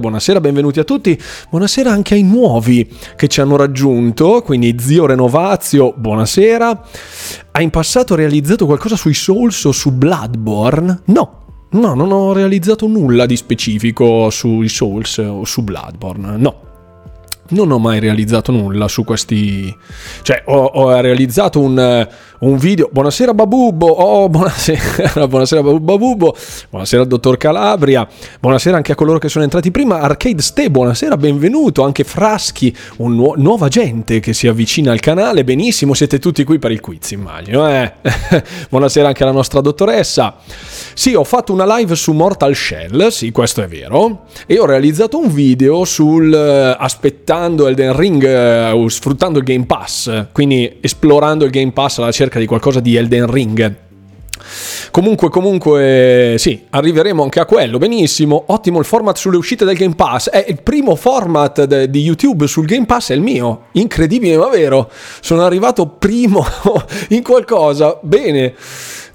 Buonasera, benvenuti a tutti. Buonasera anche ai nuovi che ci hanno raggiunto. Quindi, zio Renovazio, buonasera. Hai in passato realizzato qualcosa sui Souls o su Bloodborne? No, no, non ho realizzato nulla di specifico sui Souls o su Bloodborne. No, non ho mai realizzato nulla su questi. Cioè, ho, ho realizzato un un video. Buonasera Babubbo, oh buonasera, buonasera Babubbo, buonasera dottor Calabria, buonasera anche a coloro che sono entrati prima. Arcade Ste, buonasera, benvenuto. Anche Fraschi, un nu- nuova gente che si avvicina al canale. Benissimo, siete tutti qui per il quiz, immagino. Eh? buonasera anche alla nostra dottoressa. Sì, ho fatto una live su Mortal Shell, sì, questo è vero. E ho realizzato un video sul uh, aspettando Elden Ring, uh, sfruttando il Game Pass, quindi esplorando il Game Pass alla cerca di qualcosa di Elden Ring. Comunque, comunque, sì, arriveremo anche a quello. Benissimo, ottimo il format sulle uscite del Game Pass. È il primo format de- di YouTube sul Game Pass, è il mio. Incredibile, ma vero. Sono arrivato primo in qualcosa. Bene,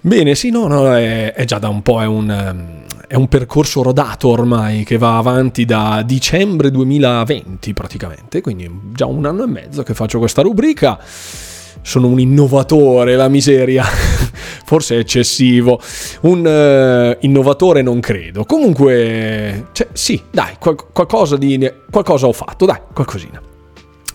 bene, sì, no, no, è, è già da un po', è un è un percorso rodato ormai che va avanti da dicembre 2020 praticamente, quindi già un anno e mezzo che faccio questa rubrica sono un innovatore, la miseria. Forse è eccessivo. Un uh, innovatore non credo. Comunque, cioè, sì, dai, qual- qualcosa, di, qualcosa ho fatto, dai, qualcosina.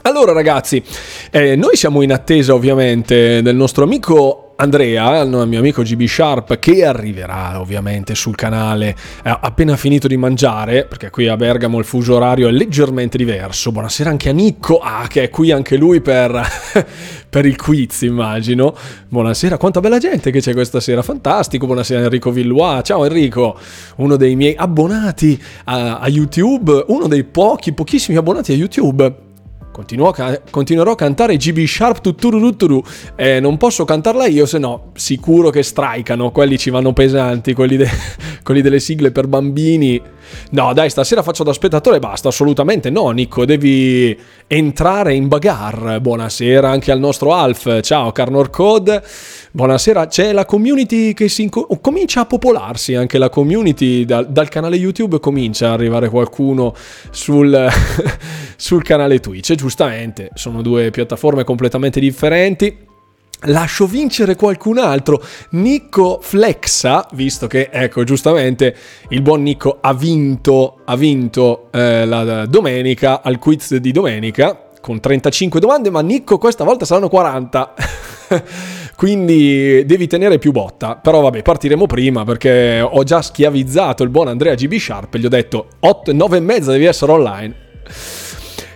Allora ragazzi, eh, noi siamo in attesa ovviamente del nostro amico Andrea, il mio amico GB Sharp, che arriverà ovviamente sul canale eh, appena finito di mangiare, perché qui a Bergamo il fuso orario è leggermente diverso. Buonasera anche a Nicco, ah, che è qui anche lui per, per il quiz, immagino. Buonasera, quanta bella gente che c'è questa sera, fantastico. Buonasera Enrico Villois, ciao Enrico, uno dei miei abbonati a, a YouTube, uno dei pochi, pochissimi abbonati a YouTube continuerò a cantare GB Sharp tutturuturu eh, non posso cantarla io se no sicuro che strikano quelli ci vanno pesanti quelli, de- quelli delle sigle per bambini no dai stasera faccio da spettatore basta assolutamente no Nico devi entrare in bagar buonasera anche al nostro Alf. Ciao Carnor Code. Buonasera. C'è la community che si inco- comincia a popolarsi anche la community dal, dal canale YouTube comincia ad arrivare qualcuno sul, sul canale Twitch. Giustamente sono due piattaforme completamente differenti. Lascio vincere qualcun altro. Nico Flexa, visto che, ecco, giustamente il buon Nico ha vinto, ha vinto eh, la domenica, al quiz di domenica, con 35 domande, ma Nico questa volta saranno 40. Quindi devi tenere più botta. Però vabbè, partiremo prima perché ho già schiavizzato il buon Andrea GB Sharp e gli ho detto 8, 9 e mezza devi essere online.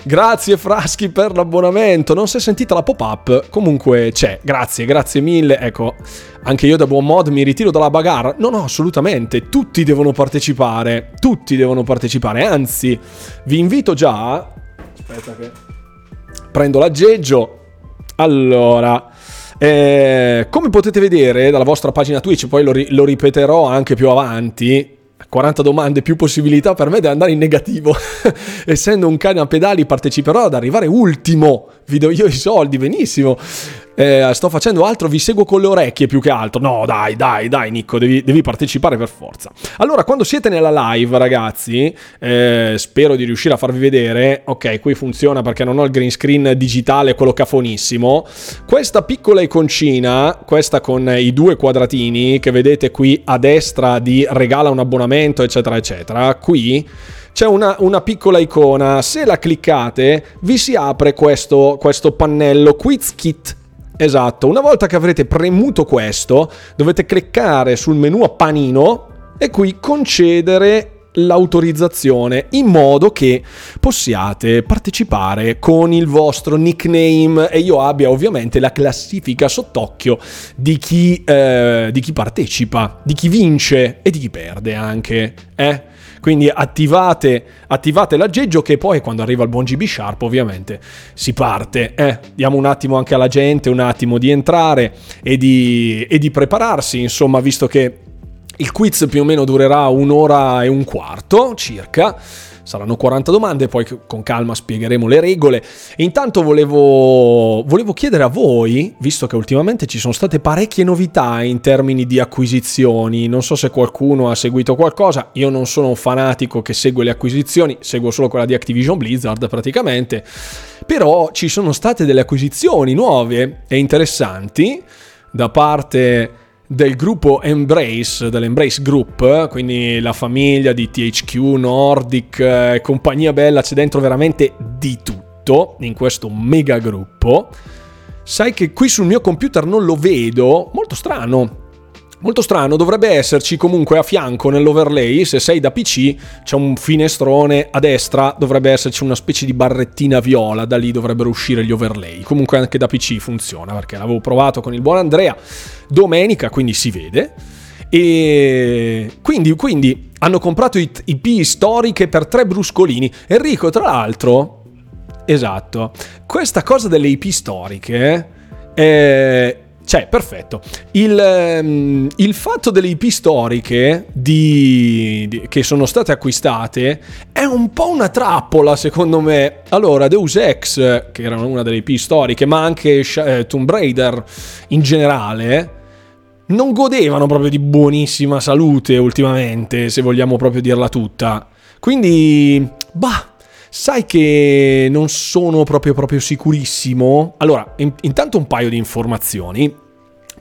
Grazie Fraschi per l'abbonamento. Non si è sentita la pop-up? Comunque c'è. Grazie, grazie mille. Ecco, anche io da buon mod mi ritiro dalla bagarre. No, no, assolutamente. Tutti devono partecipare. Tutti devono partecipare. Anzi, vi invito già. Aspetta che. Prendo l'aggeggio. Allora. Eh, come potete vedere dalla vostra pagina Twitch, poi lo, ri- lo ripeterò anche più avanti, 40 domande più possibilità per me di andare in negativo. Essendo un cane a pedali parteciperò ad arrivare ultimo. Vi do io i soldi, benissimo eh, sto facendo altro, vi seguo con le orecchie più che altro. No, dai, dai, dai, Nico, devi, devi partecipare per forza. Allora, quando siete nella live, ragazzi, eh, spero di riuscire a farvi vedere. Ok, qui funziona perché non ho il green screen digitale, quello cafonissimo. Questa piccola iconcina, questa con i due quadratini che vedete qui a destra di regala un abbonamento, eccetera, eccetera. Qui c'è una, una, piccola icona, se la cliccate vi si apre questo, questo pannello Quiz Kit Esatto, una volta che avrete premuto questo, dovete cliccare sul menu a panino e qui concedere l'autorizzazione in modo che possiate partecipare con il vostro nickname e io abbia ovviamente la classifica sott'occhio di chi, eh, di chi partecipa, di chi vince e di chi perde anche. Eh? Quindi attivate, attivate l'aggeggio che poi quando arriva il buon GB Sharp ovviamente si parte. Eh, diamo un attimo anche alla gente, un attimo di entrare e di, e di prepararsi, insomma, visto che il quiz più o meno durerà un'ora e un quarto circa. Saranno 40 domande, poi con calma spiegheremo le regole. intanto volevo, volevo chiedere a voi, visto che ultimamente ci sono state parecchie novità in termini di acquisizioni, non so se qualcuno ha seguito qualcosa, io non sono un fanatico che segue le acquisizioni, seguo solo quella di Activision Blizzard praticamente, però ci sono state delle acquisizioni nuove e interessanti da parte del gruppo Embrace, dell'Embrace Group, quindi la famiglia di THQ, Nordic, eh, compagnia bella, c'è dentro veramente di tutto in questo mega gruppo. Sai che qui sul mio computer non lo vedo, molto strano. Molto strano, dovrebbe esserci comunque a fianco nell'overlay, se sei da PC, c'è un finestrone a destra, dovrebbe esserci una specie di barrettina viola, da lì dovrebbero uscire gli overlay. Comunque anche da PC funziona, perché l'avevo provato con il buon Andrea domenica, quindi si vede. E quindi, quindi hanno comprato IP storiche per tre bruscolini. Enrico, tra l'altro, esatto, questa cosa delle IP storiche... Eh, cioè, perfetto. Il, um, il, fatto delle IP storiche di, di, che sono state acquistate è un po' una trappola, secondo me. Allora, Deus Ex, che era una delle IP storiche, ma anche eh, Tomb Raider in generale, non godevano proprio di buonissima salute ultimamente, se vogliamo proprio dirla tutta. Quindi, bah, sai che non sono proprio, proprio sicurissimo. Allora, in, intanto un paio di informazioni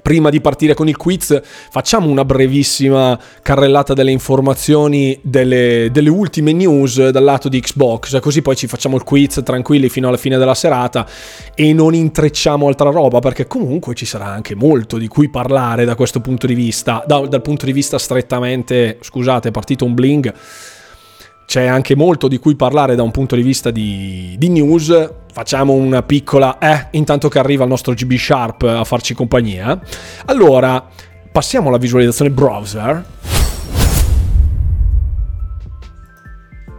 prima di partire con il quiz, facciamo una brevissima carrellata delle informazioni delle, delle, ultime news dal lato di Xbox, così poi ci facciamo il quiz tranquilli fino alla fine della serata e non intrecciamo altra roba, perché comunque ci sarà anche molto di cui parlare da questo punto di vista, da, dal punto di vista strettamente, scusate, è partito un bling c'è anche molto di cui parlare da un punto di vista di, di news. Facciamo una piccola, eh, intanto che arriva il nostro GB Sharp a farci compagnia. Allora, passiamo alla visualizzazione browser.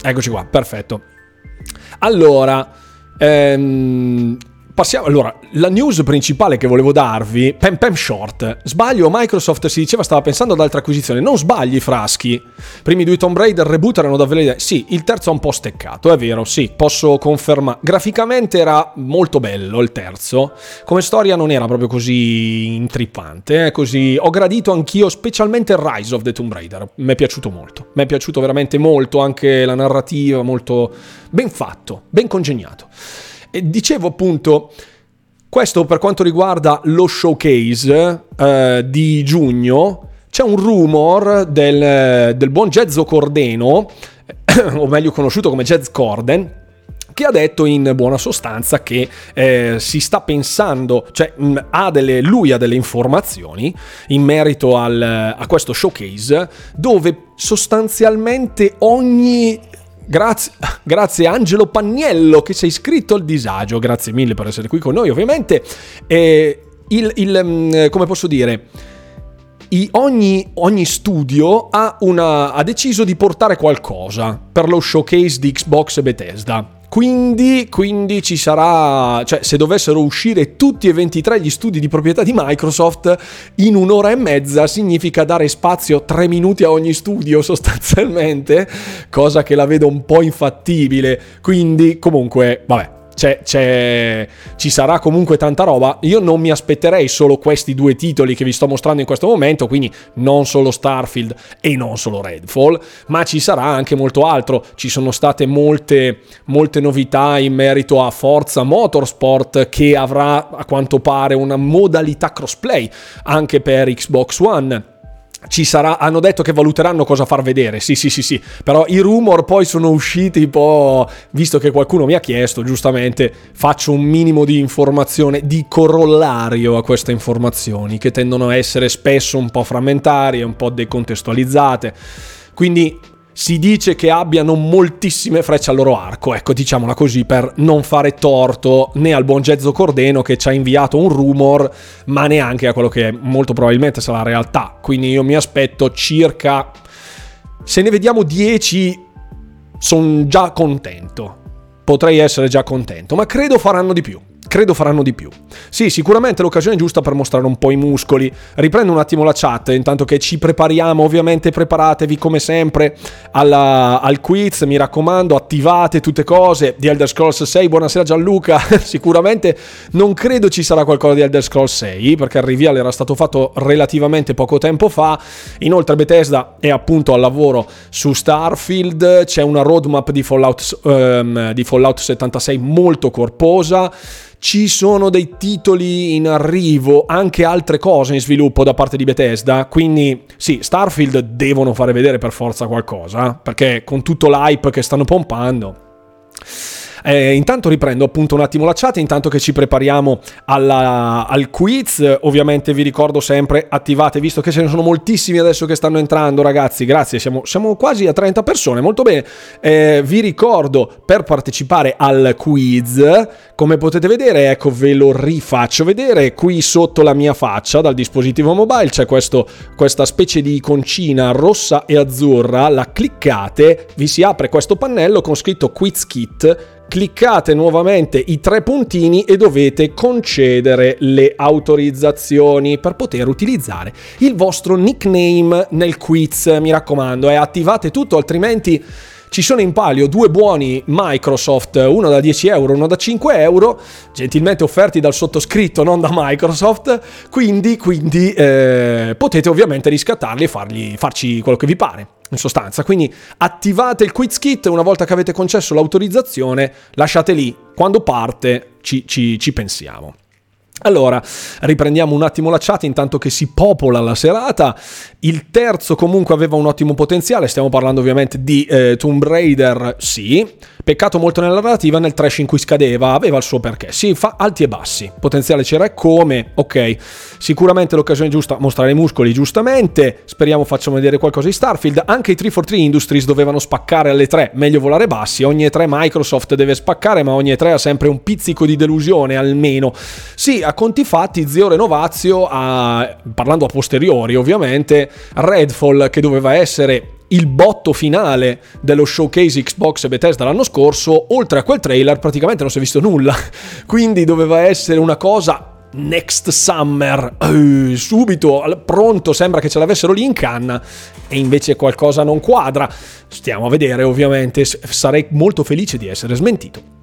Eccoci qua, perfetto. Allora, ehm, Passiamo, allora, la news principale che volevo darvi, Pem Pem Short. Sbaglio, Microsoft si diceva stava pensando ad altre acquisizioni. Non sbagli, Fraschi. Primi due Tomb Raider reboot erano davvero idee. Sì, il terzo è un po' steccato, è vero, sì, posso confermare. Graficamente era molto bello il terzo. Come storia non era proprio così intrippante, eh, così... Ho gradito anch'io, specialmente Rise of the Tomb Raider. Mi è piaciuto molto. Mi è piaciuto veramente molto anche la narrativa, molto ben fatto, ben congegnato. E dicevo appunto, questo per quanto riguarda lo showcase eh, di giugno, c'è un rumor del, del buon Jezzo Cordeno, o meglio conosciuto come Jez Corden, che ha detto in buona sostanza che eh, si sta pensando, cioè mh, ha delle, lui ha delle informazioni in merito al, a questo showcase dove sostanzialmente ogni Grazie, grazie Angelo Pagnello che sei iscritto al disagio, grazie mille per essere qui con noi ovviamente. E il, il mm, come posso dire, I, ogni, ogni, studio ha, una, ha deciso di portare qualcosa per lo showcase di Xbox e Bethesda. Quindi, quindi, ci sarà, cioè se dovessero uscire tutti e 23 gli studi di proprietà di Microsoft in un'ora e mezza significa dare spazio 3 minuti a ogni studio sostanzialmente, cosa che la vedo un po' infattibile. Quindi comunque, vabbè, c'è, c'è, ci sarà comunque tanta roba. Io non mi aspetterei solo questi due titoli che vi sto mostrando in questo momento, quindi non solo Starfield e non solo Redfall, ma ci sarà anche molto altro. Ci sono state molte, molte novità in merito a Forza Motorsport che avrà a quanto pare una modalità crossplay anche per Xbox One ci sarà, hanno detto che valuteranno cosa far vedere, sì sì sì sì, però i rumor poi sono usciti un po', visto che qualcuno mi ha chiesto, giustamente faccio un minimo di informazione, di corollario a queste informazioni, che tendono a essere spesso un po' frammentarie, un po' decontestualizzate, quindi si dice che abbiano moltissime frecce al loro arco, ecco diciamola così per non fare torto né al buon Gezzo Cordeno che ci ha inviato un rumor, ma neanche a quello che molto probabilmente sarà la realtà. Quindi io mi aspetto circa... Se ne vediamo 10 sono già contento. Potrei essere già contento, ma credo faranno di più credo faranno di più. Sì, sicuramente l'occasione giusta per mostrare un po' i muscoli. Riprendo un attimo la chat, intanto che ci prepariamo, ovviamente preparatevi come sempre alla, al quiz, mi raccomando, attivate tutte cose di Elder Scrolls 6. Buonasera Gianluca, sicuramente non credo ci sarà qualcosa di Elder Scrolls 6, perché il reveal era stato fatto relativamente poco tempo fa. Inoltre Bethesda è appunto al lavoro su Starfield, c'è una roadmap di Fallout, um, di Fallout 76 molto corposa ci sono dei titoli in arrivo, anche altre cose in sviluppo da parte di Bethesda, quindi sì, Starfield devono fare vedere per forza qualcosa, perché con tutto l'hype che stanno pompando eh, intanto riprendo appunto un attimo la chat, intanto che ci prepariamo alla, al quiz. Ovviamente vi ricordo sempre, attivate, visto che ce ne sono moltissimi adesso che stanno entrando, ragazzi. Grazie, siamo, siamo quasi a 30 persone, molto bene. Eh, vi ricordo per partecipare al quiz, come potete vedere, ecco ve lo rifaccio vedere. Qui sotto la mia faccia dal dispositivo mobile c'è questo, questa specie di iconcina rossa e azzurra. La cliccate, vi si apre questo pannello con scritto Quiz Kit cliccate nuovamente i tre puntini e dovete concedere le autorizzazioni per poter utilizzare il vostro nickname nel quiz. Mi raccomando, eh, attivate tutto, altrimenti ci sono in palio due buoni Microsoft, uno da 10 euro, uno da 5 euro, gentilmente offerti dal sottoscritto, non da Microsoft, quindi, quindi eh, potete ovviamente riscattarli e fargli, farci quello che vi pare in sostanza. Quindi attivate il quiz kit una volta che avete concesso l'autorizzazione, lasciate lì, quando parte ci, ci, ci pensiamo. Allora, riprendiamo un attimo la chat intanto che si popola la serata. Il terzo comunque aveva un ottimo potenziale, stiamo parlando ovviamente di eh, Tomb Raider, sì. Peccato molto nella narrativa, nel trash in cui scadeva, aveva il suo perché. Sì, fa alti e bassi. Potenziale c'era e come, ok. Sicuramente l'occasione giusta, mostrare i muscoli giustamente. Speriamo facciamo vedere qualcosa di Starfield. Anche i 343 Industries dovevano spaccare alle 3, meglio volare bassi. Ogni 3 Microsoft deve spaccare, ma ogni 3 ha sempre un pizzico di delusione almeno. Sì, a conti fatti, Zio Renovazio, ha, parlando a posteriori ovviamente, Redfall che doveva essere il botto finale dello showcase Xbox e Bethesda l'anno scorso, oltre a quel trailer praticamente non si è visto nulla. Quindi doveva essere una cosa next summer, uh, subito, pronto, sembra che ce l'avessero lì in canna e invece qualcosa non quadra. Stiamo a vedere ovviamente, sarei molto felice di essere smentito.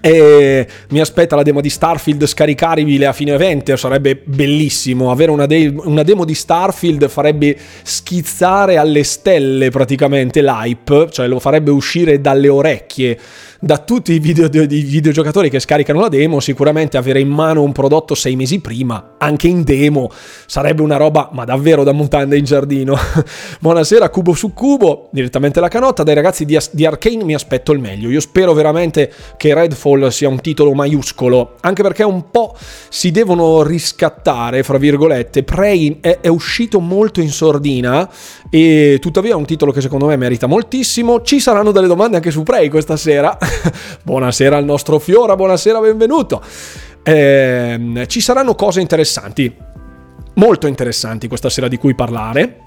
E mi aspetta la demo di Starfield scaricabile a fine evento, sarebbe bellissimo. Avere una, de- una, demo di Starfield farebbe schizzare alle stelle praticamente l'hype, cioè lo farebbe uscire dalle orecchie da tutti i, video, i videogiocatori che scaricano la demo, sicuramente avere in mano un prodotto sei mesi prima, anche in demo, sarebbe una roba, ma davvero da mutande in giardino. Buonasera, cubo su cubo, direttamente la canotta. Dai ragazzi di, di Arkane mi aspetto il meglio. Io spero veramente che Redfall sia un titolo maiuscolo, anche perché un po' si devono riscattare, fra virgolette. Prey è, è uscito molto in sordina e tuttavia è un titolo che secondo me merita moltissimo. Ci saranno delle domande anche su Prey questa sera. buonasera al nostro Fiora, buonasera, benvenuto. Eh, ci saranno cose interessanti, molto interessanti questa sera di cui parlare.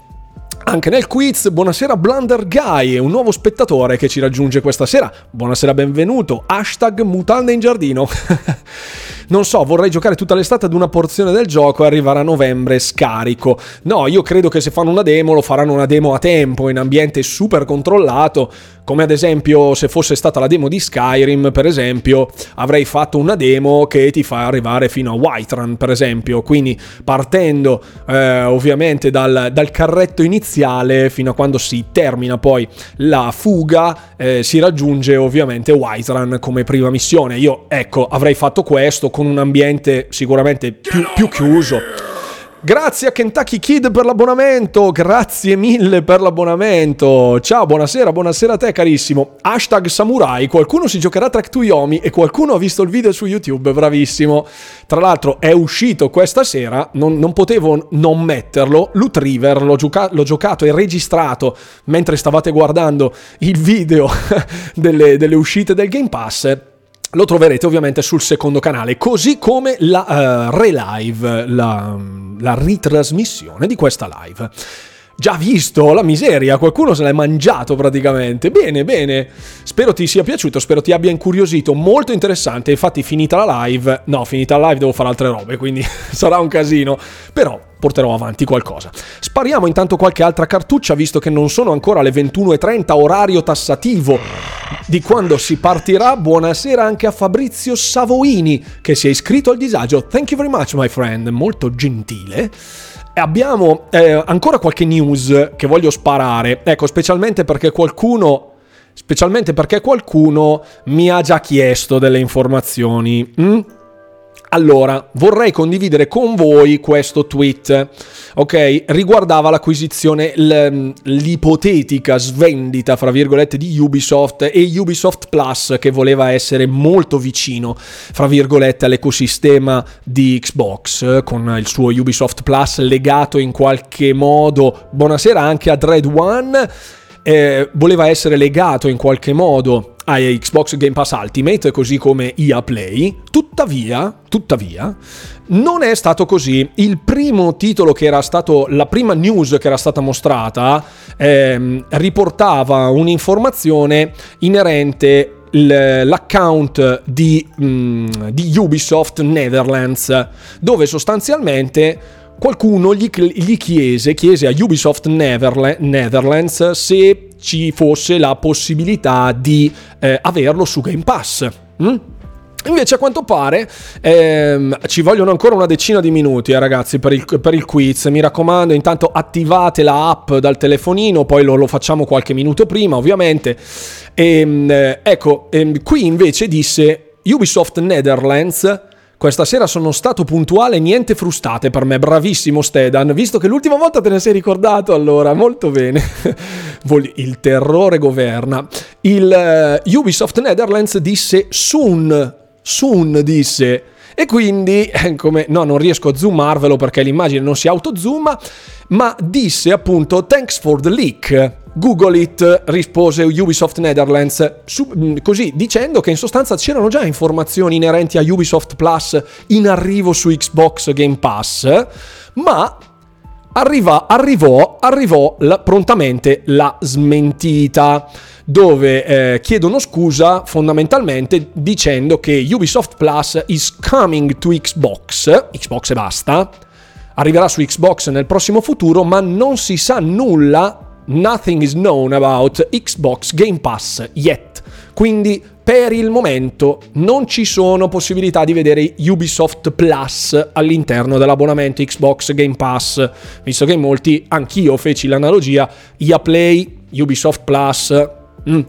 Anche nel quiz, buonasera Blunder Guy, un nuovo spettatore che ci raggiunge questa sera. Buonasera, benvenuto. Hashtag mutande in giardino. non so, vorrei giocare tutta l'estate ad una porzione del gioco e arrivare a novembre scarico. No, io credo che se fanno una demo lo faranno una demo a tempo, in ambiente super controllato, come ad esempio se fosse stata la demo di Skyrim, per esempio, avrei fatto una demo che ti fa arrivare fino a Whiterun, per esempio, quindi partendo eh, ovviamente dal, dal, carretto iniziale fino a quando si termina poi la fuga, eh, si raggiunge ovviamente Whiterun come prima missione. Io, ecco, avrei fatto questo con un ambiente sicuramente più, più chiuso Grazie a Kentucky Kid per l'abbonamento, grazie mille per l'abbonamento. Ciao, buonasera, buonasera a te carissimo. Hashtag Samurai, qualcuno si giocherà Track to Yomi e qualcuno ha visto il video su YouTube, bravissimo. Tra l'altro è uscito questa sera, non, non potevo non metterlo, Loot River, l'ho, gioca- l'ho, giocato e registrato mentre stavate guardando il video delle, delle uscite del Game Pass lo troverete ovviamente sul secondo canale, così come la uh, relive, la, la ritrasmissione di questa live. Già visto la miseria, qualcuno se l'è mangiato praticamente. Bene, bene. Spero ti sia piaciuto, spero ti abbia incuriosito. Molto interessante. Infatti, finita la live, no, finita la live devo fare altre robe, quindi sarà un casino. Però porterò avanti qualcosa. Spariamo intanto qualche altra cartuccia, visto che non sono ancora le 21.30 orario tassativo di quando si partirà. Buonasera anche a Fabrizio Savoini, che si è iscritto al disagio. Thank you very much, my friend. Molto gentile. Abbiamo eh, ancora qualche news che voglio sparare, ecco, specialmente perché qualcuno specialmente perché qualcuno mi ha già chiesto delle informazioni. Mm? Allora, vorrei condividere con voi questo tweet, ok? Riguardava l'acquisizione, l'ipotetica svendita, fra virgolette, di Ubisoft e Ubisoft Plus, che voleva essere molto vicino, fra virgolette, all'ecosistema di Xbox, con il suo Ubisoft Plus legato in qualche modo, buonasera anche a Dread One, eh, voleva essere legato in qualche modo a Xbox Game Pass Ultimate, così come EA Play. Tuttavia, tuttavia, non è stato così. Il primo titolo che era stato, la prima news che era stata mostrata, ehm, riportava un'informazione inerente l'account di, mm, di Ubisoft Netherlands, dove sostanzialmente qualcuno gli, gli chiese, chiese, a Ubisoft Netherlands se ci fosse la possibilità di eh, averlo su Game Pass. Mm? Invece a quanto pare ehm, ci vogliono ancora una decina di minuti eh, ragazzi per il, per il, quiz, mi raccomando intanto attivate la app dal telefonino, poi lo, lo facciamo qualche minuto prima ovviamente. E, eh, ecco, ehm, qui invece disse Ubisoft Netherlands questa sera sono stato puntuale, niente frustate per me, bravissimo Stedan, visto che l'ultima volta te ne sei ricordato allora, molto bene. Il terrore governa. Il uh, Ubisoft Netherlands disse soon, soon disse. E quindi, eh, come, no, non riesco a zoomarvelo perché l'immagine non si autozooma, ma disse appunto thanks for the leak. Google It rispose Ubisoft Netherlands su, mm, così dicendo che in sostanza c'erano già informazioni inerenti a Ubisoft Plus in arrivo su Xbox Game Pass, ma arriva, arrivò, arrivò la, prontamente la smentita dove eh, chiedono scusa fondamentalmente dicendo che Ubisoft Plus is coming to Xbox, Xbox e basta, arriverà su Xbox nel prossimo futuro, ma non si sa nulla Nothing is known about Xbox Game Pass yet. Quindi per il momento non ci sono possibilità di vedere Ubisoft Plus all'interno dell'abbonamento Xbox Game Pass, visto che molti, anch'io feci l'analogia, EA Play, Ubisoft Plus. Mm.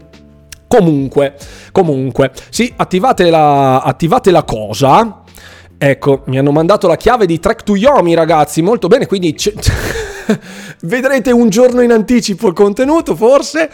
Comunque, comunque, sì, attivate la, attivate la cosa. Ecco, mi hanno mandato la chiave di Track to Yomi, ragazzi, molto bene, quindi... Vedrete un giorno in anticipo il contenuto, forse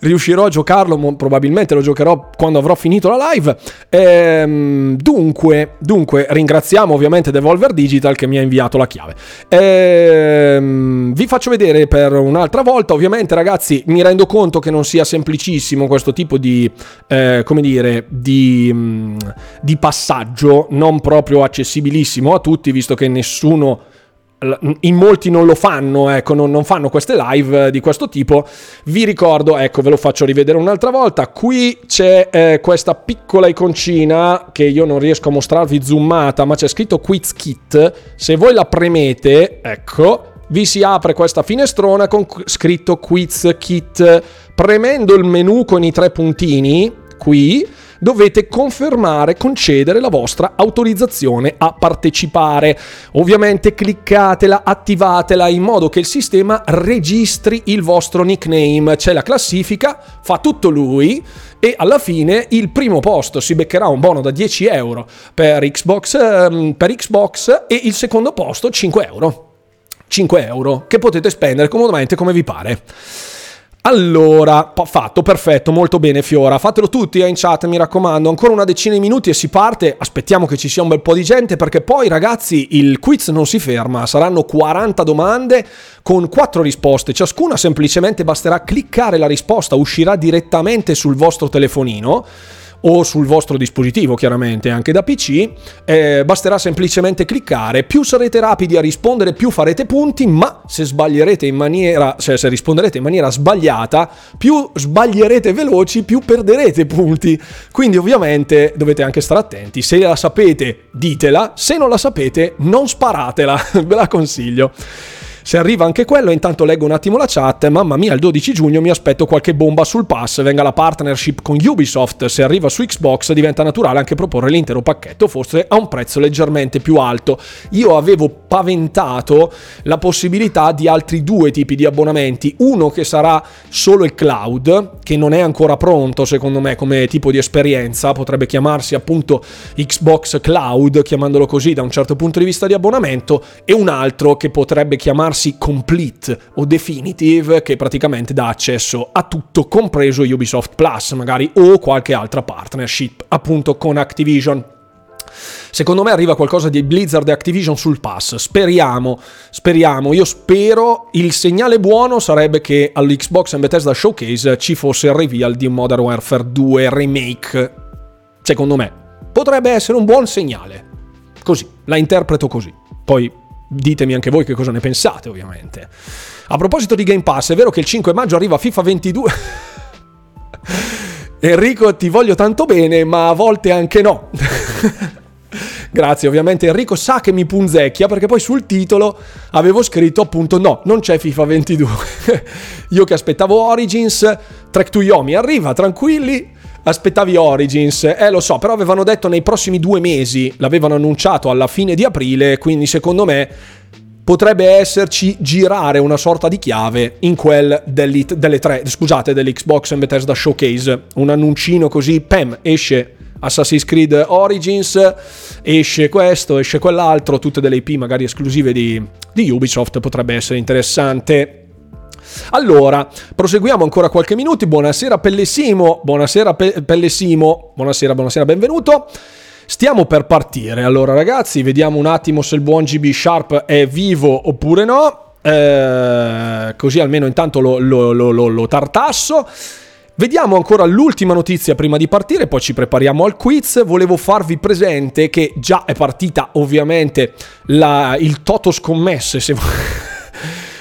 riuscirò a giocarlo, probabilmente lo giocherò quando avrò finito la live. Ehm, dunque, dunque, ringraziamo ovviamente Devolver Digital che mi ha inviato la chiave. Ehm, vi faccio vedere per un'altra volta, ovviamente ragazzi, mi rendo conto che non sia semplicissimo questo tipo di, eh, come dire, di, mm, di passaggio, non proprio accessibilissimo a tutti, visto che nessuno in molti non lo fanno, ecco, non, non, fanno queste live di questo tipo. Vi ricordo, ecco, ve lo faccio rivedere un'altra volta. Qui c'è eh, questa piccola iconcina che io non riesco a mostrarvi zoomata, ma c'è scritto Quiz Kit. Se voi la premete, ecco, vi si apre questa finestrona con scritto Quiz Kit. Premendo il menu con i tre puntini qui dovete confermare, concedere la vostra autorizzazione a partecipare. Ovviamente cliccatela, attivatela in modo che il sistema registri il vostro nickname. C'è la classifica, fa tutto lui e alla fine il primo posto si beccherà un bono da 10 euro per Xbox, ehm, per Xbox e il secondo posto 5 euro. 5 euro che potete spendere comodamente come vi pare. Allora, fatto, perfetto, molto bene Fiora. Fatelo tutti eh, in chat, mi raccomando. Ancora una decina di minuti e si parte. Aspettiamo che ci sia un bel po' di gente perché poi ragazzi il quiz non si ferma. Saranno 40 domande con 4 risposte. Ciascuna semplicemente basterà cliccare la risposta, uscirà direttamente sul vostro telefonino. O sul vostro dispositivo chiaramente anche da PC, eh, basterà semplicemente cliccare, più sarete rapidi a rispondere più farete punti, ma se sbaglierete in maniera, cioè se risponderete in maniera sbagliata, più sbaglierete veloci, più perderete punti. Quindi ovviamente dovete anche stare attenti, se la sapete ditela, se non la sapete non sparatela, ve la consiglio. Se arriva anche quello, intanto leggo un attimo la chat. Mamma mia, il 12 giugno mi aspetto qualche bomba sul pass. Venga la partnership con Ubisoft. Se arriva su Xbox diventa naturale anche proporre l'intero pacchetto, forse a un prezzo leggermente più alto. Io avevo paventato la possibilità di altri due tipi di abbonamenti. Uno che sarà solo il cloud, che non è ancora pronto secondo me come tipo di esperienza. Potrebbe chiamarsi appunto Xbox Cloud, chiamandolo così da un certo punto di vista di abbonamento. E un altro che potrebbe chiamarsi chiamarsi Complete o Definitive che praticamente dà accesso a tutto compreso Ubisoft Plus magari o qualche altra partnership appunto con Activision. Secondo me arriva qualcosa di Blizzard e Activision sul pass. Speriamo, speriamo. Io spero. Il segnale buono sarebbe che all'Xbox and Bethesda Showcase ci fosse il reveal di Modern Warfare 2 Remake. Secondo me. Potrebbe essere un buon segnale. Così, la interpreto così. Poi Ditemi anche voi che cosa ne pensate, ovviamente. A proposito di Game Pass, è vero che il 5 maggio arriva FIFA 22. Enrico, ti voglio tanto bene, ma a volte anche no. Grazie, ovviamente Enrico sa che mi punzecchia perché poi sul titolo avevo scritto appunto no, non c'è FIFA 22. Io che aspettavo Origins, Trek to Yomi arriva, tranquilli, aspettavi Origins, eh lo so, però avevano detto nei prossimi due mesi, l'avevano annunciato alla fine di aprile, quindi secondo me potrebbe esserci girare una sorta di chiave in quel delle tre, scusate, dell'Xbox and Bethesda Showcase, un annuncino così, pam, esce Assassin's Creed Origins, esce questo, esce quell'altro, tutte delle IP magari esclusive di, di Ubisoft, potrebbe essere interessante. Allora, proseguiamo ancora qualche minuto. Buonasera Pellesimo, buonasera Pe- Pellesimo, buonasera, buonasera, benvenuto. Stiamo per partire. Allora ragazzi, vediamo un attimo se il buon GB Sharp è vivo oppure no. Eh, così almeno intanto lo, lo, lo, lo tartasso. Vediamo ancora l'ultima notizia prima di partire, poi ci prepariamo al quiz. Volevo farvi presente che già è partita ovviamente la, il Toto Scommesse, se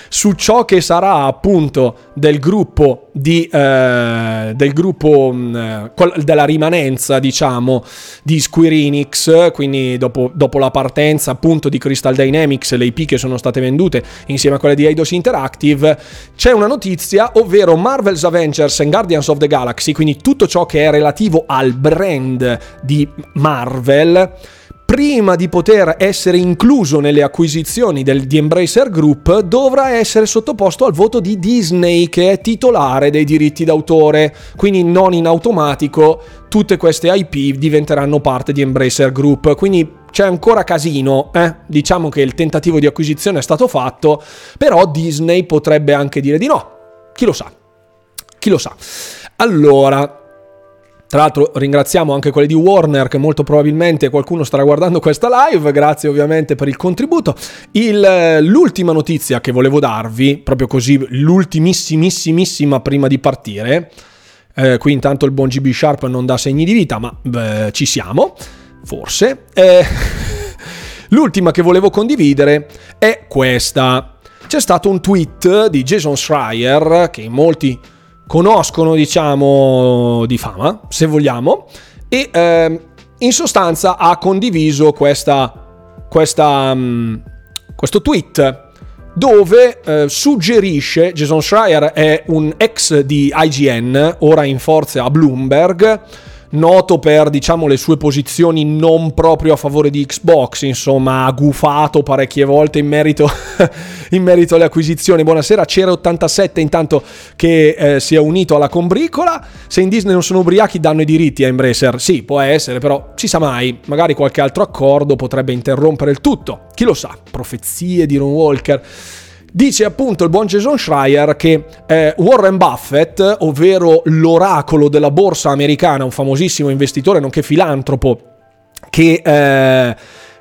su ciò che sarà appunto del gruppo di eh, del gruppo mh, mm, della rimanenza diciamo di Square Enix quindi dopo, dopo, la partenza appunto di Crystal Dynamics le IP che sono state vendute insieme a quelle di Eidos Interactive c'è una notizia ovvero Marvel's Avengers and Guardians of the Galaxy quindi tutto ciò che è relativo al brand di Marvel prima di poter essere incluso nelle acquisizioni del, di Embracer Group, dovrà essere sottoposto al voto di Disney, che è titolare dei diritti d'autore. Quindi non in automatico tutte queste IP diventeranno parte di Embracer Group. Quindi c'è ancora casino, eh? diciamo che il tentativo di acquisizione è stato fatto, però Disney potrebbe anche dire di no. Chi lo sa? Chi lo sa? Allora, tra l'altro ringraziamo anche quelli di Warner che molto probabilmente qualcuno starà guardando questa live, grazie ovviamente per il contributo. Il, l'ultima notizia che volevo darvi, proprio così, l'ultimissimissima prima di partire, eh, qui intanto il buon GB Sharp non dà segni di vita, ma beh, ci siamo, forse. Eh, l'ultima che volevo condividere è questa. C'è stato un tweet di Jason Schreier che in molti conoscono, diciamo, di fama, se vogliamo, e eh, in sostanza ha condiviso questa, questa, um, questo tweet dove eh, suggerisce, Jason Schreier è un ex di IGN, ora in forza a Bloomberg, noto per diciamo le sue posizioni non proprio a favore di Xbox, insomma ha gufato parecchie volte in merito, in merito alle acquisizioni. Buonasera, c'era 87 intanto che eh, si è unito alla combricola, se in Disney non sono ubriachi danno i diritti a Embracer, sì può essere, però ci sa mai, magari qualche altro accordo potrebbe interrompere il tutto, chi lo sa, profezie di Ron Walker. Dice appunto il buon Jason Schreier che eh, Warren Buffett, ovvero l'oracolo della borsa americana, un famosissimo investitore nonché filantropo, che, eh,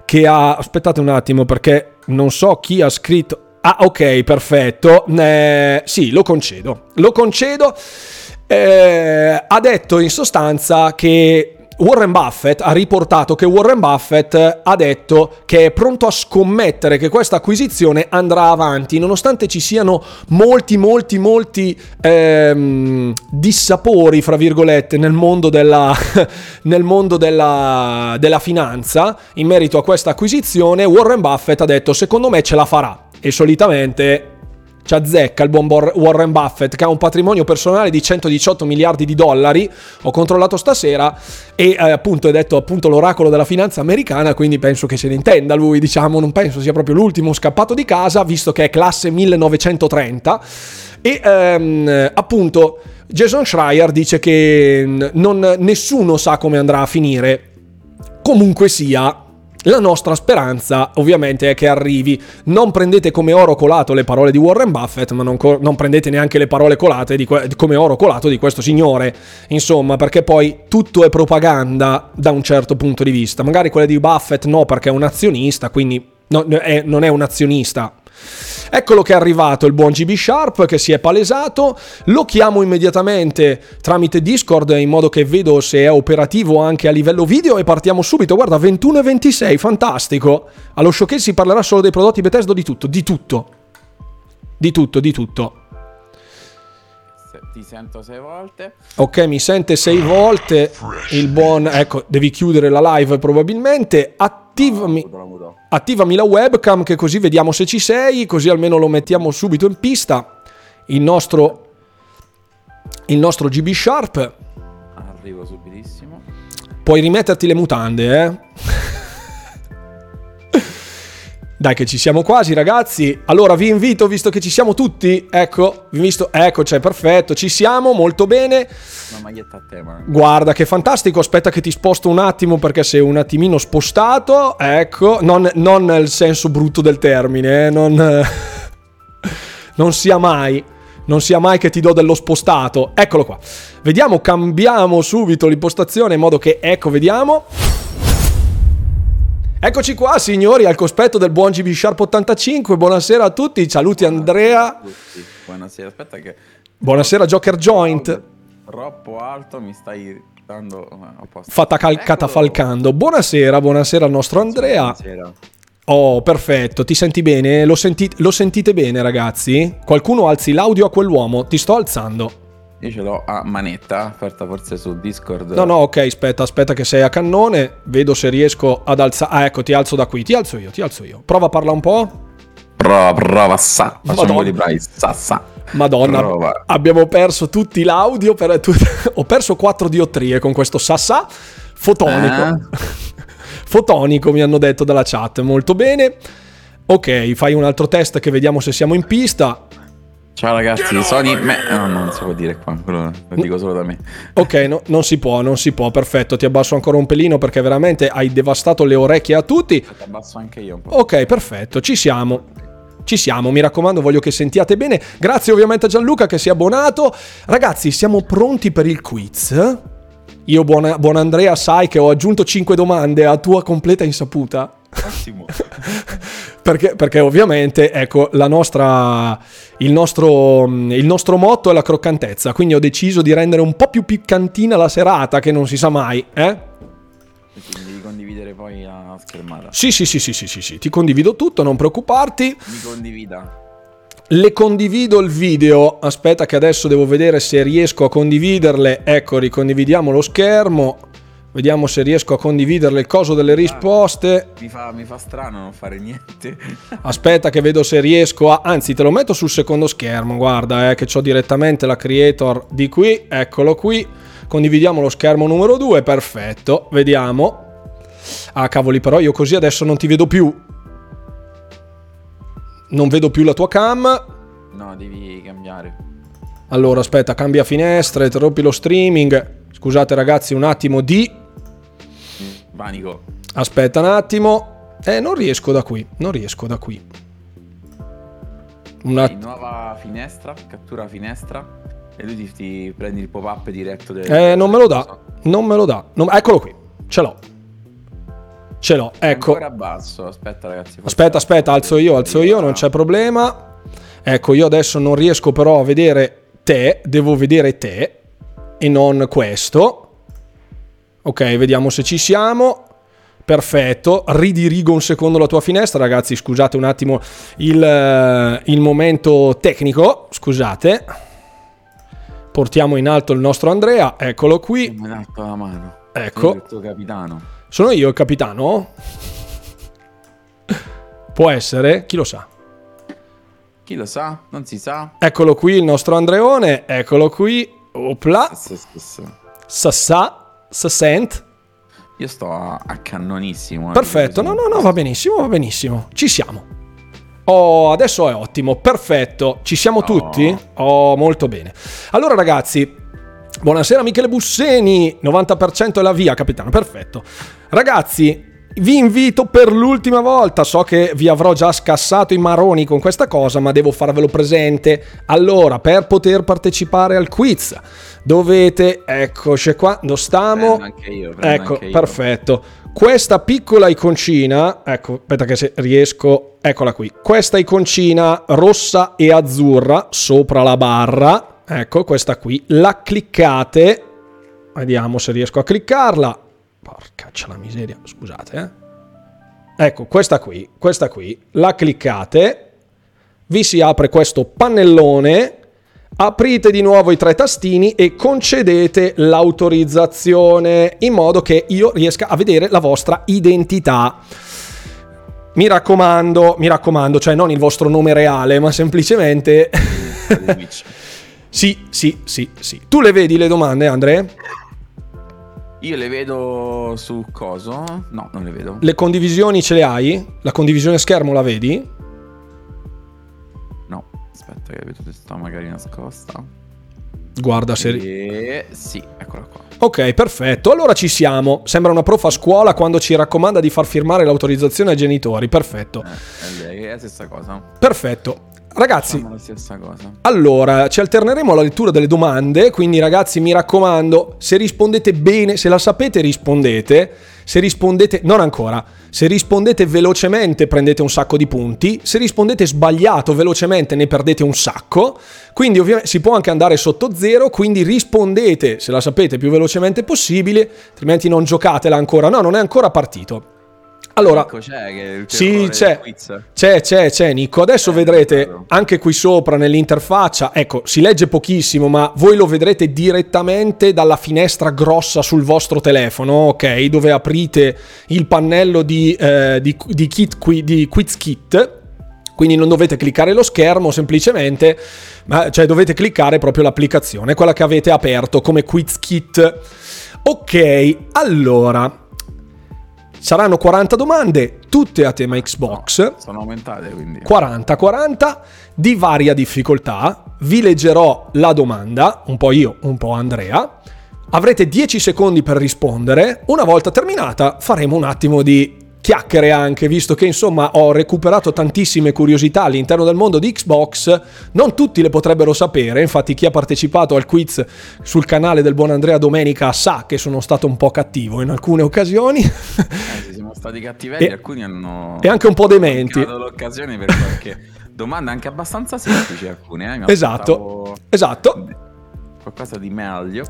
che ha... aspettate un attimo perché non so chi ha scritto... Ah ok, perfetto. Eh, sì, lo concedo. Lo concedo. eh, ha detto in sostanza che Warren Buffett ha riportato che Warren Buffett ha detto che è pronto a scommettere che questa acquisizione andrà avanti, nonostante ci siano molti, molti, molti ehm, dissapori, fra virgolette, nel mondo, della, nel mondo della, della finanza in merito a questa acquisizione. Warren Buffett ha detto: Secondo me ce la farà. E solitamente ci azzecca il buon Warren Buffett che ha un patrimonio personale di 118 miliardi di dollari, ho controllato stasera e eh, appunto è detto appunto l'oracolo della finanza americana, quindi penso che se ne intenda lui, diciamo, non penso sia proprio l'ultimo scappato di casa, visto che è classe 1930 e ehm, appunto Jason Schreier dice che non, nessuno sa come andrà a finire. Comunque sia, la nostra speranza ovviamente è che arrivi. Non prendete come oro colato le parole di Warren Buffett, ma non, co- non prendete neanche le parole colate que- come oro colato di questo signore. Insomma, perché poi tutto è propaganda da un certo punto di vista. Magari quelle di Buffett no, perché è un azionista, quindi no, è, non è un azionista Eccolo che è arrivato il buon GB Sharp che si è palesato, lo chiamo immediatamente tramite Discord in modo che vedo se è operativo anche a livello video e partiamo subito. Guarda, 21 e 26, fantastico. Allo showcase si parlerà solo dei prodotti Bethesda di tutto, di tutto. Di tutto, di tutto. Ti sento sei volte. Ok, mi sente sei volte. Il buon... Ecco, devi chiudere la live probabilmente. Attivami... Attivami la webcam che così vediamo se ci sei, così almeno lo mettiamo subito in pista. Il nostro, il nostro GB Sharp. Arrivo subitissimo. Puoi rimetterti le mutande, eh? Dai che ci siamo quasi ragazzi. Allora vi invito, visto che ci siamo tutti, ecco, vi visto, ecco, c'è perfetto, ci siamo, molto bene. Una maglietta a tema. Guarda che fantastico, aspetta che ti sposto un attimo perché sei un attimino spostato, ecco, non, non nel senso brutto del termine, eh? non, non sia mai non sia mai che ti do dello spostato. Eccolo qua. Vediamo, cambiamo subito l'impostazione in modo che, ecco, vediamo. Eccoci qua signori al cospetto del buon GB Sharp 85, buonasera a tutti, saluti Andrea. Buonasera, aspetta che... Buonasera Joker Joint. Troppo alto, mi stai dando... Fatta cal- catafalcando. Buonasera, buonasera al nostro Andrea. Buonasera. Oh, perfetto, ti senti bene? Lo, senti- lo sentite bene ragazzi? Qualcuno alzi l'audio a quell'uomo, ti sto alzando. Io ce l'ho a manetta, aperta forse su Discord. No, no, ok, aspetta, aspetta che sei a cannone. Vedo se riesco ad alzare. Ah, ecco, ti alzo da qui. Ti alzo io, ti alzo io. Prova a parlare un po'. Prova, prova, sa. Facciamo i bravi, sa, sa. Madonna, prova. abbiamo perso tutti l'audio. Per... Ho perso quattro diottrie con questo sassà fotonico. Eh? fotonico mi hanno detto dalla chat. Molto bene. Ok, fai un altro test che vediamo se siamo in pista. Ciao ragazzi, Sony... Me... No, non si può dire qua, quello lo dico solo da me. Ok, no, non si può, non si può, perfetto. Ti abbasso ancora un pelino perché veramente hai devastato le orecchie a tutti. Ti abbasso anche io un po'. Ok, perfetto, ci siamo. Ci siamo, mi raccomando, voglio che sentiate bene. Grazie ovviamente a Gianluca che si è abbonato. Ragazzi, siamo pronti per il quiz? Io, buon, buon Andrea, sai che ho aggiunto 5 domande a tua completa insaputa. Ottimo. perché, perché, ovviamente, ecco, nostra, il, nostro, il, nostro, motto è la croccantezza, quindi ho deciso di rendere un po' più piccantina la serata, che non si sa mai, eh? Devi condividere poi la schermata. Sì, sì, sì, sì, sì, sì, sì, ti condivido tutto, non preoccuparti. Mi condivida. Le condivido il video, aspetta che adesso devo vedere se riesco a condividerle, ecco ricondividiamo lo schermo, Vediamo se riesco a condividere il coso delle risposte. Mi fa, mi fa strano non fare niente. Aspetta che vedo se riesco a... Anzi, te lo metto sul secondo schermo, guarda, eh, che ho direttamente la creator di qui. Eccolo qui. Condividiamo lo schermo numero 2, perfetto. Vediamo. Ah, cavoli, però io così adesso non ti vedo più. Non vedo più la tua cam. No, devi cambiare. Allora, aspetta, cambia finestra, interrompi lo streaming. Scusate ragazzi, un attimo di Panico. Aspetta un attimo. Eh, non riesco da qui. Non riesco da qui. Una att- nuova finestra, cattura finestra. E lui ti, ti prendi il pop-up diretto del... Eh, non me lo dà. Non me lo dà. Non... Eccolo qui. Ce l'ho. Ce l'ho, ecco. Ancora basso. Aspetta ragazzi. Aspetta, aspetta, alzo io, alzo io, non c'è problema. Ecco, io adesso non riesco però a vedere te, devo vedere te. e non questo. Ok, vediamo se ci siamo. Perfetto, ridirigo un secondo la tua finestra, ragazzi. Scusate un attimo il, eh, il momento tecnico. Scusate. Portiamo in alto il nostro Andrea. Eccolo qui. Mi ha dato la mano. Ecco. Il tuo capitano. Sono io il capitano? Può essere, chi lo sa. Chi lo sa? Non si sa. Eccolo qui il nostro Andreone, eccolo qui. Opla, sassà, sassent. Io sto a, a cannonissimo. eh, Perfetto, no, no, no, va benissimo, va benissimo. Ci siamo. Oh, adesso è ottimo, perfetto. Ci siamo Oh. tutti? Oh, molto bene. Allora ragazzi, buonasera Michele Busseni, 90% è la via, capitano, perfetto. Ragazzi, vi invito per l'ultima volta, so che vi avrò già scassato i maroni con questa cosa, ma devo farvelo presente. Allora, per poter partecipare al quiz, dovete, eccoci qua, dove stiamo? Anche io, Ecco, perfetto. Questa piccola iconcina, ecco, aspetta che se riesco, eccola qui. Questa iconcina rossa e azzurra sopra la barra, ecco, questa qui, la cliccate. Vediamo se riesco a cliccarla. Porca la miseria, scusate, eh. Ecco, questa qui, questa qui, la cliccate, vi si apre questo pannellone, aprite di nuovo i tre tastini e concedete l'autorizzazione in modo che io riesca a vedere la vostra identità. Mi raccomando, mi raccomando, cioè non il vostro nome reale, ma semplicemente... Sì, sì, sì, sì. Tu le vedi le domande, Andre? Io le vedo su coso? No, non le vedo. Le condivisioni ce le hai? La condivisione schermo la vedi? No, aspetta che vedo che sta magari nascosta. Guarda se... E... Sì, eccola qua. Ok, perfetto. Allora ci siamo. Sembra una prof a scuola quando ci raccomanda di far firmare l'autorizzazione ai genitori. Perfetto. Eh, è la stessa cosa. Perfetto. Ragazzi, allora ci alterneremo alla lettura delle domande, quindi ragazzi mi raccomando, se rispondete bene, se la sapete rispondete, se rispondete non ancora, se rispondete velocemente prendete un sacco di punti, se rispondete sbagliato velocemente ne perdete un sacco, quindi ovviamente si può anche andare sotto zero, quindi rispondete se la sapete più velocemente possibile, altrimenti non giocatela ancora, no non è ancora partito. Allora, Ecco, c'è sì, c'è. C'è, c'è, c'è Nico. Adesso Eh, vedrete anche qui sopra nell'interfaccia, ecco, si legge pochissimo, ma voi lo vedrete direttamente dalla finestra grossa sul vostro telefono, ok? Dove aprite il pannello di, eh, di, di, kit, qui- di Quiz Kit. Quindi non dovete cliccare lo schermo semplicemente, ma cioè dovete cliccare proprio l'applicazione, quella che avete aperto come Quiz Kit. Ok, allora saranno 40 domande, tutte a tema Xbox. Sono aumentate quindi. 40-40 di varia difficoltà. Vi leggerò la domanda, un po' io, un po' Andrea. Avrete 10 secondi per rispondere. Una volta terminata faremo un attimo di chiacchiere anche, visto che insomma ho recuperato tantissime curiosità all'interno del mondo di Xbox. Non tutti le potrebbero sapere, infatti chi ha partecipato al quiz sul canale del buon Andrea Domenica sa che sono stato un po' cattivo in alcune occasioni. Eh, siamo stati cattivelli, E- alcuni hanno... e anche un po' dementi. mancato l'occasione per qualche domanda anche abbastanza semplici alcune. Eh? Esatto, esatto. Qualcosa di meglio.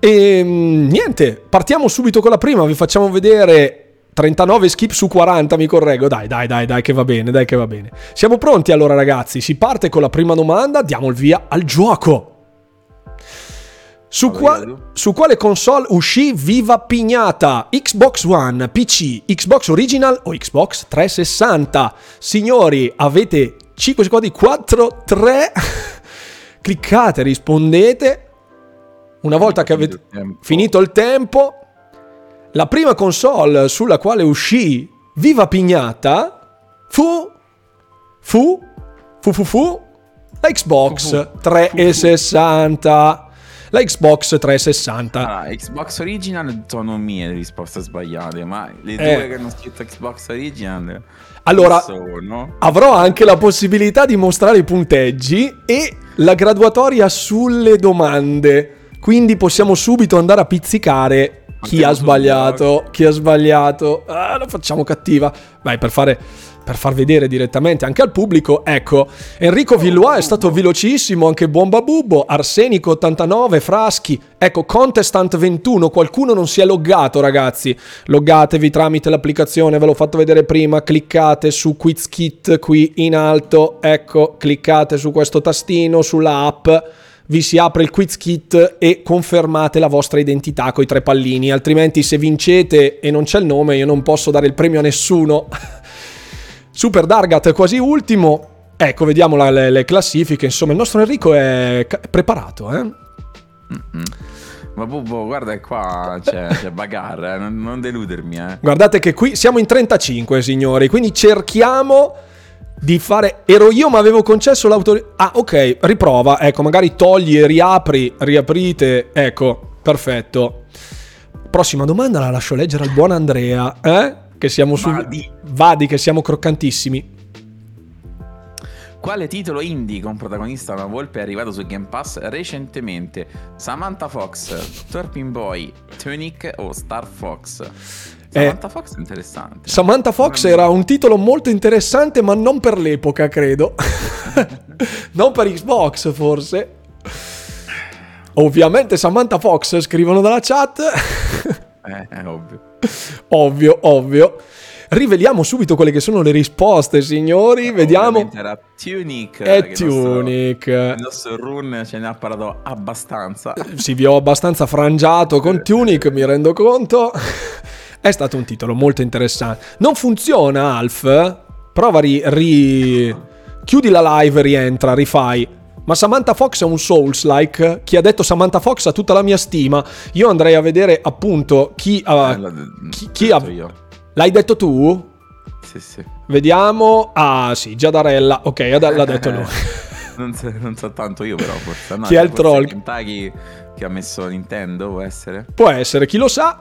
E mm, niente, partiamo subito con la prima, vi facciamo vedere 39 skip su 40, mi correggo. Dai, dai, dai, dai che va bene, dai che va bene. Siamo pronti allora ragazzi, si parte con la prima domanda, diamo il via al gioco. Su, Vai, qua- Edu. su quale console uscì Viva Pignata? Xbox One, PC, Xbox Original o Xbox 360? Signori, avete 5 secondi, 4, 3. Cliccate, rispondete. Una volta che avete Finito il tempo. La prima console sulla quale uscì Viva Pignata fu fu fu fu fu la Xbox Fu, fu. 360. La Xbox 360. Allora, Xbox Original sono mie le risposte sbagliate, ma le Eh. due che hanno scritto Xbox Original Allora-. Avrò anche la possibilità di mostrare i punteggi e la graduatoria sulle domande. Quindi possiamo subito andare a pizzicare Chi ha sbagliato? Chi ha sbagliato? Ah, la facciamo cattiva. Vai, per fare per far vedere direttamente anche al pubblico, ecco, Enrico Villois è stato velocissimo, anche Bomba Bubbo, Arsenico 89, Fraschi, ecco, Contestant 21, qualcuno non si è loggato ragazzi, loggatevi tramite l'applicazione, ve l'ho fatto vedere prima, cliccate su Quiz Kit qui in alto, ecco, cliccate su questo tastino, sulla app, vi si apre il quiz kit e confermate la vostra identità con i tre pallini, altrimenti se vincete e non c'è il nome io non posso dare il premio a nessuno. Super Dargat quasi ultimo. Ecco, vediamo la, le, le, classifiche. Insomma, il nostro Enrico è preparato, eh? Mm-mm. Ma Bubbo, guarda che qua c'è, c'è bagarre, eh? non, non, deludermi. Eh. Guardate che qui siamo in 35, signori, quindi cerchiamo di fare... Ero io ma avevo concesso l'autorizzazione... Ah, ok, riprova, ecco, magari togli e riapri, riaprite, ecco, perfetto. Prossima domanda la lascio leggere al buon Andrea, eh? Che siamo su... Vadi. Vadi, che siamo croccantissimi. Quale titolo indie con protagonista una volpe è arrivato su Game Pass recentemente? Samantha Fox, Turpin Boy, Tunic o Star Fox? Samantha eh, Fox è interessante. Samantha Fox era un titolo molto interessante, ma non per l'epoca, credo. non per Xbox, forse. Ovviamente Samantha Fox scrivono dalla chat. eh, è ovvio. ovvio, ovvio. Riveliamo subito quelle che sono le risposte, signori. Vediamo. Era Tunic. È Tunic. Il nostro, nostro run ce ne ha parlato abbastanza. Sì, vi ho abbastanza frangiato con Tunic, mi rendo conto. È stato un titolo molto interessante. Non funziona, Alf. Prova a ri, ri... Chiudi la live, rientra, rifai. Ma Samantha Fox è un Souls-like. Chi ha detto Samantha Fox ha tutta la mia stima. Io andrei a vedere appunto chi ha. Eh, chi, chi ha. Io. L'hai detto tu? Sì, sì. Vediamo. Ah, sì, Giadarella. Ok, l'ha detto lui. non, so, non, so, tanto io, però. Forse. No, chi è il troll? Kentucky che ha messo Nintendo, può essere? Può essere, chi lo sa.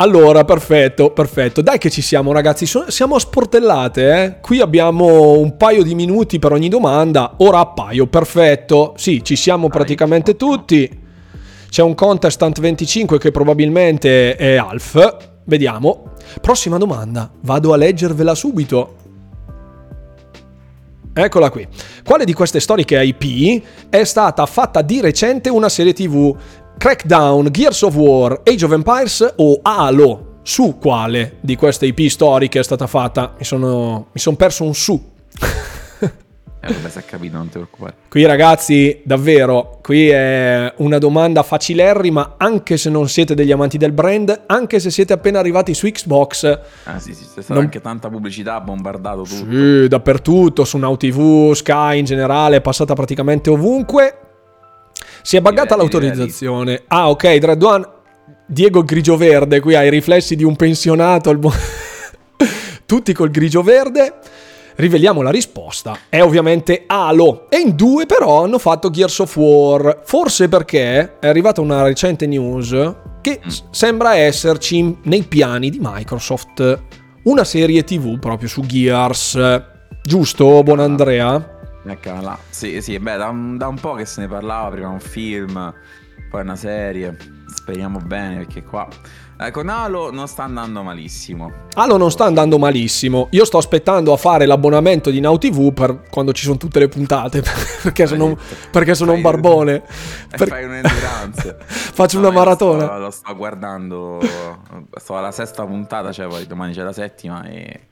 Allora, perfetto, perfetto. Dai che ci siamo ragazzi, siamo a sportellate, eh? Qui abbiamo un paio di minuti per ogni domanda, ora appaio, perfetto. Sì, ci siamo praticamente tutti. C'è un contestant 25 che probabilmente è Alf. Vediamo. Prossima domanda, vado a leggervela subito. Eccola qui. Quale di queste storiche IP è stata fatta di recente una serie TV? Crackdown, Gears of War, Age of Empires o Halo? Su quale di queste IP storiche è stata fatta? Mi sono, mi sono perso un su. Eh, vabbè, si è capito, non ti preoccupare. Qui ragazzi, davvero, qui è una domanda facilerrima, anche se non siete degli amanti del brand, anche se siete appena arrivati su Xbox. Ah sì, sì, c'è stata non... anche tanta pubblicità, bombardato tutto. Sì, dappertutto, su Now TV, Sky in generale, è passata praticamente ovunque. Si è buggata l'autorizzazione. Ah, ok, Dread One. Diego grigio verde, qui ha i riflessi di un pensionato. Bu- Tutti col grigio verde. Riveliamo la risposta. È ovviamente Halo. E in due però hanno fatto Gears of War. Forse perché è arrivata una recente news che mm. sembra esserci nei piani di Microsoft una serie TV proprio su Gears. Giusto, buon Andrea? Eccola là. Sì, sì, beh, da un, da un, po' che se ne parlava, prima un film, poi una serie. Speriamo bene perché qua... Ecco, Halo non sta andando malissimo. Halo non sta andando malissimo. Io sto aspettando a fare l'abbonamento di Now TV per quando ci sono tutte le puntate, perché sono, perché sono un barbone. Per... fai un'endurance. Faccio no, una maratona. Sto, lo sto guardando, sto alla sesta puntata, cioè poi domani c'è la settima e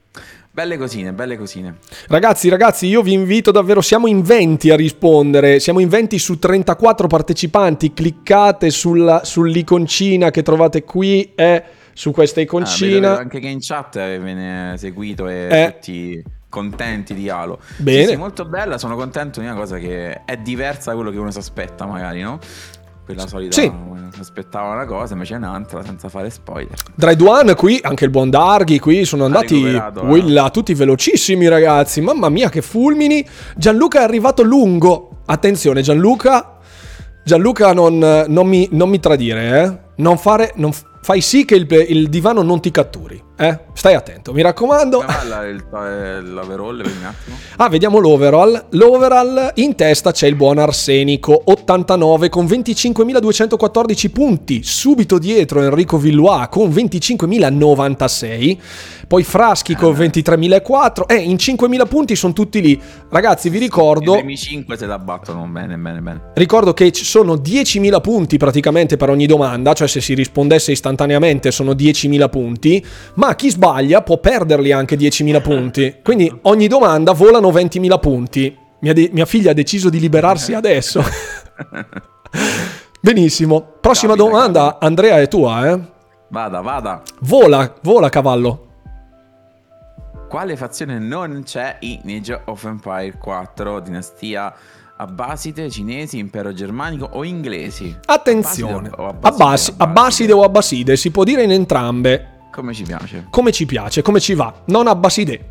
Belle cosine, belle cosine. Ragazzi, ragazzi, io vi invito davvero, siamo in 20 a rispondere, siamo in 20 su 34 partecipanti, cliccate sulla, sull'iconcina che trovate qui e su questa iconcina. Ah, anche che in chat viene seguito e eh. tutti contenti di Halo. Bene. Sì, sì, molto bella, sono contento di una cosa che è diversa da quello che uno si aspetta magari, no? Quella solita sì. aspettava una cosa invece è un'altra senza fare spoiler Dread One qui anche il buon Darghi qui sono andati Willa, eh. tutti velocissimi ragazzi mamma mia che fulmini Gianluca è arrivato lungo attenzione Gianluca Gianluca non, non, mi, non mi, tradire eh? non fare non, fai sì che il, il divano non ti catturi Eh? Stai attento, mi raccomando. Il- il- l'overall, vedi un attimo? Ah, vediamo l'overall. L'overall in testa c'è il buon Arsenico, 89 con 25.214 punti. Subito dietro Enrico Villois con 25.096. Poi Fraschi con 23.004. Eh, in 5.000 punti sono tutti lì. Ragazzi, vi I ricordo... primi 5 se la battono bene, bene, bene. Ricordo che ci sono 10.000 punti praticamente per ogni domanda, cioè se si rispondesse istantaneamente sono 10.000 punti, ma chi sbaglia può perderli anche 10.000 punti. Quindi ogni domanda volano 20.000 punti. Mia, de- mia figlia ha deciso di liberarsi adesso. Benissimo. Prossima Capita, domanda, capita. Andrea, è tua, eh? Vada, vada. Vola, vola cavallo. Quale fazione non c'è in Age of Empire 4? Dinastia Abbaside, cinesi, impero germanico o inglesi? Attenzione. Abbaside o Abbasi- Abbaside? Abbaside o Abbaside, si può dire in entrambe. Come ci piace? Come ci piace, come ci va. Non Abbaside.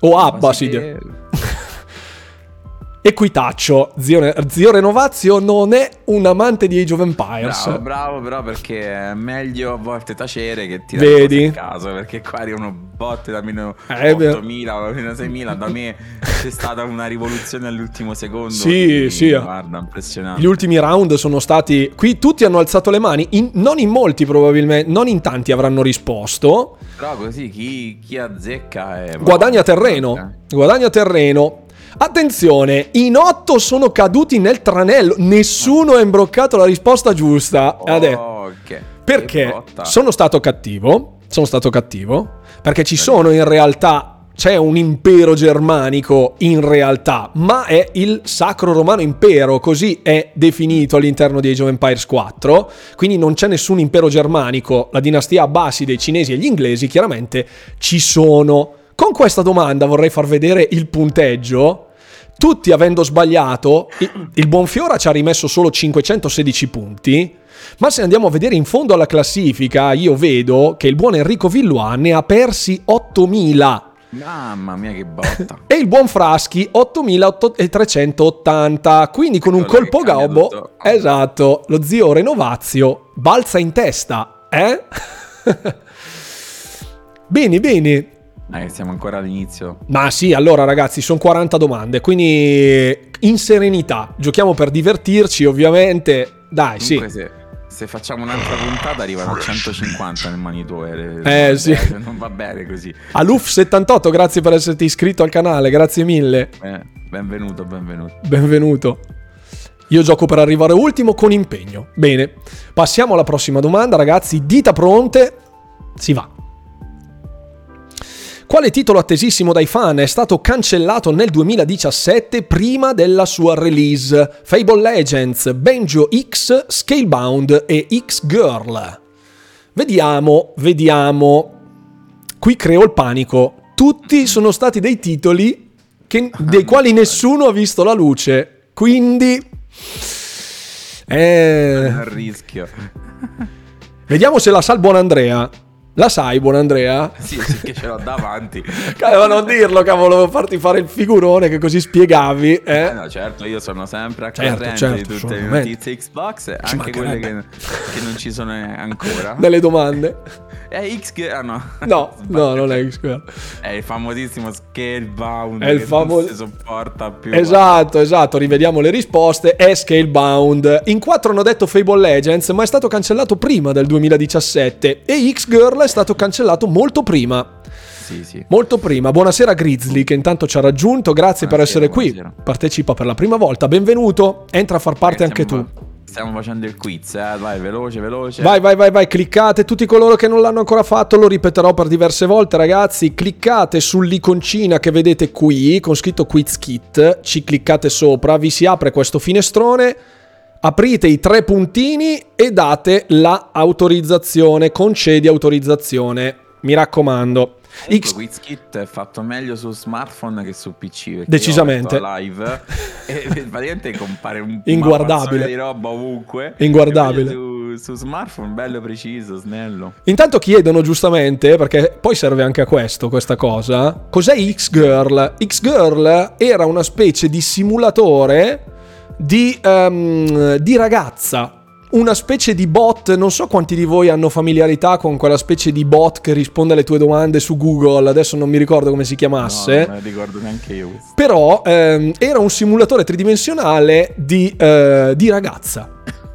O Abbaside. Equitaccio, zio, zio Renovazio non è un amante di Age of Empires. Bravo, bravo, però perché è meglio a volte tacere che tirare Vedi? a caso, perché qua arrivano botte da meno Eh, beh. 8.000 o meno 6.000, da me c'è stata una rivoluzione all'ultimo secondo. Sì, quindi, sì. Guarda, impressionante. Gli ultimi round sono stati. Qui tutti hanno alzato le mani. in- non in molti, probabilmente. Non in tanti avranno risposto. Però così chi, chi azzecca è... Guadagna terreno. Guadagna terreno. Attenzione, in otto sono caduti nel tranello. Nessuno ha imbroccato la risposta giusta. E adesso-. Che Perché sono stato cattivo. Sono stato cattivo. Perché ci sono in realtà. C'è un impero germanico in realtà, ma è il Sacro Romano Impero, così è definito all'interno di Age of Empires 4. Quindi non c'è nessun impero germanico. La dinastia Abbaside, i cinesi e gli inglesi chiaramente ci sono. Con questa domanda vorrei far vedere il punteggio. Tutti avendo sbagliato, il- il buon Fiora ci ha rimesso solo 516 punti. Ma se andiamo a vedere in fondo alla classifica, io vedo che il buon Enrico Villois ne ha persi 8000 Mamma mia che botta. e il buon Fraschi 8380. Quindi con un colpo gobbo, esatto, lo zio Renovazio balza in testa, eh? bene, bene. Eh, siamo ancora all'inizio. Ma sì, allora ragazzi, sono 40 domande, quindi in serenità. Giochiamo per divertirci, ovviamente. Dai, sì. Comunque se, se facciamo un'altra puntata arrivano a 150 nel manitore. Eh, sì. Non va bene così. Aluf78, grazie per esserti iscritto al canale, grazie mille. Eh, benvenuto, benvenuto. Benvenuto. Io gioco per arrivare ultimo con impegno. Bene, passiamo alla prossima domanda, ragazzi. Dita pronte, si va. Quale titolo attesissimo dai fan è stato cancellato nel 2017 prima della sua release? Fable Legends, Banjo X, Scalebound e X-Girl. Vediamo, vediamo. Qui creo il panico. Tutti sono stati dei titoli che- dei quali nessuno ha visto la luce. Quindi... Eh, rischio. vediamo se la sa il buon Andrea. La sai, buon Andrea? Sì, sì, che ce l'ho davanti. Cavolo, non dirlo, cavolo, volevo farti fare il figurone che così spiegavi. Eh Eh? no, certo, io sono sempre a Certo, corrente certo, di tutte le notizie Xbox, anche quelle che, che non ci sono ancora. Nelle domande. È X ah no. No, no, non è X-Girl. È il famosissimo Scalebound È il che famo- non si sopporta più. Esatto, esatto, rivediamo le risposte. È Scalebound. In quattro hanno detto Fable Legends, ma è stato cancellato prima del 2017. E X-Girl stato cancellato molto prima. Sì, sì. Molto prima. Buonasera Grizzly, che intanto ci ha raggiunto. Grazie per Buonasera, essere qui. buonasera. Partecipa per la prima volta. Benvenuto. Entra a far parte anche tu. Stiamo- Stiamo facendo il quiz, eh. Vai, veloce, veloce. Vai, vai, vai, vai, cliccate. Tutti coloro che non l'hanno ancora fatto, lo ripeterò per diverse volte, ragazzi. Cliccate sull'iconcina che vedete qui con scritto Quiz Kit. Ci cliccate sopra, vi si apre questo finestrone. Aprite i tre puntini e date la autorizzazione. Concedi autorizzazione. Mi raccomando. X- Quiz Kit è fatto meglio su smartphone che su PC. Decisamente. live e praticamente compare un Inguardabile. di roba ovunque. Inguardabile. Su, su smartphone bello preciso, snello. Intanto chiedono giustamente, perché poi serve anche a questo, questa cosa, cos'è X-Girl? X-Girl era una specie di simulatore di, ehm, di ragazza. una specie di bot, non so quanti di voi hanno familiarità con quella specie di bot che risponde alle tue domande su Google, adesso non mi ricordo come si chiamasse. No, non ricordo neanche io. Però ehm, era un simulatore tridimensionale di, eh, di ragazza.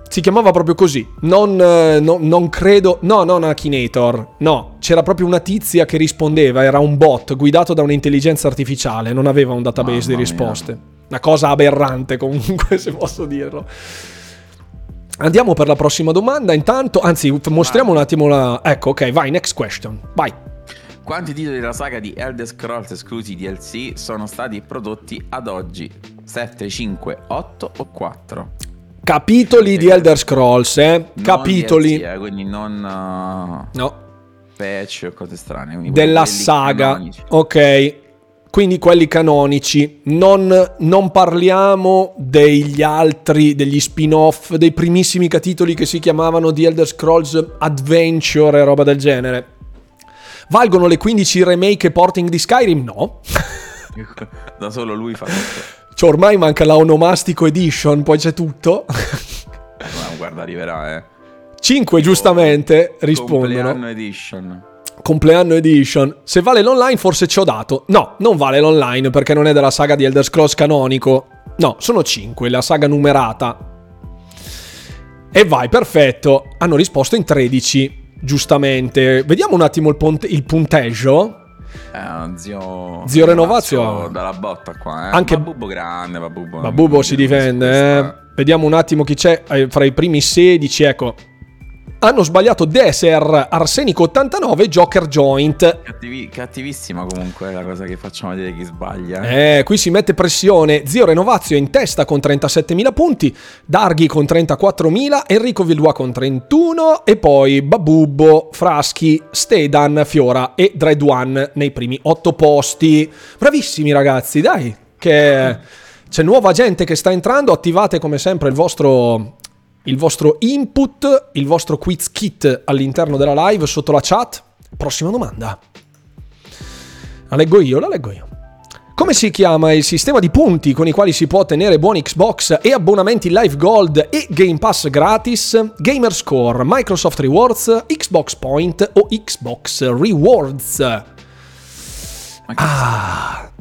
Si chiamava proprio così, non, eh, no, non, credo, no, non Akinator, no, c'era proprio una tizia che rispondeva, era un bot guidato da un'intelligenza artificiale, non aveva un database Mamma di risposte. Mia. Una cosa aberrante comunque, se posso dirlo. Andiamo per la prossima domanda, intanto, anzi, mostriamo un attimo la... Ecco, ok, vai, next question, vai. Quanti titoli della saga di Elder Scrolls esclusi DLC sono stati prodotti ad oggi? 7, 5, 8 o 4? Capitoli di Elder Scrolls, eh? Capitoli. DLC, eh, quindi non... Uh, no. Patch o cose strane. Della saga. Ok. Quindi quelli canonici. Non, non, parliamo degli altri, degli spin-off, dei primissimi capitoli che si chiamavano The Elder Scrolls Adventure e roba del genere. Valgono le 15 remake e porting di Skyrim? No. da solo lui fa tutto. Cioè, ormai manca la Onomastico Edition, poi c'è tutto. no, guarda, arriverà, eh. 5 giustamente rispondono. Compleanno Edition. Compleanno Edition. Se vale l'online forse ci ho dato. No, non vale l'online perché non è della saga di Elder Scrolls canonico. No, sono 5, la saga numerata. E vai, perfetto. Hanno risposto in 13, giustamente. Vediamo un attimo il, pont- il punteggio. Eh, zio... Zio Renovazio. Dalla botta qua, eh. Anche Babubo grande, Babubo. Babubo si difende, eh. Vediamo un attimo chi c'è eh, fra i primi 16, ecco hanno sbagliato Deser, Arsenico 89 Joker Joint. Cattivi, cattivissima comunque la cosa che facciamo vedere chi sbaglia. Eh, qui si mette pressione. Zio Renovazio in testa con 37.000 punti, Darghi con 34.000, Enrico Villois con 31 e poi Babubbo, Fraschi, Stedan, Fiora e Dread One nei primi 8 posti. Bravissimi ragazzi, dai, che c'è nuova gente che sta entrando, attivate come sempre il vostro il vostro input, il vostro quiz kit all'interno della live sotto la chat. Prossima domanda. La leggo io, la leggo io. Come si chiama il sistema di punti con i quali si può ottenere buoni Xbox e abbonamenti Live Gold e Game Pass gratis? Gamer Score, Microsoft Rewards, Xbox Point o Xbox Rewards? Ah,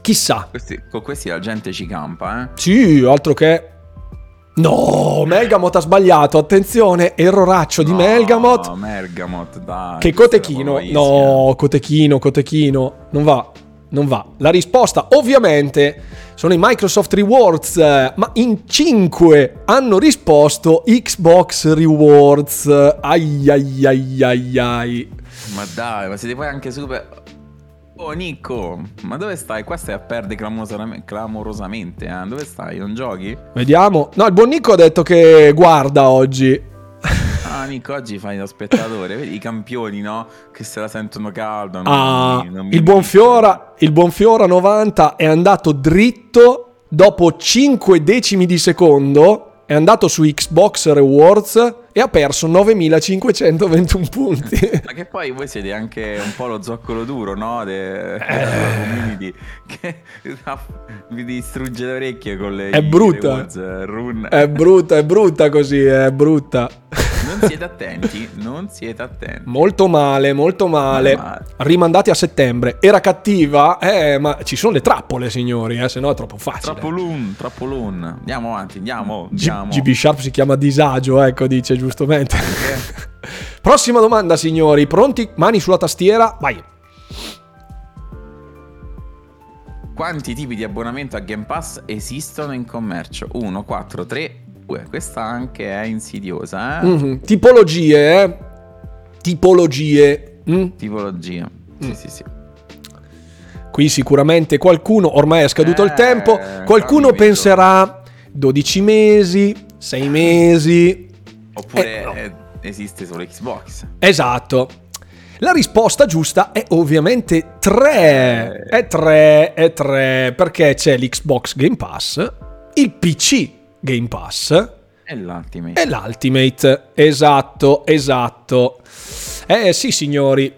chissà. Questi, con questi la gente ci campa, eh? Sì, altro che No, Melgamot ha sbagliato, attenzione, erroraccio di no, Melgamot. No, Melgamot, dai. Che Cotechino. No, Cotechino, Cotechino. Non va, non va. La risposta, ovviamente, sono i Microsoft Rewards, ma in 5 hanno risposto Xbox Rewards. Ai ai ai ai ai. Ma dai, ma siete poi anche super... Oh Nico, ma dove stai? Qua stai a perdere clamorosamente, eh? Dove stai? Non giochi? Vediamo. No, il buon Nico ha detto che guarda oggi. Ah, Nico, oggi fai lo spettatore. Vedi i campioni, no? Che se la sentono calda. ah, mi, il, buon Fiora, il buon Fiora 90 è andato dritto dopo 5 decimi di secondo è andato su Xbox Rewards e ha perso 9521 punti. Ma che poi voi siete anche un po' lo zoccolo duro, no? De, eh. community che vi distrugge le orecchie con le È brutta. Rewards, è brutta, è brutta così, è brutta. Non siete attenti, non siete attenti. Molto male, molto male. male. Rimandati a settembre. Era cattiva, eh, ma ci sono le trappole, signori, eh, se no è troppo facile. Troppo loon. Andiamo avanti, andiamo. andiamo. G- GB Sharp si chiama disagio, ecco, dice giustamente. Prossima domanda, signori. Pronti? Mani sulla tastiera, vai. Quanti tipi di abbonamento a Game Pass esistono in commercio? 1, 4, 3, Uh, questa anche è insidiosa, eh? Mm-hmm. Tipologie, eh? Tipologie. Mm? Tipologie. Sì, mm. sì, sì. Qui sicuramente qualcuno, ormai è scaduto eh, il tempo, qualcuno penserà 12 mesi, 6 mesi. Oppure eh, no. esiste solo Xbox. Esatto. La risposta giusta è ovviamente 3. Eh. È 3, è 3, perché c'è l'Xbox Game Pass, il PC Game Pass. E l'Ultimate. E l'Ultimate, esatto, esatto. Eh sì signori,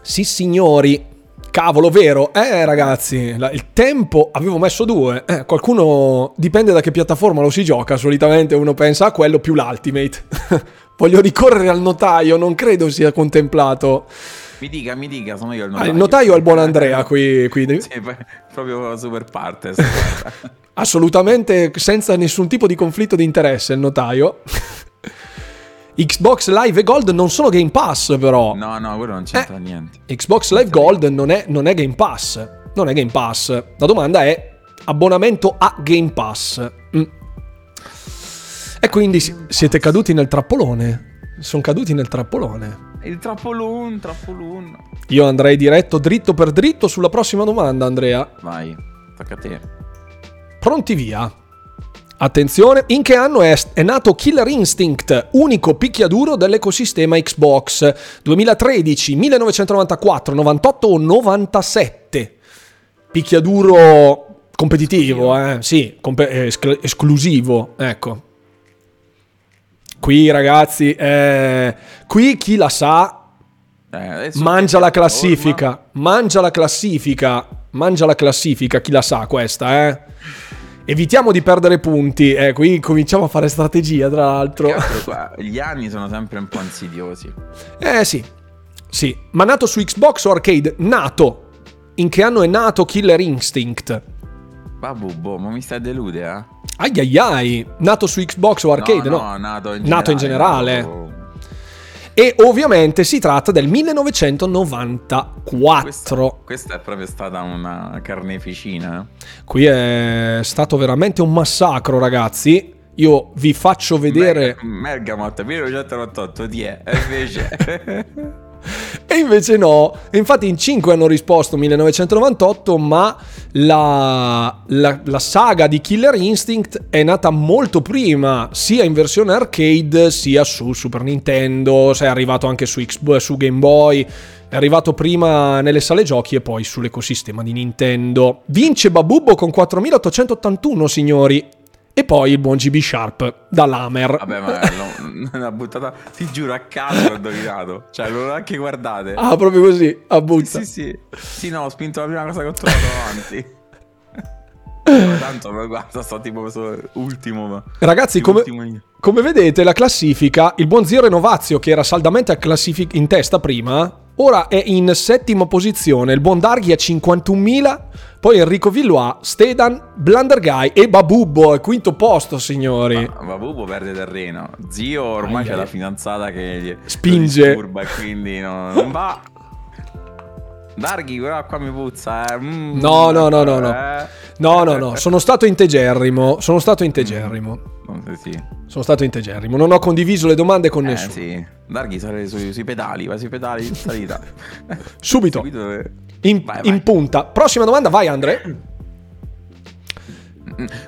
sì signori, Cavolo, vero? Eh, ragazzi, il tempo avevo messo due. Eh, qualcuno dipende da che piattaforma lo si gioca. Solitamente uno pensa a quello più l'Ultimate. Voglio ricorrere al notaio, non credo sia contemplato. Mi dica, mi dica, sono io il Ah, notaio. il notaio è il buon Andrea qui. qui. Sì, proprio super partes. Assolutamente senza nessun tipo di conflitto di interesse il notaio. Xbox Live e Gold non sono Game Pass però. no, no, quello non c'entra niente. Xbox Live Gold non è, non è Game Pass. Non è Game Pass. La domanda è abbonamento a Game Pass. Mm. E quindi si- siete caduti nel trappolone. Sono caduti nel trappolone. Il trappolun, trappolun. Io andrei diretto dritto per dritto sulla prossima domanda, Andrea. Vai, tocca a te. Pronti via. Attenzione, in che anno è, è nato Killer Instinct, unico picchiaduro dell'ecosistema Xbox? 2013, 1994, 98 o 97? Picchiaduro competitivo, eh? Sì, compe- eh, escl- esclusivo, ecco. Qui ragazzi, eh, qui chi la sa Eh, mangia la classifica, mangia la classifica, mangia la classifica, chi la sa questa, eh? Evitiamo di perdere punti, eh, qui cominciamo a fare strategia, tra l'altro. Qua, Gli anni sono sempre un po' insidiosi. Eh sì, sì, ma nato su Xbox o arcade? Nato. In che anno è nato Killer Instinct? Babu, boh, ma mi stai a delude, eh? Ai ai ai, nato su Xbox o arcade? No, no, nato in Nato in generale. E ovviamente si tratta del 1994. Questa, questa è proprio stata una carneficina. eh. Qui è stato veramente un massacro, ragazzi. Io vi faccio vedere. Mer- Bergamot 1998 ti è, e invece... E invece no. Infatti in 5 hanno risposto 1998, ma la, la- la saga di Killer Instinct è nata molto prima, sia in versione arcade, sia su Super Nintendo, è arrivato anche su, Xbox, su Game Boy. È arrivato prima nelle sale giochi e poi sull'ecosistema di Nintendo. Vince Babubbo con 4881, signori. E poi il buon GB Sharp dall'Hammer. Vabbè, ma no, una buttata, ti giuro, a caso ho indovinato. Cioè, non l'ho neanche guardate. Ah, proprio così, a butta. Sì, sì. Sì, no, ho spinto la prima cosa che ho trovato avanti. Tanto, ma guarda, sto tipo solo ultimo. ma- Ragazzi, come, ultimo come vedete, la classifica, il buon Zio Renovazio, che era saldamente a classific- in testa prima, ora è in settima posizione. Il buon Darghi a 51.000, poi Enrico Villois, Stedan, Blunder Guy e Babubbo al quinto posto, signori. Ma Babubo perde terreno. Zio ormai Ai, c'è la fidanzata che gli Spinge. e quindi no- non va. Darghi, però qua mi puzza. Eh. Mm, No, no, no, no, no. No, no, no, sono stato integerrimo, sono stato integerrimo. So, sì. Sono stato integerrimo, non ho condiviso le domande con Eh, nessuno. sì. Darghi sale sui, sui pedali, va sui pedali in salita. Subito, Subito, eh. in, Vai, in vai. punta. Prossima domanda, vai Andre.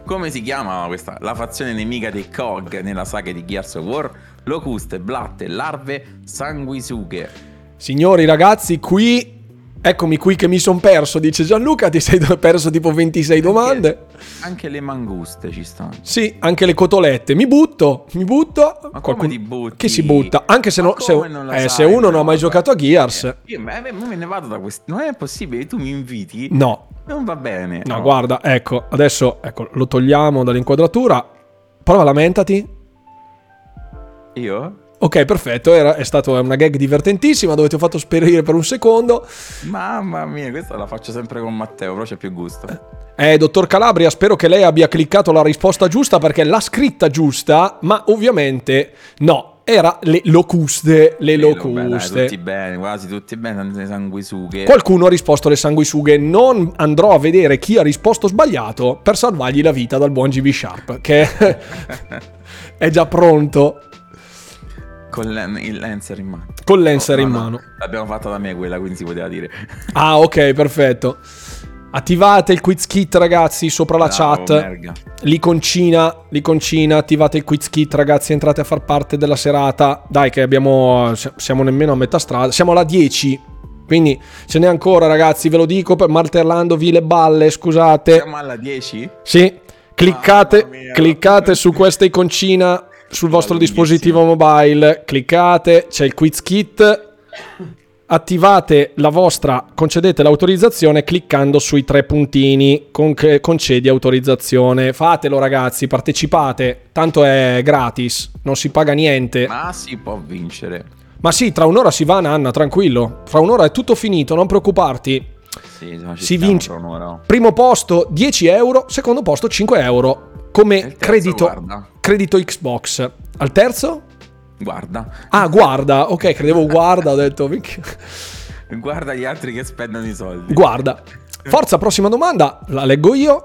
Come si chiama questa? La fazione nemica dei Kog nella saga di Gears of War? Locuste, blatte, larve, sanguisughe. Signori ragazzi, qui eccomi qui che mi sono perso, dice Gianluca, ti sei perso tipo 26 domande. Anche le manguste ci stanno. Sì, anche le cotolette. Mi butto, mi butto. Ma come Qualcuno- ti butti? Che si butta? Anche se, no- se- non eh, sai, se uno non ha no? mai giocato a Gears. Io ma- ma me ne vado da questo. Non è possibile, tu mi inviti? No, Non va bene. no, guarda, ecco, adesso ecco, lo togliamo dall'inquadratura. Prova lamentati. Io? Ok, perfetto, era, è stata una gag divertentissima dove ti ho fatto sperire per un secondo. Mamma mia, questa la faccio sempre con Matteo, però c'è più gusto. Eh, dottor Calabria, spero che lei abbia cliccato la risposta giusta perché l'ha scritta giusta, ma ovviamente no, era le locuste, le Bello, beh, dai, locuste. tutti bene, quasi tutti bene, tante sanguisughe. Qualcuno ha risposto le sanguisughe, non andrò a vedere chi ha risposto sbagliato per salvargli la vita dal buon GB Sharp, che è già pronto Con l'en- il Lancer in mano. col Lancer No, in no, mano. L'abbiamo fatta da me quella, quindi si poteva dire. Ah, ok, perfetto. Attivate il quiz kit, ragazzi, sopra la Bravo, chat. merga. L'iconcina, l'iconcina, attivate il quiz kit, ragazzi, entrate a far parte della serata. Dai, che abbiamo. Siamo nemmeno a metà strada. Siamo alla 10. Quindi ce n'è ancora, ragazzi, ve lo dico, per martellandovi le balle, scusate. Siamo alla 10? Sì, cliccate, cliccate su questa iconcina sul vostro dispositivo mobile. Cliccate, c'è il quiz kit. attivate la vostra, concedete l'autorizzazione cliccando sui tre puntini con concedi autorizzazione. Fatelo ragazzi, partecipate, tanto è gratis, non si paga niente. Ma si può vincere. Ma sì, tra un'ora si va Nanna, tranquillo. Fra un'ora è tutto finito, non preoccuparti. Sì, si vince. Primo posto 10 euro, secondo posto 5 euro come credito, credito Xbox. Al terzo? Guarda. Ah, guarda. Ok, credevo guarda, ho detto... guarda gli altri che spendono i soldi. Guarda. Forza, prossima domanda, la leggo io.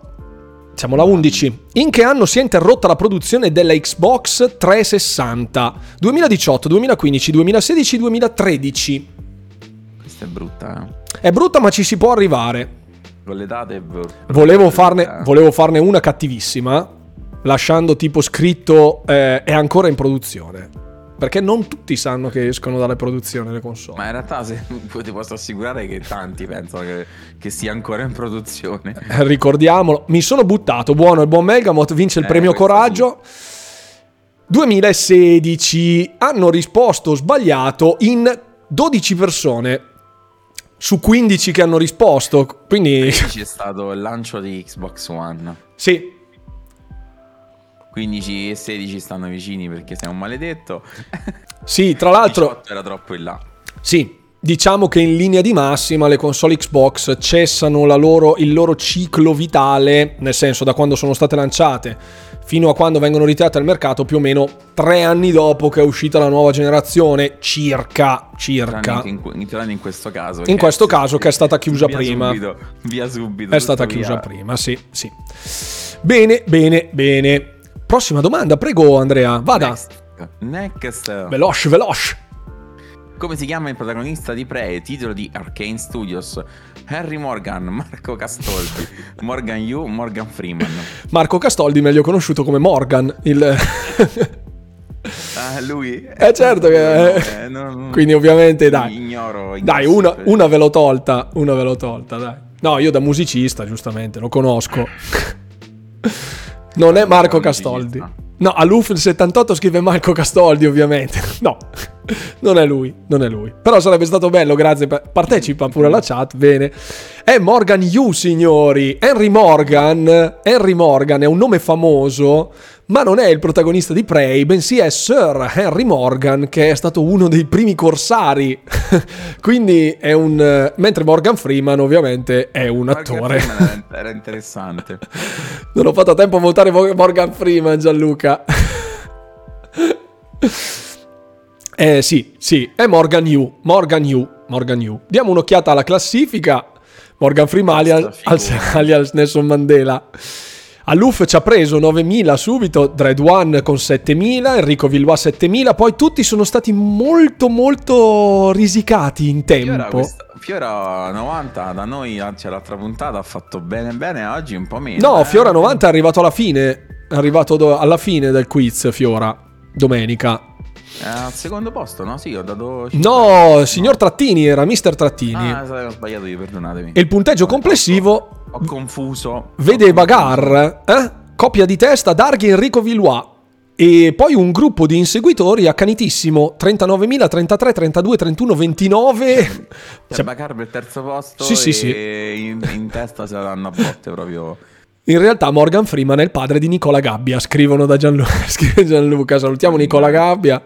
Siamo alla 11. In che anno si è interrotta la produzione della Xbox 360? 2018, 2015, 2016, 2013. Questa è brutta, eh? È brutta, ma ci si può arrivare. Con le date è brutta. Volevo farne, volevo farne una cattivissima, lasciando tipo scritto eh, è ancora in produzione. Perché non tutti sanno che escono dalle produzioni le console. Ma in realtà se, ti posso assicurare che tanti pensano che, che sia ancora in produzione. Eh, ricordiamolo, mi sono buttato, buono il buon Megamot, vince il eh, premio Coraggio. Sì. 2016 hanno risposto sbagliato in 12 persone su 15 che hanno risposto. Quindi c'è stato il lancio di Xbox One. Sì, 15 e 16 stanno vicini perché sei un maledetto. Sì, tra l'altro... 18 era troppo in là. Sì, diciamo che in linea di massima le console Xbox cessano loro, il loro ciclo vitale, nel senso da quando sono state lanciate fino a quando vengono ritirate al mercato più o meno tre anni dopo che è uscita la nuova generazione, circa. circa. In, in, in questo caso. In questo caso che è stata chiusa via prima. Subito, via subito. È stata chiusa via. prima, sì, sì. Bene, bene, bene. Prossima domanda, prego Andrea, vada. Next. Next. Veloce, veloce. Come si chiama il protagonista di Prey, titolo di Arcane Studios? Henry Morgan, Marco Castoldi, Morgan Yu, Morgan Freeman. Marco Castoldi, meglio conosciuto come Morgan, il... Ah, lui? Eh certo che... Eh, non, Quindi ovviamente dai. Ignoro. Dai, una, una ve l'ho tolta, una ve l'ho tolta, dai. No, io da musicista, giustamente, lo conosco. Non è Marco Castoldi. No, a Luff 78 scrive Marco Castoldi, ovviamente. No, non è lui, non è lui. Però sarebbe stato bello, grazie. Partecipa pure alla chat, bene. È Morgan Yu, signori. Henry Morgan. Henry Morgan è un nome famoso ma non è il protagonista di Prey, bensì è Sir Henry Morgan, che è stato uno dei primi corsari. Quindi è un... mentre Morgan Freeman ovviamente è un attore. Era interessante. non ho fatto a tempo a votare Morgan Freeman, Gianluca. eh sì, sì, è Morgan Yu, Morgan Yu, Morgan Yu. Diamo un'occhiata alla classifica. Morgan Freeman alias, alias Nelson Mandela. Aluf ci ha preso 9.000 subito, Dread One con 7.000, Enrico Villois 7.000, poi tutti sono stati molto molto risicati in tempo. Fiora, 90 da noi, anzi l'altra puntata ha fatto bene bene, oggi un po' meno. No, eh? Fiora 90 è arrivato alla fine, è arrivato alla fine del quiz Fiora, domenica. Al secondo posto, no? Sì, ho dato. 5. No, signor Trattini era Mister Trattini. Ah, ho sbagliato io, perdonatemi. E il punteggio complessivo ho confuso. Vede ho Bagar, eh? coppia di testa, Darghi Enrico Villois. E poi un gruppo di inseguitori accanitissimo, 39.000, 33, 32, 31, 29. Cioè, Bagar per il terzo posto sì, sì, sì. In, in testa se la danno a botte proprio. In realtà Morgan Freeman è il padre di Nicola Gabbia, scrivono da Gianluca. Scrive Gianluca, salutiamo Nicola Gabbia.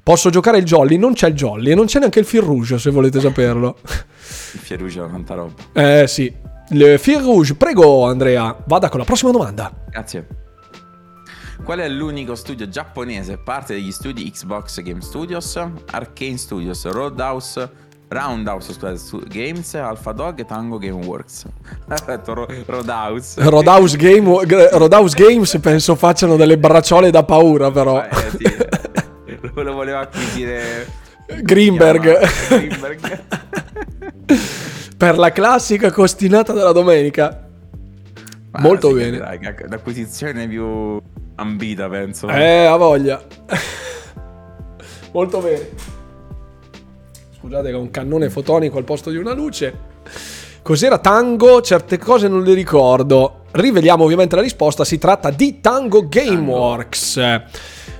Posso giocare il Jolly? Non c'è il Jolly e non c'è neanche il Fil Rouge, se volete saperlo. Il Fil Rouge è tanta roba. Eh sì, le Fil Rouge, prego Andrea, vada con la prossima domanda. Grazie. Qual è l'unico studio giapponese, parte degli studi Xbox Game Studios, Arcane Studios, Roadhouse, Roundhouse scusate, Games, Alpha Dog e Tango Gameworks. Roadhouse. Roadhouse, Game, Roadhouse Games penso facciano delle bracciole da paura però. Eh, sì. Lo voleva acquisire Greenberg. Greenberg per la classica costinata della domenica. Ma Molto bene. Dai, l'acquisizione più ambita, penso. Eh, ha voglia. Molto bene. Scusate ho un cannone fotonico al posto di una luce. Cos'era Tango? Certe cose non le ricordo. Riveliamo ovviamente la risposta. Si tratta di Tango Gameworks.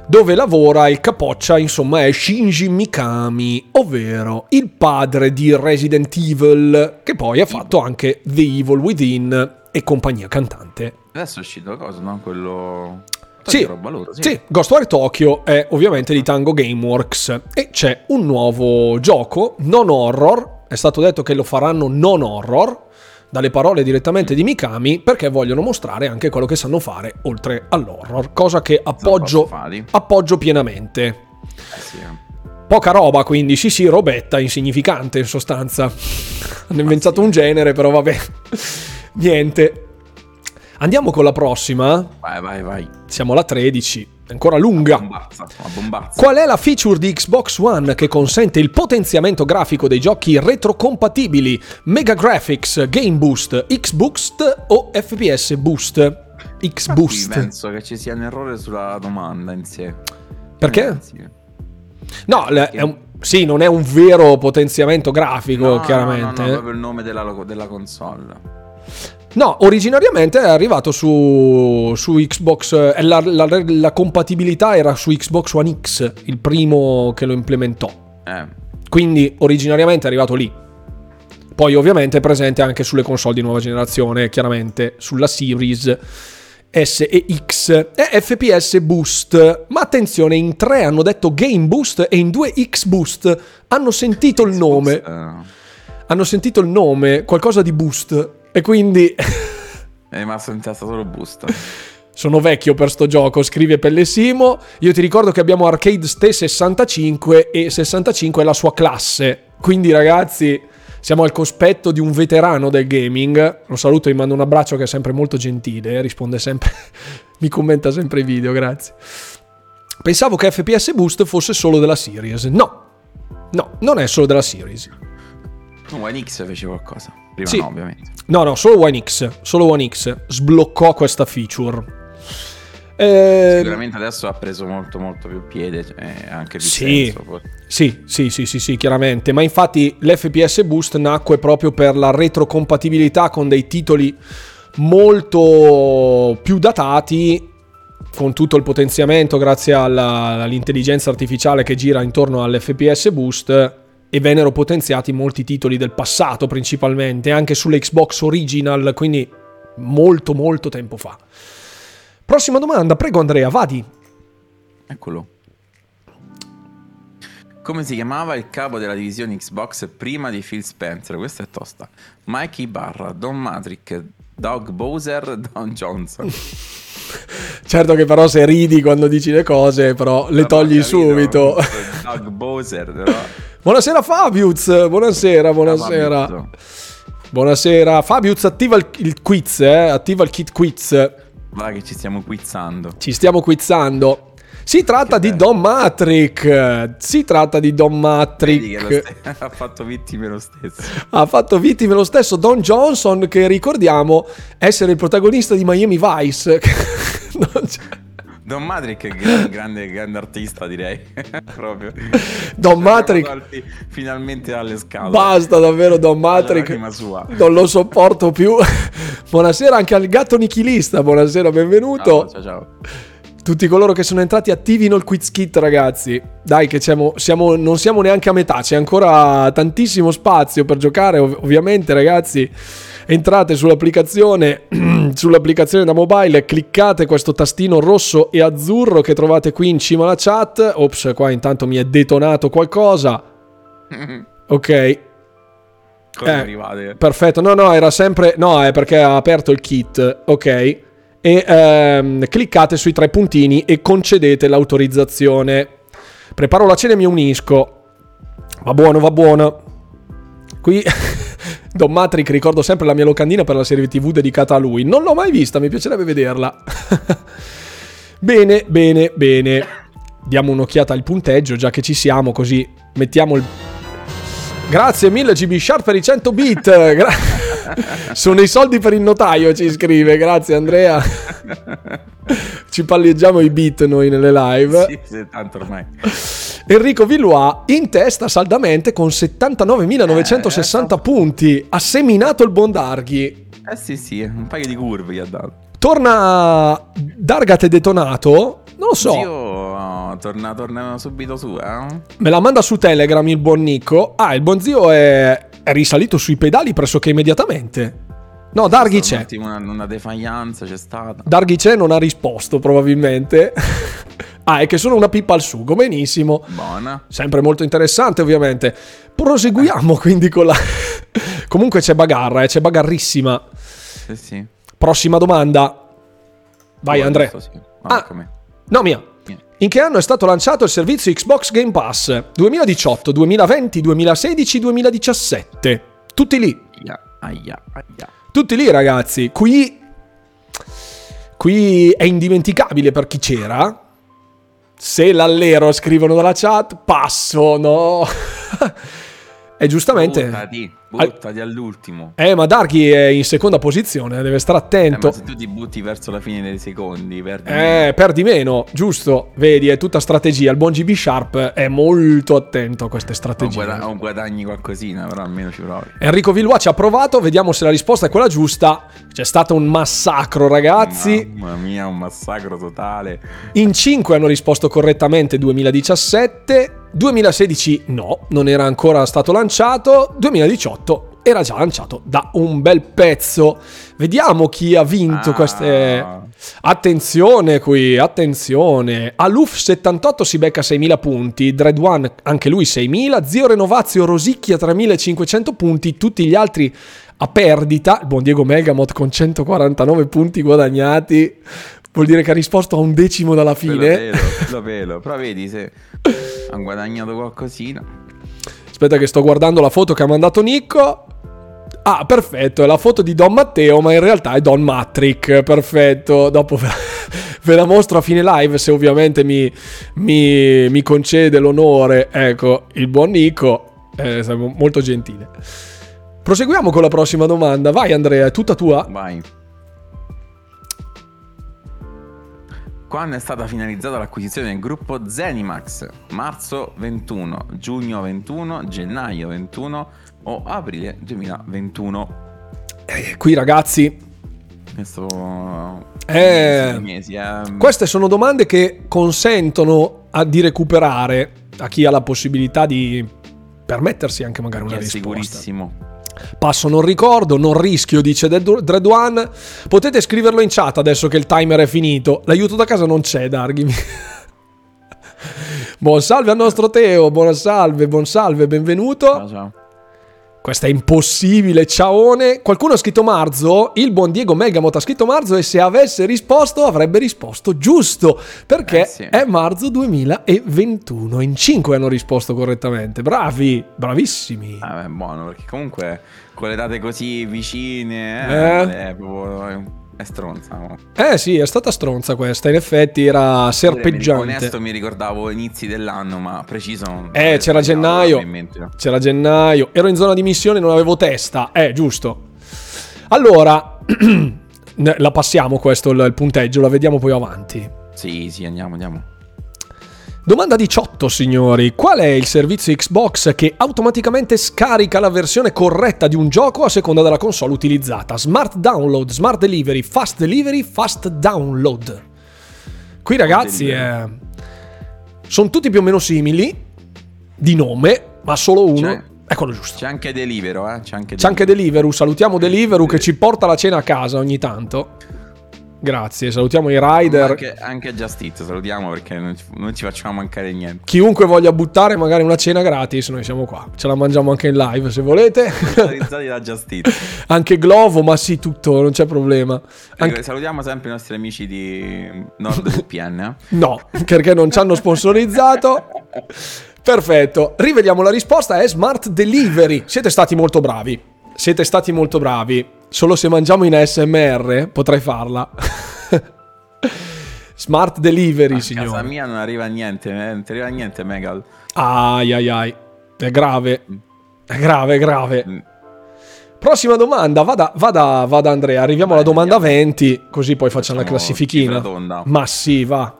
Dove lavora il capoccia, insomma, è Shinji Mikami, ovvero il padre di Resident Evil, che poi ha fatto anche The Evil Within e compagnia cantante. Adesso è uscito cosa, no? Quello... Sì, loro, sì. sì, Ghostwire Tokyo è ovviamente di Tango Gameworks e c'è un nuovo gioco non horror, è stato detto che lo faranno non horror, dalle parole direttamente di Mikami perché vogliono mostrare anche quello che sanno fare oltre all'horror, cosa che appoggio, appoggio pienamente. Eh sì, eh. Poca roba, quindi sì sì, robetta, insignificante in sostanza. Hanno inventato un genere, però vabbè. Niente. Andiamo con la prossima. Vai, vai, vai. Siamo alla 13 ancora lunga. Una bombazza, una bombazza. Qual è la feature di Xbox One che consente il potenziamento grafico dei giochi retrocompatibili? Mega Graphics, Game Boost, X Boost o FPS Boost? X Boost. penso che ci sia un errore sulla domanda in sé. Perché? No, è un, sì, non è un vero potenziamento grafico, no, chiaramente. No, no, no, proprio il nome della, della console. No, originariamente è arrivato su, su Xbox, eh, la, la, la, compatibilità era su Xbox One X, il primo che lo implementò. Eh. Quindi originariamente è arrivato lì. Poi ovviamente è presente anche sulle console di nuova generazione, chiaramente sulla Series S e X e FPS Boost. Ma attenzione, in tre hanno detto Game Boost e in due X Boost hanno sentito il nome. Hanno sentito il nome, qualcosa di Boost e quindi... È rimasto in testa solo busta. Sono vecchio per sto gioco, scrive Pellesimo. Io ti ricordo che abbiamo Arcade Ste 65 e 65 è la sua classe. Quindi ragazzi, siamo al cospetto di un veterano del gaming. Lo saluto e gli mando un abbraccio che è sempre molto gentile, risponde sempre, mi commenta sempre i video, grazie. Pensavo che FPS Boost fosse solo della Series. No, no, non è solo della Series. One X fece qualcosa. Prima sì. no, ovviamente. No, no, solo One X. Solo One X sbloccò questa feature. Eh, Sicuramente adesso ha preso molto molto più piede, cioè anche più sì, senso. Sì, sì, sì, sì, sì, chiaramente. Ma infatti l'FPS Boost nacque proprio per la retrocompatibilità con dei titoli molto più datati con tutto il potenziamento grazie alla, all'intelligenza artificiale che gira intorno all'FPS Boost e vennero potenziati molti titoli del passato principalmente, anche sulle Xbox Original, quindi molto molto tempo fa. Prossima domanda, prego Andrea, vadi. Eccolo. Come si chiamava il capo della divisione Xbox prima di Phil Spencer? Questa è tosta. Mikey Barra, Don Matrick, Doug Bowser, Don Johnson. certo che però se ridi quando dici le cose, però le togli subito. Doug Bowser, però. Buonasera Fabius, buonasera, buonasera. Buonasera. Fabius, attiva il, il quiz, eh? attiva il kit quiz. Va che ci stiamo quizzando. Ci stiamo quizzando. Si tratta di Don Matrick. Si tratta di Don Matrick. St- ha fatto vittime lo stesso. Ha fatto vittime lo stesso Don Johnson, che ricordiamo essere il protagonista di Miami Vice. non c'è. Don Matrick è grande, grande, grande artista, direi. Proprio. Don Matrick. Finalmente alle scale. Basta davvero Don Matrick. Non lo sopporto più. buonasera anche al gatto nichilista. Buonasera, benvenuto. Ciao, ciao, ciao. Tutti coloro che sono entrati attivino il quiz kit, ragazzi. Dai, che siamo, siamo, non siamo neanche a metà. C'è ancora tantissimo spazio per giocare, ov- ovviamente, ragazzi entrate sull'applicazione, sull'applicazione da mobile, cliccate questo tastino rosso e azzurro che trovate qui in cima alla chat. Ops, qua intanto mi è detonato qualcosa. Ok. Eh, arrivate? Perfetto, no, no, era sempre... No, è perché ha aperto il kit, ok. E ehm, cliccate sui tre puntini e concedete l'autorizzazione. Preparo la cena e mi unisco. Va buono, va buono. Qui Don Matrix ricordo sempre la mia locandina per la serie TV dedicata a lui. Non l'ho mai vista, mi piacerebbe vederla. bene, bene, bene. Diamo un'occhiata al punteggio, già che ci siamo, così mettiamo il... Grazie mille GB Sharp per i 100 bit. Gra- Sono i soldi per il notaio, ci scrive. Grazie Andrea. ci palleggiamo i bit noi nelle live. Sì, sì, tanto ormai. Enrico Villois in testa saldamente con 79.960 eh, punti. Ha seminato il Bondarghi. Eh sì, sì, un paio di curve gli ha dato. Torna Dargat e detonato. Non lo so. Zio, oh, torna, torna subito su, eh? Me la manda su Telegram il buon Nico. Ah, il buon zio è, è risalito sui pedali pressoché immediatamente. No, Darghi c'è. Un attimo una, una defianza c'è stata. Darghi c'è, non ha risposto probabilmente. ah, è che sono una pippa al sugo, benissimo. Buona. Sempre molto interessante, ovviamente. Proseguiamo quindi con la. Comunque c'è bagarra, eh, c'è bagarrissima. Sì, sì. Prossima domanda. Vai, Oh, Andrea. sì. Ah. No, mia. In che anno è stato lanciato il servizio Xbox Game Pass? 2018, 2020, 2016, 2017. Tutti lì. Aia, aia, aia. Tutti lì, ragazzi. Qui. Qui è indimenticabile per chi c'era. Se l'allero scrivono dalla chat, passo, no. e giustamente. Buttati, buttati all'ultimo. Eh, ma Darky è in seconda posizione, deve stare Eh, attento. ma se tu ti butti verso la fine dei secondi, perdi. Eh, perdi meno, giusto? Vedi, è tutta strategia. Il buon GB Sharp è molto attento a queste o, strategie. guada- o guadagni qualcosina, però almeno ci provi. Enrico Villois ci ha provato, vediamo se la risposta è quella giusta. C'è stato un massacro, ragazzi. Mamma mia, un massacro totale. In 5 hanno risposto correttamente 2017, 2016 no, non era ancora stato lanciato, 2018 era già lanciato da un bel pezzo. Vediamo chi ha vinto Ah. queste... Attenzione qui, attenzione. Aluf 78 si becca 6000 punti, Dread One anche lui 6000, Zio Renovazio Rosicchia 3500 punti, tutti gli altri a perdita. Il buon Diego Megamot con 149 punti guadagnati. Vuol dire che ha risposto a un decimo dalla Ve Lo fine. velo, lo velo. Però vedi se hanno guadagnato qualcosina. Aspetta che sto guardando la foto che ha mandato Nico. Ah, perfetto, è la foto di Don Matteo, ma in realtà è Don Matrick. Perfetto. Dopo ve la, mostro a fine live, se ovviamente mi, mi- mi concede l'onore. Ecco, il buon Nico. Stato molto gentile. Proseguiamo con la prossima domanda. Vai Andrea, è tutta tua? Vai. Quando è stata finalizzata l'acquisizione del gruppo Zenimax? Marzo 21, giugno 21, gennaio 21 o aprile 2021? Eh, qui ragazzi, Questo... Eh, mesi, eh. Queste sono domande che consentono a- di recuperare a chi ha la possibilità di permettersi anche magari una risposta. sicurissimo. Passo non ricordo, non rischio, dice Dread Dread One. Potete scriverlo in chat adesso che il timer è finito. L'aiuto da casa non c'è, Darghi. Buon salve al nostro Teo, buon salve, buon salve, benvenuto. Ciao, ciao. Questa è impossibile, ciaone. Qualcuno ha scritto Marzo, il buon Diego Megamot ha scritto Marzo e se avesse risposto avrebbe risposto giusto, perché Eh sì. è Marzo 2021. In 5 hanno risposto correttamente. Bravi, bravissimi. Ah, beh, buono, perché comunque con le date così vicine Eh. eh, è proprio... È stronza. no? Eh sì, è stata stronza questa, in effetti era Onesto serpeggiante. mi ricordavo inizi dell'anno, ma preciso non- Eh, non c'era gennaio. mente. C'era gennaio, ero in zona di missione, non avevo testa. Eh, giusto. Allora, la passiamo questo, il il punteggio, la vediamo poi avanti. Sì, sì, andiamo, andiamo. Domanda 18, signori. Qual è il servizio Xbox che automaticamente scarica la versione corretta di un gioco a seconda della console utilizzata? Smart Download, Smart Delivery, Fast Delivery, Fast Download. Qui ragazzi Delivery. sono tutti più o meno simili di nome, ma solo uno C'è- è quello giusto. C'è anche Delivero, eh? C'è anche C'è anche Deliveroo, salutiamo Deliveroo che ci porta la cena a casa ogni tanto. Grazie, salutiamo i rider. Anche, anche Just Eat, salutiamo perché non ci, non ci facciamo mancare niente. Chiunque voglia buttare magari una cena gratis, noi siamo qua. Ce la mangiamo anche in live se volete. Sponsorizzati da Just Eat. anche Glovo, ma sì, tutto, non c'è problema. Anche- Salutiamo sempre i nostri amici di NordVPN. No, perché non ci hanno sponsorizzato. Perfetto, rivediamo la risposta, è Smart Delivery. Siete stati molto bravi. Siete stati molto bravi. Solo se mangiamo in ASMR potrei farla. Smart Delivery, A casa signore. mia non arriva niente, eh, non ti arriva niente, Megal. Ai ai ai. È grave. È grave, è grave. Mm. Prossima domanda, vada, vada, vada Andrea, arriviamo alla Vai, domanda andiamo. 20, così poi facciamo la Facciamo classifichina. cifra tonda. Ma sì, va.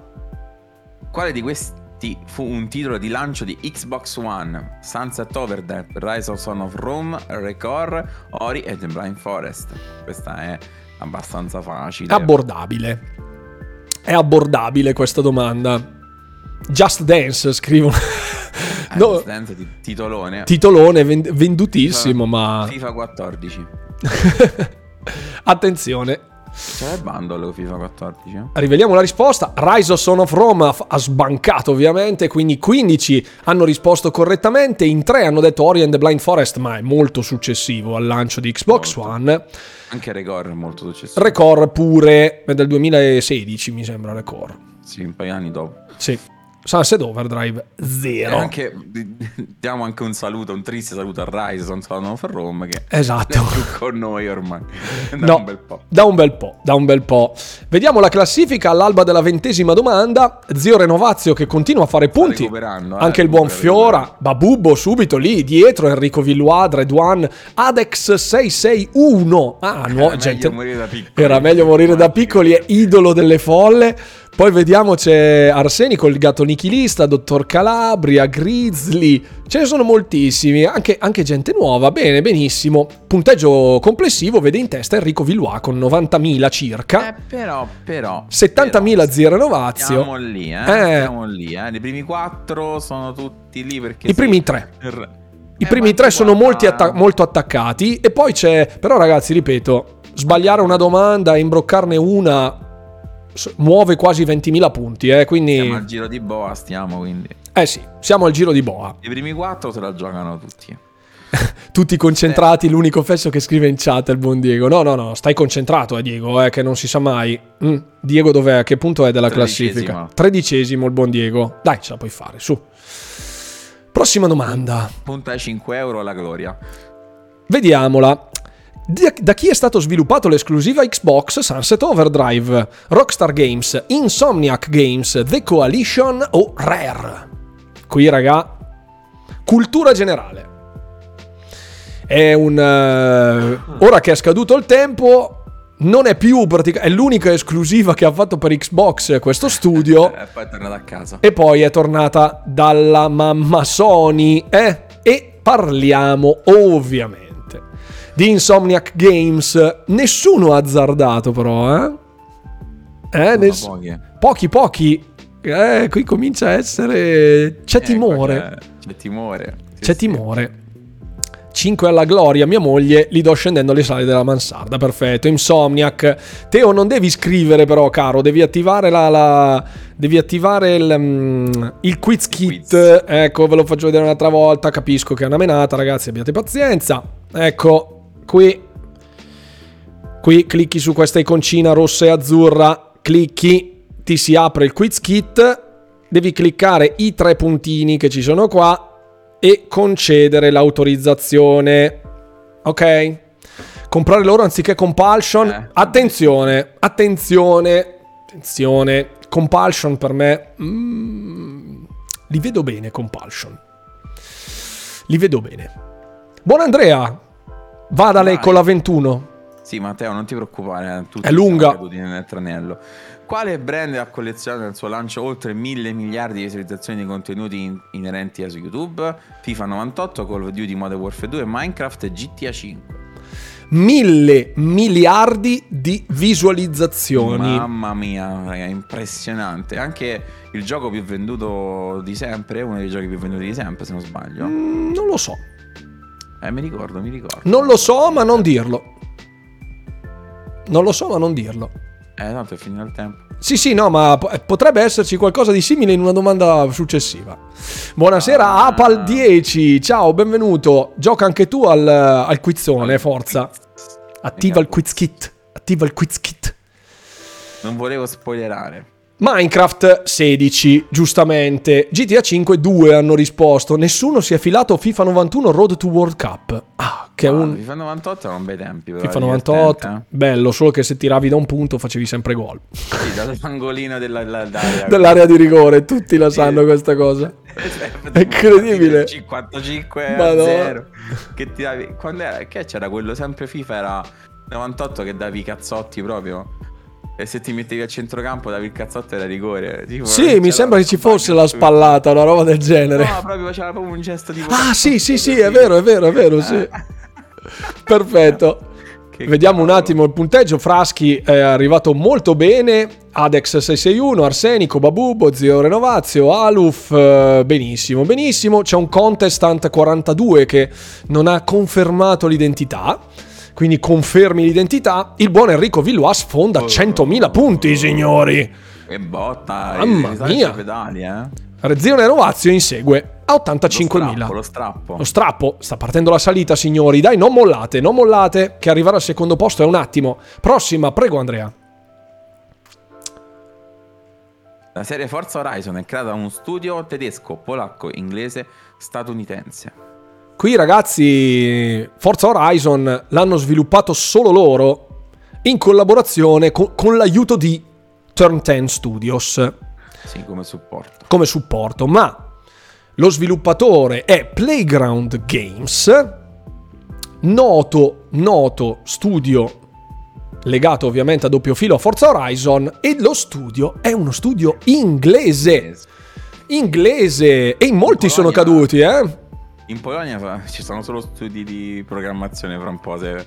Quale di questi ti- fu un titolo di lancio di Xbox One, Sunset Overdrive, Rise of Son of Rome, Record, Ori e The Blind Forest. Questa è abbastanza facile. Abbordabile. È abbordabile questa domanda. Just Dance scrivono. Eh, no, Just di titolone. titolone vend- vendutissimo, ma FIFA 14. attenzione. C'è il bundle FIFA 14? eh? Riveliamo la risposta. Rise of Son of Rome ha, sbancato ovviamente, quindi 15 hanno risposto correttamente, in 3 hanno detto Ori and the Blind Forest, ma è molto successivo al lancio di Xbox Molto. One. Anche Record è molto successo. Record pure, è del 2016 mi sembra Record. sì, un paio di anni dopo. Sì. Sunset Overdrive E 0. anche, diamo anche un saluto, un triste saluto a Rise, for Rome che Esatto. è più con noi ormai. Da No, un bel po'. da un bel po', da un bel po'. Vediamo la classifica all'alba della ventesima domanda. Zio Renovazio che continua a fare punti. eh, Anche il buon Fiora, Babubbo subito lì dietro, Enrico Villois, Redwan, Adex 661. Ah, nuova Era gente. meglio morire da piccoli. Era meglio morire da piccoli, è idolo delle folle. Poi vediamo c'è Arsenico, il gatto nichilista, Dottor Calabria, Grizzly. Ce ne sono moltissimi, anche, anche gente nuova. Bene, benissimo. Punteggio complessivo vede in testa Enrico Villois con 90.000 circa. Eh, però, però. 70.000 però, Zio Renovazio. Siamo lì, eh. Eh. Siamo lì, eh. I primi quattro sono tutti lì perché... I sì, primi tre. il- I Eh, primi tre sono atta- molto attaccati. E poi c'è. Però, ragazzi, ripeto, sbagliare una domanda e imbroccarne una muove quasi 20.000 punti. Eh, quindi. Siamo al giro di boa, stiamo quindi. Eh sì, siamo al giro di boa. I primi quattro se la giocano tutti. Tutti concentrati, l'unico fesso che scrive in chat è il buon Diego. No, no, no, stai concentrato, eh, Diego, eh, che non si sa mai. Mm, Diego dov'è? A che punto è della Tredicesimo. classifica? Tredicesimo il buon Diego. Dai, ce la puoi fare, su. Prossima domanda. Punta ai 5 euro alla gloria. Vediamola. Da, chi è stato sviluppato l'esclusiva Xbox Sunset Overdrive? Rockstar Games, Insomniac Games, The Coalition o Rare? Qui, raga, cultura generale. È un... eh, ora che è scaduto il tempo, non è più pratica- è l'unica esclusiva che ha fatto per Xbox questo studio. E poi è tornato a casa. E poi è tornata dalla mamma Sony. Eh? E parliamo ovviamente di Insomniac Games. Nessuno ha azzardato però, eh? Eh, ness- pochi, pochi, pochi. Eh, qui comincia a essere... C'è Eh, timore. qua C'è, timore. Sì, C'è sì. timore. 5 alla gloria, mia moglie, li do scendendo le sale della mansarda. Perfetto. Insomniac. Teo, non devi scrivere, però, caro. Devi attivare la. la- devi attivare il, mm, il quiz kit. quiz. Ecco, ve lo faccio vedere un'altra volta. Capisco che è una menata, ragazzi. Abbiate pazienza. Ecco, qui. Qui clicchi su questa iconcina rossa e azzurra. Clicchi, ti si apre il quiz kit. Devi cliccare i tre puntini che ci sono qua e concedere l'autorizzazione. Ok? Comprare loro anziché compulsion. Eh. Attenzione, attenzione, attenzione. Compulsion per me. mm, li vedo bene, compulsion. Li vedo bene. Buon Andrea. Vada lei Vai. con la 21. Sì, Matteo, non ti preoccupare. eh, È lunga. nel tranello. Quale brand ha collezionato nel suo lancio oltre mille miliardi di visualizzazioni di contenuti in- inerenti a su YouTube? FIFA 98, Call of Duty Modern Warfare 2, Minecraft e GTA 5. Mille miliardi di visualizzazioni. Mamma mia, raga, impressionante. Anche il gioco più venduto di sempre, uno dei giochi più venduti di sempre, se non sbaglio. Mm, non lo so. Eh, mi ricordo, mi ricordo. Non lo so, ma non dirlo. Non lo so, ma non dirlo. Eh, tanto è finito il tempo. Sì, sì, no, ma po- potrebbe esserci qualcosa di simile in una domanda successiva. Buonasera, Ah. Apal 10. Ciao, benvenuto. Gioca anche tu al, al quizzone, forza. Attiva il quiz kit. Attiva il quiz kit. Non volevo spoilerare. Minecraft 16, giustamente. GTA 5 2 hanno risposto. Nessuno si è filato FIFA 91 Road to World Cup. Ah, che è Guarda, un FIFA 98 erano bei tempi. Però, FIFA era 98. divertente, Bello, solo che se tiravi da un punto facevi sempre gol. eh. Sì, dall'angolino della, della- dell'area. Dell'area di rigore, tutti la sanno questa cosa. È incredibile. 55 a Madonna. 0. Che tiravi. Quando era? Che c'era quello sempre FIFA? Era 98 che davi i cazzotti proprio. E se ti mettevi a centrocampo davi il cazzotto era rigore. Tipo, Sì, mi sembra che ci fosse la spallata, una roba del genere. No, proprio faceva proprio un gesto di Ah, sì, sì, sì, è vero, è vero, è vero, sì. Perfetto. Che Vediamo un cavolo. attimo il punteggio. Fraschi è arrivato molto bene. Adex 661, Arsenico, Babubo, Zio Renovazio, Aluf, eh, benissimo, benissimo. C'è un Contestant 42 che non ha confermato l'identità. Quindi confermi l'identità. Il buon Enrico Villois sfonda 100.000 punti, signori. Che botta. Mamma i risalti mia. pedali, eh. Zio Renovazio insegue a Lo 85.000. strappo, lo strappo. Lo strappo, sta partendo la salita, signori. Dai, non mollate, non mollate, che arrivare al secondo posto è un attimo. Prossima, prego, Andrea. La serie Forza Horizon è creata da uno studio tedesco, polacco, inglese, statunitense. Qui, ragazzi, Forza Horizon l'hanno sviluppato solo loro in collaborazione con, con l'aiuto di Turn 10 Studios Sì, come supporto. come supporto, ma lo sviluppatore è Playground Games, noto, noto studio legato ovviamente a doppio filo a Forza Horizon e lo studio è uno studio inglese. Inglese e in molti sono caduti, eh? In Polonia fa- ci sono solo studi di programmazione fra un po'. Se...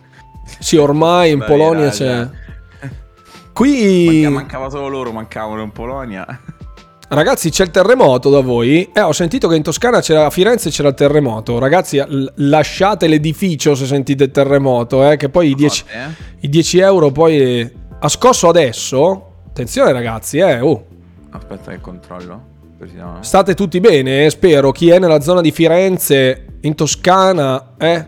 Sì, ormai in Polonia c'è. Qui, Manca- Mancava solo loro, mancavano in Polonia. ragazzi, c'è il terremoto da voi. Eh, ho sentito che in Toscana c'era, a Firenze c'era il terremoto. Ragazzi, lasciate l'edificio se sentite il terremoto, eh, che poi i 10, Notte, eh? i 10 euro poi ha scosso adesso. Attenzione, ragazzi, eh. oh. Aspetta che controllo. State tutti bene, eh, spero. Chi è nella zona di Firenze, in Toscana, eh.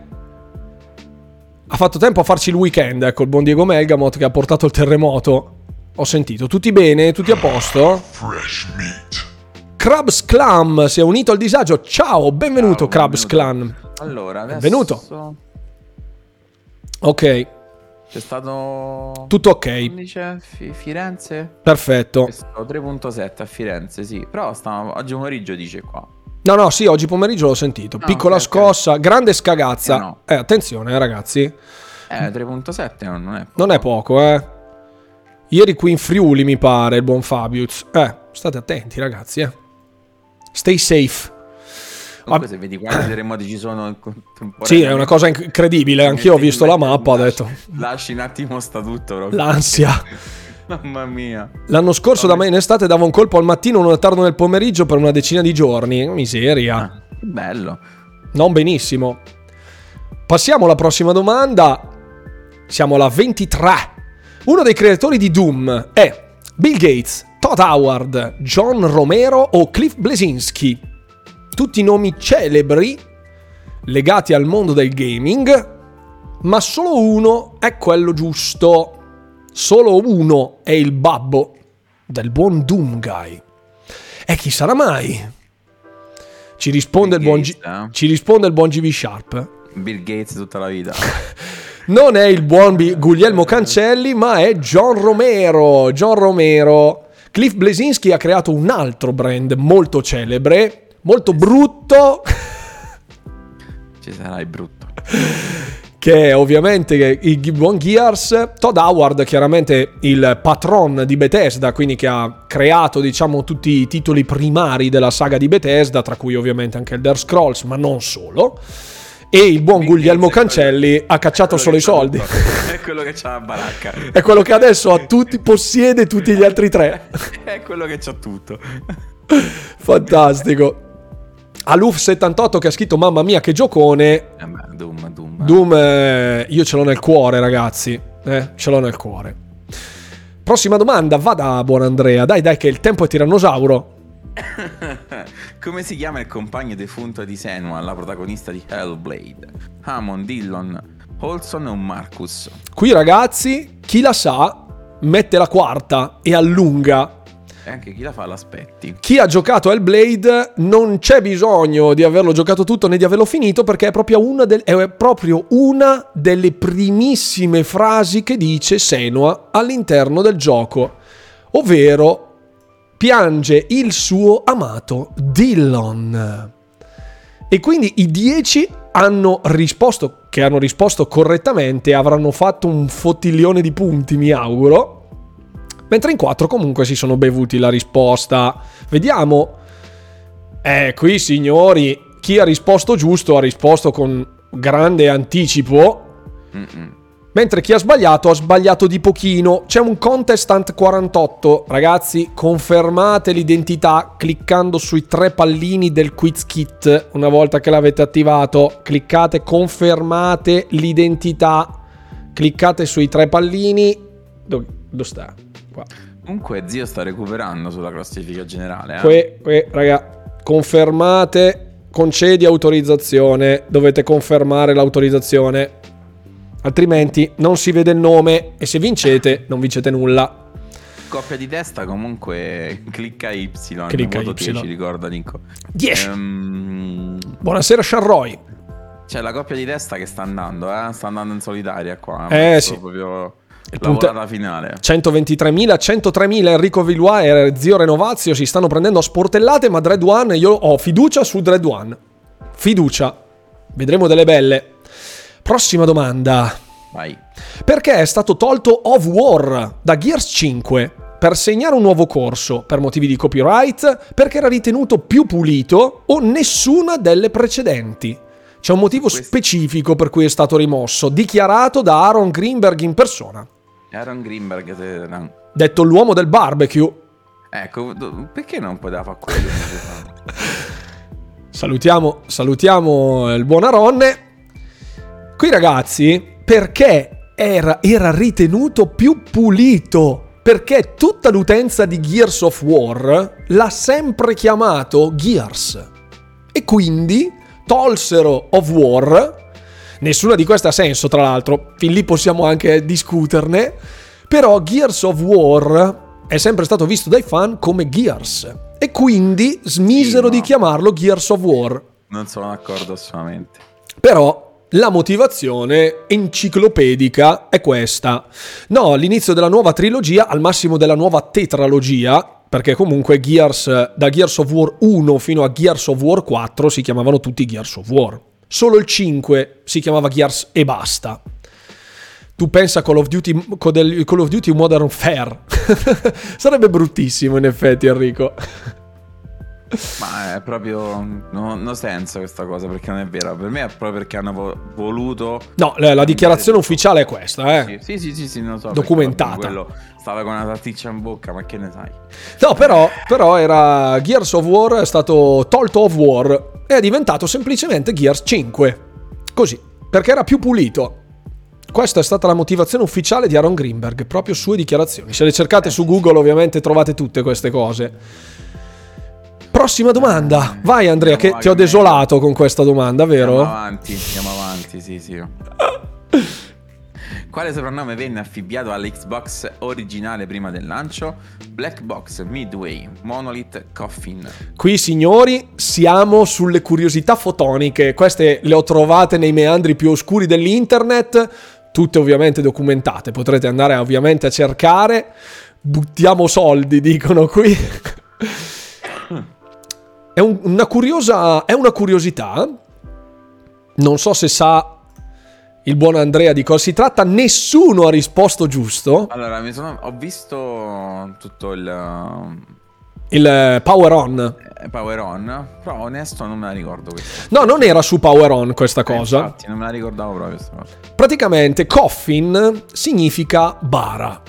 Ha fatto tempo a farci il weekend, ecco, il buon Diego Melgamot che ha portato il terremoto. Ho sentito. Tutti bene? Tutti a posto? Fresh meat. Krabs Clan si è unito al disagio. Ciao, benvenuto Ciao, Krabs benvenuto. Clan. Allora, adesso Benvenuto. Ok, C'è stato tutto ok. 11 Fi- Firenze? Perfetto. Questo 3.7 a Firenze, sì. Però sta, oggi pomeriggio dice qua. No, no, sì, oggi pomeriggio l'ho sentito. Ah, Piccola ok, ok. scossa, grande scagazza. Eh, no. Eh, attenzione, eh, ragazzi. Eh, 3.7 non non è Non è poco, eh. Ieri qui in Friuli, mi pare, il buon Fabius. Eh, state attenti, ragazzi, eh. Stay safe. Comunque se vedi quanti terremoti ci sono. Sì, è una cosa inc- incredibile. Anch'io ho visto la mappa, ho detto. Lasci un attimo sta tutto proprio. L'ansia. Mamma mia. L'anno scorso da me in estate dava un colpo al mattino, uno tardo nel pomeriggio per una decina di giorni. Miseria. Ah, bello. Non benissimo. Passiamo alla prossima domanda. Siamo alla 23. Uno dei creatori di Doom è Bill Gates, Todd Howard, John Romero o Cliff Blesinski. Tutti nomi celebri legati al mondo del gaming, ma solo uno è quello giusto. Solo uno è il babbo del buon Doom Guy. E chi sarà mai? Ci risponde, il buon, Gates, G- eh? ci risponde il buon GV Sharp. Bill Gates tutta la vita. Non è il buon Bi- Guglielmo Cancelli, ma è John Romero. John Romero. Cliff Blesinski ha creato un altro brand molto celebre, molto brutto, Ci sarai brutto. che ovviamente il buon Gears. Todd Howard, chiaramente il patron di Bethesda, quindi che ha creato, diciamo, tutti i titoli primari della saga di Bethesda, tra cui ovviamente anche Elder Scrolls, ma non solo. E il buon Bill Guglielmo Cancelli ha cacciato solo i soldi. È quello che c'ha la baracca. È quello che adesso ha tutti, possiede tutti gli altri tre. È quello che c'ha tutto. Fantastico. Aluf 78 che ha scritto mamma mia che giocone. Eh beh, Doom, Doom. Doom eh, io ce l'ho nel cuore ragazzi. Eh, ce l'ho nel cuore. Prossima domanda, vada buon Andrea. Dai dai che il tempo è tirannosauro. Come si chiama il compagno defunto di Senua, la protagonista di Hellblade? Hammond, Dillon, Olson o Marcus? Qui ragazzi, chi la sa mette la quarta e allunga. E anche chi la fa l'aspetti. Chi ha giocato Hellblade non c'è bisogno di averlo giocato tutto né di averlo finito perché è proprio una, del- è proprio una delle primissime frasi che dice Senua all'interno del gioco, ovvero piange il suo amato Dillon. E quindi i 10 hanno risposto, che hanno risposto correttamente, avranno fatto un fottiglione di punti, mi auguro. Mentre in quattro comunque si sono bevuti la risposta. Vediamo. Eh, qui signori, chi ha risposto giusto ha risposto con grande anticipo. Mm-mm. Mentre chi ha sbagliato ha sbagliato di pochino. C'è un contestant 48. Ragazzi, confermate l'identità cliccando sui tre pallini del quiz kit. Una volta che l'avete attivato, cliccate confermate l'identità. Cliccate sui tre pallini. Dove, dove sta? Qua. Comunque zio sta recuperando sulla classifica generale. Eh? Que, que, raga, confermate, concedi autorizzazione. Dovete confermare l'autorizzazione. Altrimenti non si vede il nome e se vincete non vincete nulla. Coppia di testa comunque clicca Y. Clicca Y. 10 ricorda Nico. 10. Ehm, Buonasera Sharroy. c'è la coppia di testa che sta andando, eh? Sta andando in solitaria qua. Eh, sì. Proprio Il la punto- volata finale. 123.000, 103.000 Enrico Villois e Zio Renovazio si stanno prendendo a sportellate, ma Dread One, io ho fiducia su Dread One. Fiducia. Vedremo delle belle. Prossima domanda. Vai. Perché è stato tolto Of War da Gears 5? Per segnare un nuovo corso, per motivi di copyright, perché era ritenuto più pulito o nessuna delle precedenti? C'è un motivo specifico per cui è stato rimosso, dichiarato da Aaron Greenberg in persona, Aaron Greenberg. no. detto l'uomo del barbecue. Ecco, perché non poteva fare quello? Salutiamo, salutiamo il buon Aronne. Qui ragazzi, perché era, era ritenuto più pulito? Perché tutta l'utenza di Gears of War l'ha sempre chiamato Gears. E quindi tolsero of War. Nessuna di queste ha senso, tra l'altro. Fin lì possiamo anche discuterne. Però Gears of War è sempre stato visto dai fan come Gears. E quindi smisero Sì, di ma- chiamarlo Gears of War. non sono d'accordo assolutamente. Però la motivazione enciclopedica è questa. No, all'inizio della nuova trilogia, al massimo della nuova tetralogia, perché comunque Gears, da Gears of War 1 fino a Gears of War 4 si chiamavano tutti Gears of War. Solo il 5 si chiamava Gears e basta. Tu pensa a Call of Duty, Call of Duty Modern Warfare. Sarebbe bruttissimo in effetti Enrico. Ma è proprio. Non ha senso questa cosa perché non è vera. Per me è proprio perché hanno vo- voluto. No, la, la dichiarazione ufficiale è questa, eh. Sì, sì, sì, sì, non so. Documentata. stava con una salsiccia in bocca, ma che ne sai? No, però, però era Gears of War è stato tolto of War è diventato semplicemente Gears 5. Così, perché era più pulito. Questa è stata la motivazione ufficiale di Aaron Greenberg, proprio sue dichiarazioni. Se le cercate su Google ovviamente trovate tutte queste cose. Prossima domanda. Vai Andrea, che ti ho desolato con questa domanda, Andiamo vero? avanti, andiamo avanti, sì, sì. Quale soprannome venne affibbiato all'Xbox originale prima del lancio? Black Box, Midway, Monolith, Coffin. Qui signori siamo sulle curiosità fotoniche, queste le ho trovate nei meandri più oscuri dell'internet, tutte ovviamente documentate, potrete andare ovviamente a cercare, buttiamo soldi dicono qui. È, un- una curiosa, è una curiosità, non so se sa il buon Andrea di cosa si tratta, nessuno ha risposto giusto, Allora, mi sono, ho visto tutto il il eh, Power On. eh, Power On, però onesto non me la ricordo questa. No, non era su Power On questa Eh, cosa. infatti, non me la ricordavo proprio questa cosa. Praticamente coffin significa bara.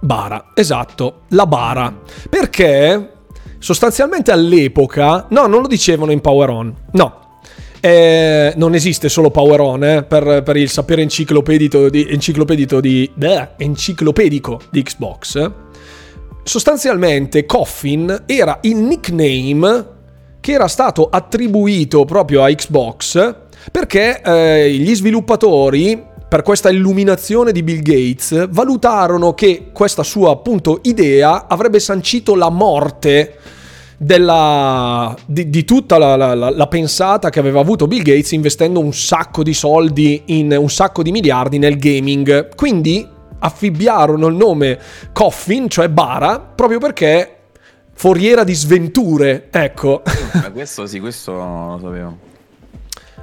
Bara, esatto, la bara. Perché sostanzialmente all'epoca, no, non lo dicevano in Power On, no. Eh, non esiste solo Power On eh, per, per il sapere enciclopedico di, enciclopedico di, bleh, enciclopedico di Xbox. Sostanzialmente Coffin era il nickname che era stato attribuito proprio a Xbox perché eh, gli sviluppatori per questa illuminazione di Bill Gates valutarono che questa sua appunto idea avrebbe sancito la morte della, di, di tutta la, la- la- pensata che aveva avuto Bill Gates investendo un sacco di soldi in un sacco di miliardi nel gaming. Quindi affibbiarono il nome Coffin, cioè bara, proprio perché foriera di sventure, ecco. Ma questo sì, questo lo sapevo.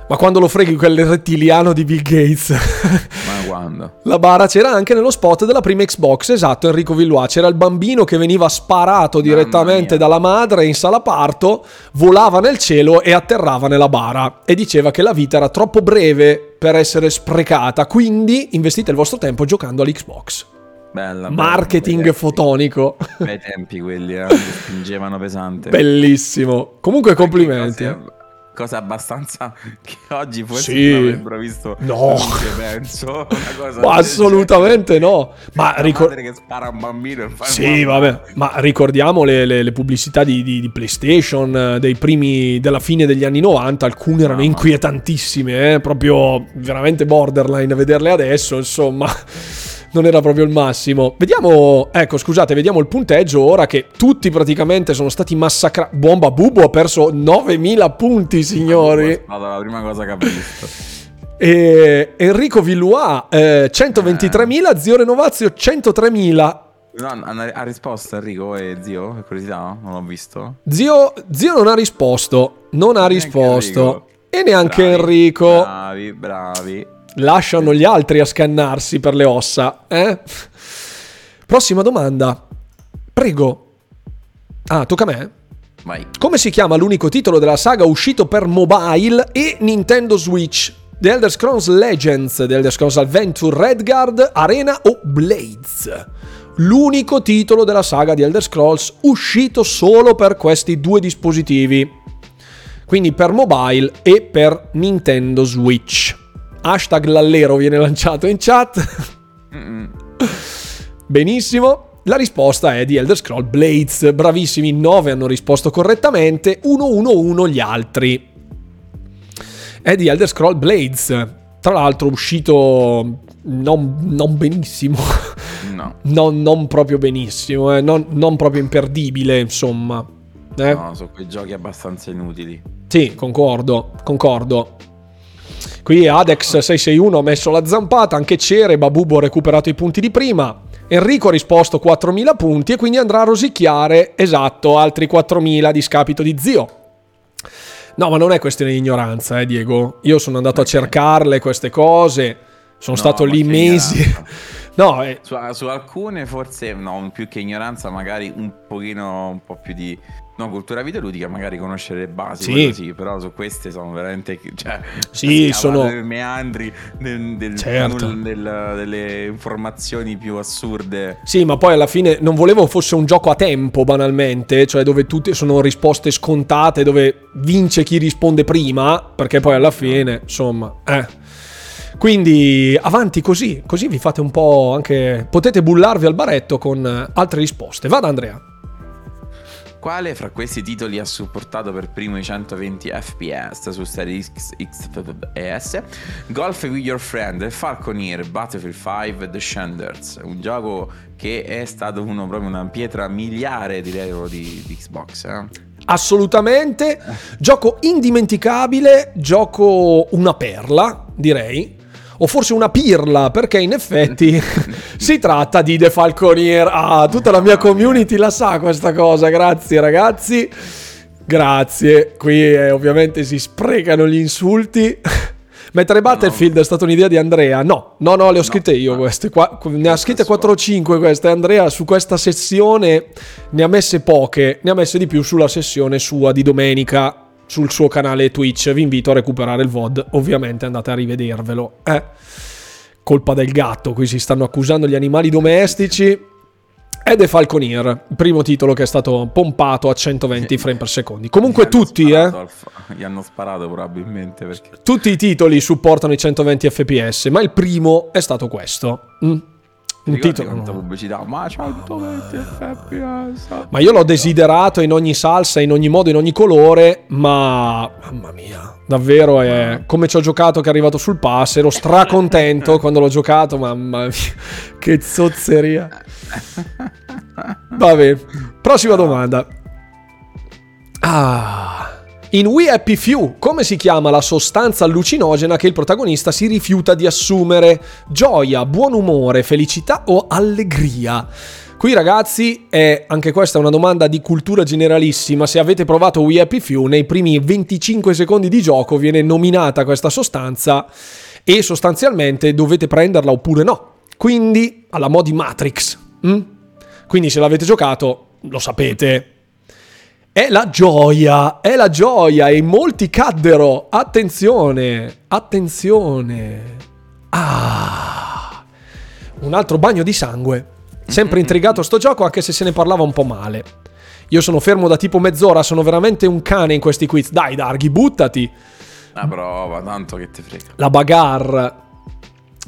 Ma quando lo freghi quel rettiliano di Bill Gates, Ma quando? La bara c'era anche nello spot della prima Xbox, esatto, Enrico Villois. C'era il bambino che veniva sparato direttamente dalla madre in sala parto, volava nel cielo e atterrava nella bara. E diceva che la vita era troppo breve per essere sprecata, quindi investite il vostro tempo giocando all'Xbox. Bella. Marketing bella, fotonico. Bei tempi quelli, eh. Spingevano pesante. Bellissimo. Comunque complimenti. Cosa abbastanza che oggi forse Sì. non avrebbero visto No. tutti, penso. Ma assolutamente no. Ma ricor- che spara un bambino e fa Sì, vabbè, ma ricordiamo le, le- le pubblicità di, di- di PlayStation eh, dei primi, della fine degli anni 90, alcune erano Mamma. inquietantissime, eh, proprio veramente borderline a vederle adesso, insomma, non era proprio il massimo. Vediamo, ecco, scusate, vediamo il punteggio ora che tutti praticamente sono stati massacrati. Bomba Bubo ha perso 9000 punti, signori. È stata la prima cosa che ha visto. E Enrico Villois, eh, 123.000, Zio Renovazio 103.000. No, ha ha risposto Enrico e zio, per curiosità? Non l'ho visto. Zio, zio non ha risposto, non ha Neanche risposto. Enrico. E neanche Bravi, Enrico. Bravi, bravi. Lasciano gli altri a scannarsi per le ossa. Eh? Prossima domanda. Prego. Ah, tocca a me? Vai. Come si chiama l'unico titolo della saga uscito per mobile e Nintendo Switch? The Elder Scrolls Legends, The Elder Scrolls Adventure Redguard, Arena o Blades? L'unico titolo della saga di Elder Scrolls uscito solo per questi due dispositivi. Quindi per mobile e per Nintendo Switch. Hashtag l'allero viene lanciato in chat. Benissimo. La risposta è di Elder Scroll Blades. Bravissimi, 9 hanno risposto correttamente, 1-1-1 gli altri. È di Elder Scroll Blades. Tra l'altro uscito non, non benissimo. No, non, non proprio benissimo, eh. non, non proprio imperdibile, insomma. Eh? no, sono quei giochi abbastanza inutili. Sì, concordo, concordo. Qui Adex661 ha messo la zampata, anche Cere, Babubo ha recuperato i punti di prima. Enrico ha risposto 4.000 punti e quindi andrà a rosicchiare, esatto, altri 4.000 a discapito di zio. No, ma non è questione di ignoranza, eh, Diego. Io sono andato a cercarle queste cose, sono No, stato lì mesi. No, eh, Su, su alcune forse no, più che ignoranza, magari un pochino un po' più di no, cultura videoludica, magari conoscere le basi, Sì. sì, però su queste sono veramente cioè, Sì, sono- meandri del, del- Certo. del- del- delle informazioni più assurde. Sì, ma poi alla fine non volevo fosse un gioco a tempo, banalmente, cioè dove tutte sono risposte scontate, dove vince chi risponde prima, perché poi alla fine, insomma, eh. Quindi avanti così, così vi fate un po' anche... potete bullarvi al baretto con altre risposte. Vada Andrea. Quale fra questi titoli ha supportato per primo i 120 fps su Series X, X e S? Golf with Your Friend, Falconeer, Battlefield 5, The Shanders, un gioco che è stato uno, proprio una pietra miliare direi di, di Xbox. Eh? Assolutamente. Gioco indimenticabile, gioco una perla, direi. O forse una pirla, perché in effetti si tratta di The Falconier. Ah, tutta la mia community la sa questa cosa. Grazie ragazzi. Grazie. Qui eh, ovviamente si sprecano gli insulti. Mentre Battlefield è stata un'idea di Andrea. No, no, no, le ho scritte io queste. Qua, ne ha scritte 4 o 5 queste. Andrea su questa sessione ne ha messe poche. Ne ha messe di più sulla sessione sua di domenica sul suo canale Twitch. Vi invito a recuperare il VOD. Ovviamente andate a rivedervelo. Eh. Colpa del gatto. Qui si stanno accusando gli animali domestici. È The Falconeer, primo titolo che è stato pompato a 120 frame per secondo. Comunque tutti, eh. sparato fa- Gli hanno sparato probabilmente perché... Tutti i titoli supportano i 120 fps, ma il primo è stato questo. Mm. Un titolo. quanta pubblicità? Ma 120 fps. Ma io l'ho desiderato in ogni salsa, in ogni modo, in ogni colore, ma mamma mia, davvero è come ci ho giocato che è arrivato sul pass, ero stracontento quando l'ho giocato, mamma mia, che zozzeria. Vabbè, prossima domanda. Ah. In We Happy Few, come si chiama la sostanza allucinogena che il protagonista si rifiuta di assumere? Gioia, buon umore, felicità o allegria? Qui ragazzi, è, anche questa è una domanda di cultura generalissima, se avete provato We Happy Few, nei primi 25 secondi di gioco viene nominata questa sostanza e sostanzialmente dovete prenderla oppure no. Quindi alla modi Matrix. mm? Quindi se l'avete giocato lo sapete. È la gioia, è la gioia e molti caddero. Attenzione, attenzione. Ah, un altro bagno di sangue. Sempre intrigato sto gioco anche se se ne parlava un po' male. Io sono fermo da tipo mezz'ora, sono veramente un cane in questi quiz. Dai Darghi, buttati. La prova, tanto che ti frega. La bagarre.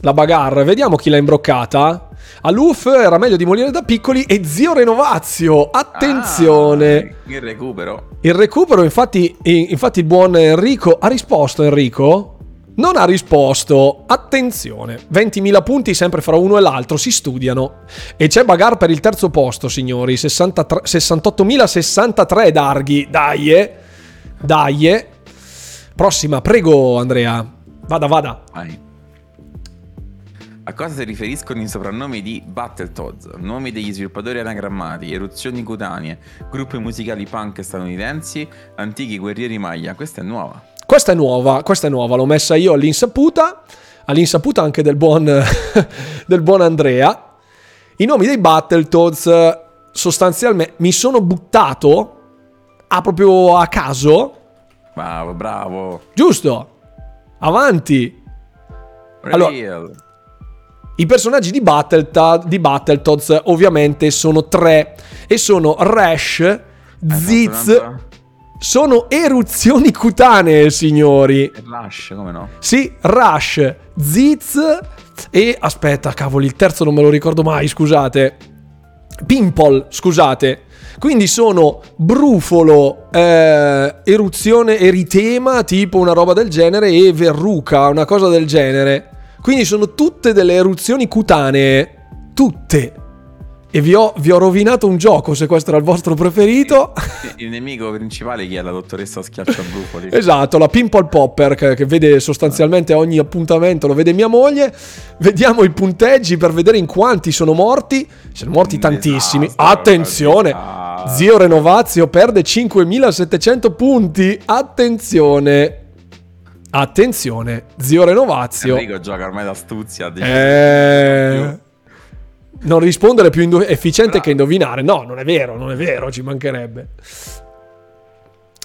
La bagarre, vediamo chi l'ha imbroccata. A Luf era meglio di morire da piccoli e zio Renovazio. Attenzione. Ah, il recupero. Il recupero, infatti, infatti il buon Enrico ha risposto Enrico? Non ha risposto. Attenzione, 20.000 punti sempre fra uno e l'altro, si studiano. E c'è bagar per il terzo posto, signori, 63 68.063 darghi. Dai, eh. Dai. eh. Prossima, prego Andrea. Vada, vada. Vai. A cosa si riferiscono i soprannomi di Battletoads? Nomi degli sviluppatori anagrammati, eruzioni cutanee, gruppi musicali punk statunitensi, antichi guerrieri maglia. Questa è nuova. Questa è nuova, questa è nuova, l'ho messa io all'insaputa, all'insaputa anche del buon, del buon Andrea. I nomi dei Battletoads sostanzialmente mi sono buttato a proprio a caso, Bravo, bravo. giusto? Avanti. Allora, Real. I personaggi di, Battleta- di Battletoads ovviamente sono tre e sono Rash, Ziz, Un'altra- sono eruzioni cutanee, signori. Rush, come no? Sì, Rush, Ziz e aspetta, cavoli, il terzo non me lo ricordo mai, scusate. Pimple, scusate. Quindi sono brufolo, eh, eruzione eritema, tipo una roba del genere, e verruca, una cosa del genere. Quindi sono tutte delle eruzioni cutanee. Tutte. E vi ho, vi ho rovinato un gioco, se questo era il vostro preferito. Il nemico principale chi è la dottoressa Schiacciabrufoli? Esatto, la Pimple Popper che, che vede sostanzialmente ogni appuntamento, lo vede mia moglie. Vediamo i punteggi per vedere in quanti sono morti. Sono morti tantissimi. disastro, Attenzione, zio Renovazio perde 5700 punti. Attenzione. Attenzione, zio Renovazio. Enrico gioca ormai d'astuzia. Eh, non rispondere è più indo- efficiente che indovinare. No, non è vero, non è vero, ci mancherebbe.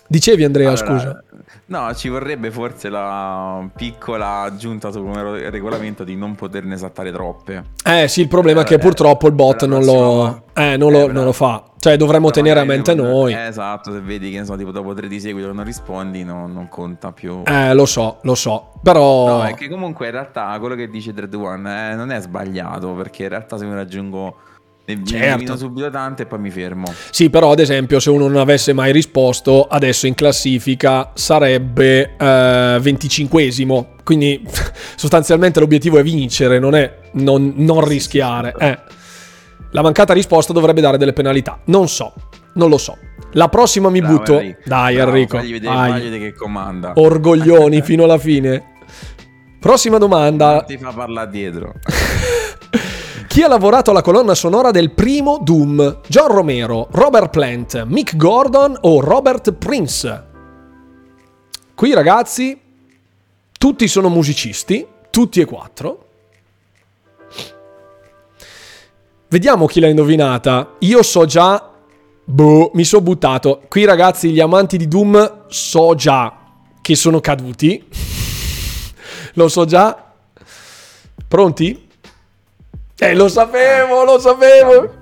Dicevi Andrea, Allora, scusa. No, ci vorrebbe forse la piccola aggiunta sul regolamento di non poterne esattare troppe. Eh sì, il problema è che Eh, purtroppo il bot la non lo, eh, non lo, Eh, non lo fa. Cioè dovremmo tenere a mente noi. eh, esatto, se vedi che so, tipo dopo tre di seguito non rispondi, no- non conta più. Eh, lo so, lo so. Però... No, è che comunque in realtà quello che dice Dread One eh, non è sbagliato, perché in realtà se mi raggiungo ne, Certo. subito tante e poi mi fermo. Sì, però ad esempio se uno non avesse mai risposto, adesso in classifica sarebbe eh, 25esimo. Quindi sostanzialmente l'obiettivo è vincere, non è non, non rischiare. Eh. La mancata risposta dovrebbe dare delle penalità. Non so, non lo so. La prossima mi Bravo, butto. Enrico. Dai Bravo, Enrico. Fagli vedere Vai. fagli che comanda. Orgoglioni fino alla fine. Prossima domanda. Ti fa parlare dietro. Chi ha lavorato alla colonna sonora del primo Doom? John Romero, Robert Plant, Mick Gordon o Robert Prince? Qui ragazzi, tutti sono musicisti, tutti e quattro. Vediamo chi l'ha indovinata. Io so già... Boh, mi sono buttato. Qui ragazzi, gli amanti di Doom so già che sono caduti. Lo so già. Pronti? Eh, lo sapevo, lo sapevo.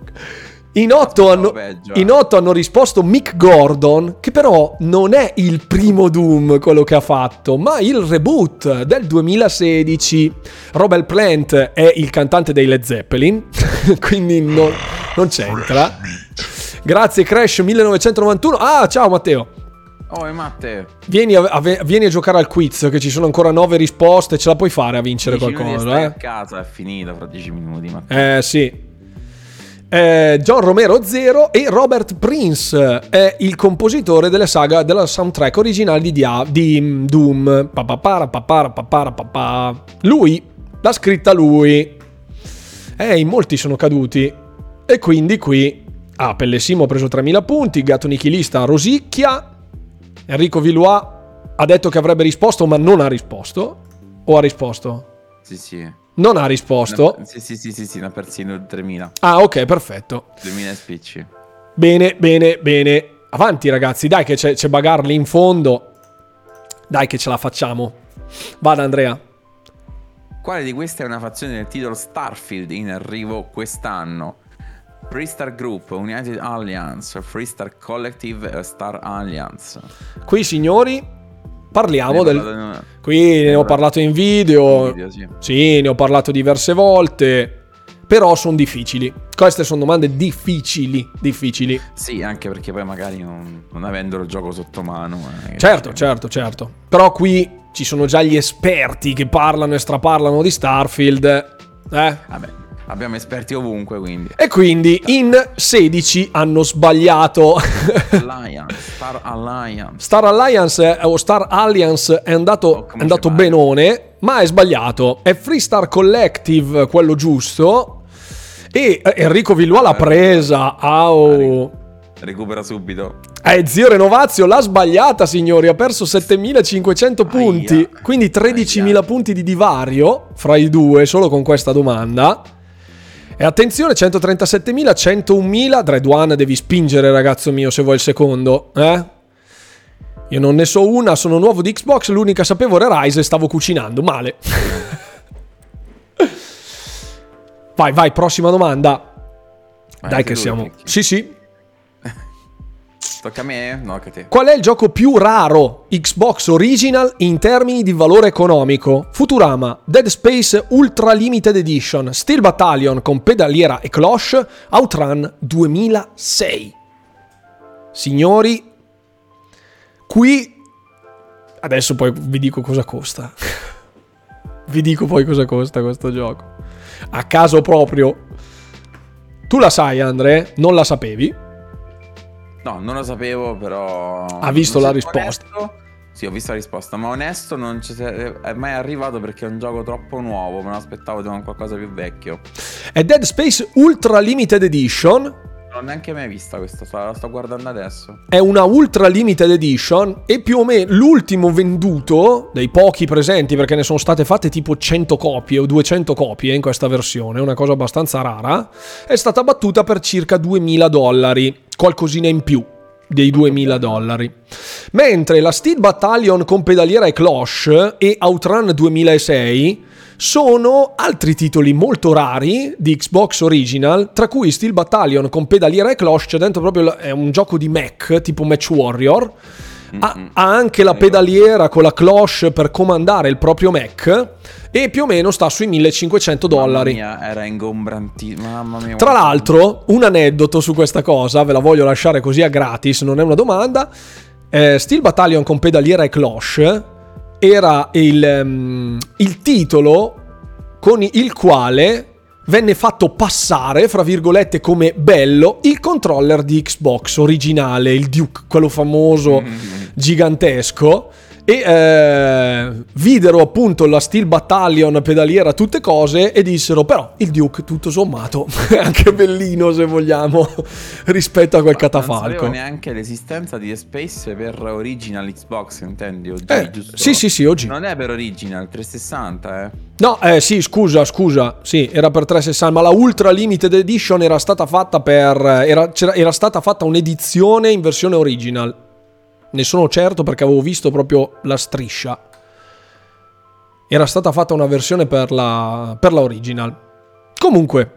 In otto, hanno, peggio, eh. in otto hanno risposto Mick Gordon, che però non è il primo Doom quello che ha fatto, ma il reboot del 2016. Robert Plant è il cantante dei Led Zeppelin, quindi non, non c'entra. Grazie Crash 1991. Ah, ciao Matteo. Oh, e Matte, Vieni a, a- vieni a giocare al quiz, che ci sono ancora nove risposte, ce la puoi fare a vincere 10 minuti qualcosa, eh? a casa, è finita fra 10 minuti. Matte. Eh sì. Eh, John Romero 0 e Robert Prince è il compositore delle saga della soundtrack originale di, Dia- di mm, Doom. Papapara, papara, papara, papà. Lui, l'ha scritta lui. Eh, in molti sono caduti. E quindi qui, ah, Pellessimo ha preso 3000 punti, Gatto Nichilista rosicchia, Enrico Villois ha detto che avrebbe risposto ma non ha risposto. O ha risposto? Sì, sì. Non ha risposto. No, sì, sì, sì, sì, sì, ne ha persino 3000. Ah, ok, perfetto. 2000 spicci. Bene, bene, bene. Avanti ragazzi, dai che c'è, c'è Bagar lì in fondo. Dai che ce la facciamo. Vada Andrea. Quale di queste è una fazione del titolo Starfield in arrivo quest'anno? Freestar Group, United Alliance, Freestar Collective e Star Alliance. Qui signori parliamo del... parlato- Qui ne ho parlato in video. in video, sì. Sì, ne ho parlato diverse volte. Però sono difficili. Queste sono domande difficili. Difficili. Sì, anche perché poi magari non, non avendo il gioco sotto mano. eh, Certo, che- certo, certo. Però qui ci sono già gli esperti che parlano e straparlano di Starfield. Eh? Vabbè, abbiamo esperti ovunque, quindi. E quindi in 16 hanno sbagliato. Alliance, Star Alliance. Star Alliance eh, o Star Alliance è andato, Oh, è andato benone, ma è sbagliato. È Freestar Collective quello giusto. E eh, Enrico Villois l'ha presa. Au. Recupera subito. Eh, zio Renovazio l'ha sbagliata, signori. Ha perso 7500 punti. Aia. Quindi 13.000 Aia. punti di divario fra i due solo con questa domanda. E attenzione, 137.000, 101.000. Dread One devi spingere, ragazzo mio, se vuoi il secondo. Eh? Io non ne so una, sono nuovo di Xbox. L'unica sapevo era Rise e stavo cucinando. Male. vai, vai, prossima domanda. Dai, che siamo. Sì, sì. Tocca a me? No, che te. Qual è il gioco più raro Xbox Original in termini di valore economico? Futurama, Dead Space Ultra Limited Edition, Steel Battalion con pedaliera e cloche, Outrun 2006. Signori, qui adesso poi vi dico cosa costa. vi dico poi cosa costa questo gioco. A caso proprio. Tu la sai, Andre? Non la sapevi? No, non lo sapevo, però. Ha visto la risposta? onesto. Sì, ho visto la risposta, ma onesto non ci è mai arrivato perché è un gioco troppo nuovo. Me lo aspettavo di un qualcosa più vecchio. È Dead Space Ultra Limited Edition. Non l'ho neanche mai vista questa, la sto guardando adesso. È una Ultra Limited Edition e più o meno l'ultimo venduto dei pochi presenti, perché ne sono state fatte tipo 100 copie o 200 copie in questa versione, una cosa abbastanza rara, è stata battuta per circa 2000 dollari, qualcosina in più dei 2000 dollari. Mentre la Steel Battalion con pedaliera e cloche e Outrun 2006 sono altri titoli molto rari di Xbox Original, tra cui Steel Battalion con pedaliera e cloche, c'è dentro proprio è un gioco di mech tipo Match Warrior. Ha, ha anche la pedaliera con la cloche per comandare il proprio mech e più o meno sta sui 1500 dollari. Mamma mia, era ingombrantissimo. Mamma mia. Tra l'altro, un aneddoto su questa cosa, ve la voglio lasciare così a gratis, non è una domanda. Eh, Steel Battalion con pedaliera e cloche era il, ehm, il titolo con il quale venne fatto passare, fra virgolette, come bello il controller di Xbox originale, il Duke, quello famoso, gigantesco. E eh, videro appunto la Steel Battalion pedaliera, tutte cose, e dissero: Però il Duke, tutto sommato, è anche bellino se vogliamo, rispetto a quel Non catafalco. sapevo neanche l'esistenza di Space per Original Xbox, intendi? Oggi, Eh, giusto? sì, sì, sì, oggi. Non è per Original 360, eh. No, eh sì, scusa, scusa, sì, era per 360, ma la Ultra Limited Edition era stata fatta per... Era, c'era- era stata fatta un'edizione in versione original. Ne sono certo perché avevo visto proprio la striscia. Era stata fatta una versione per la, per la original. Comunque,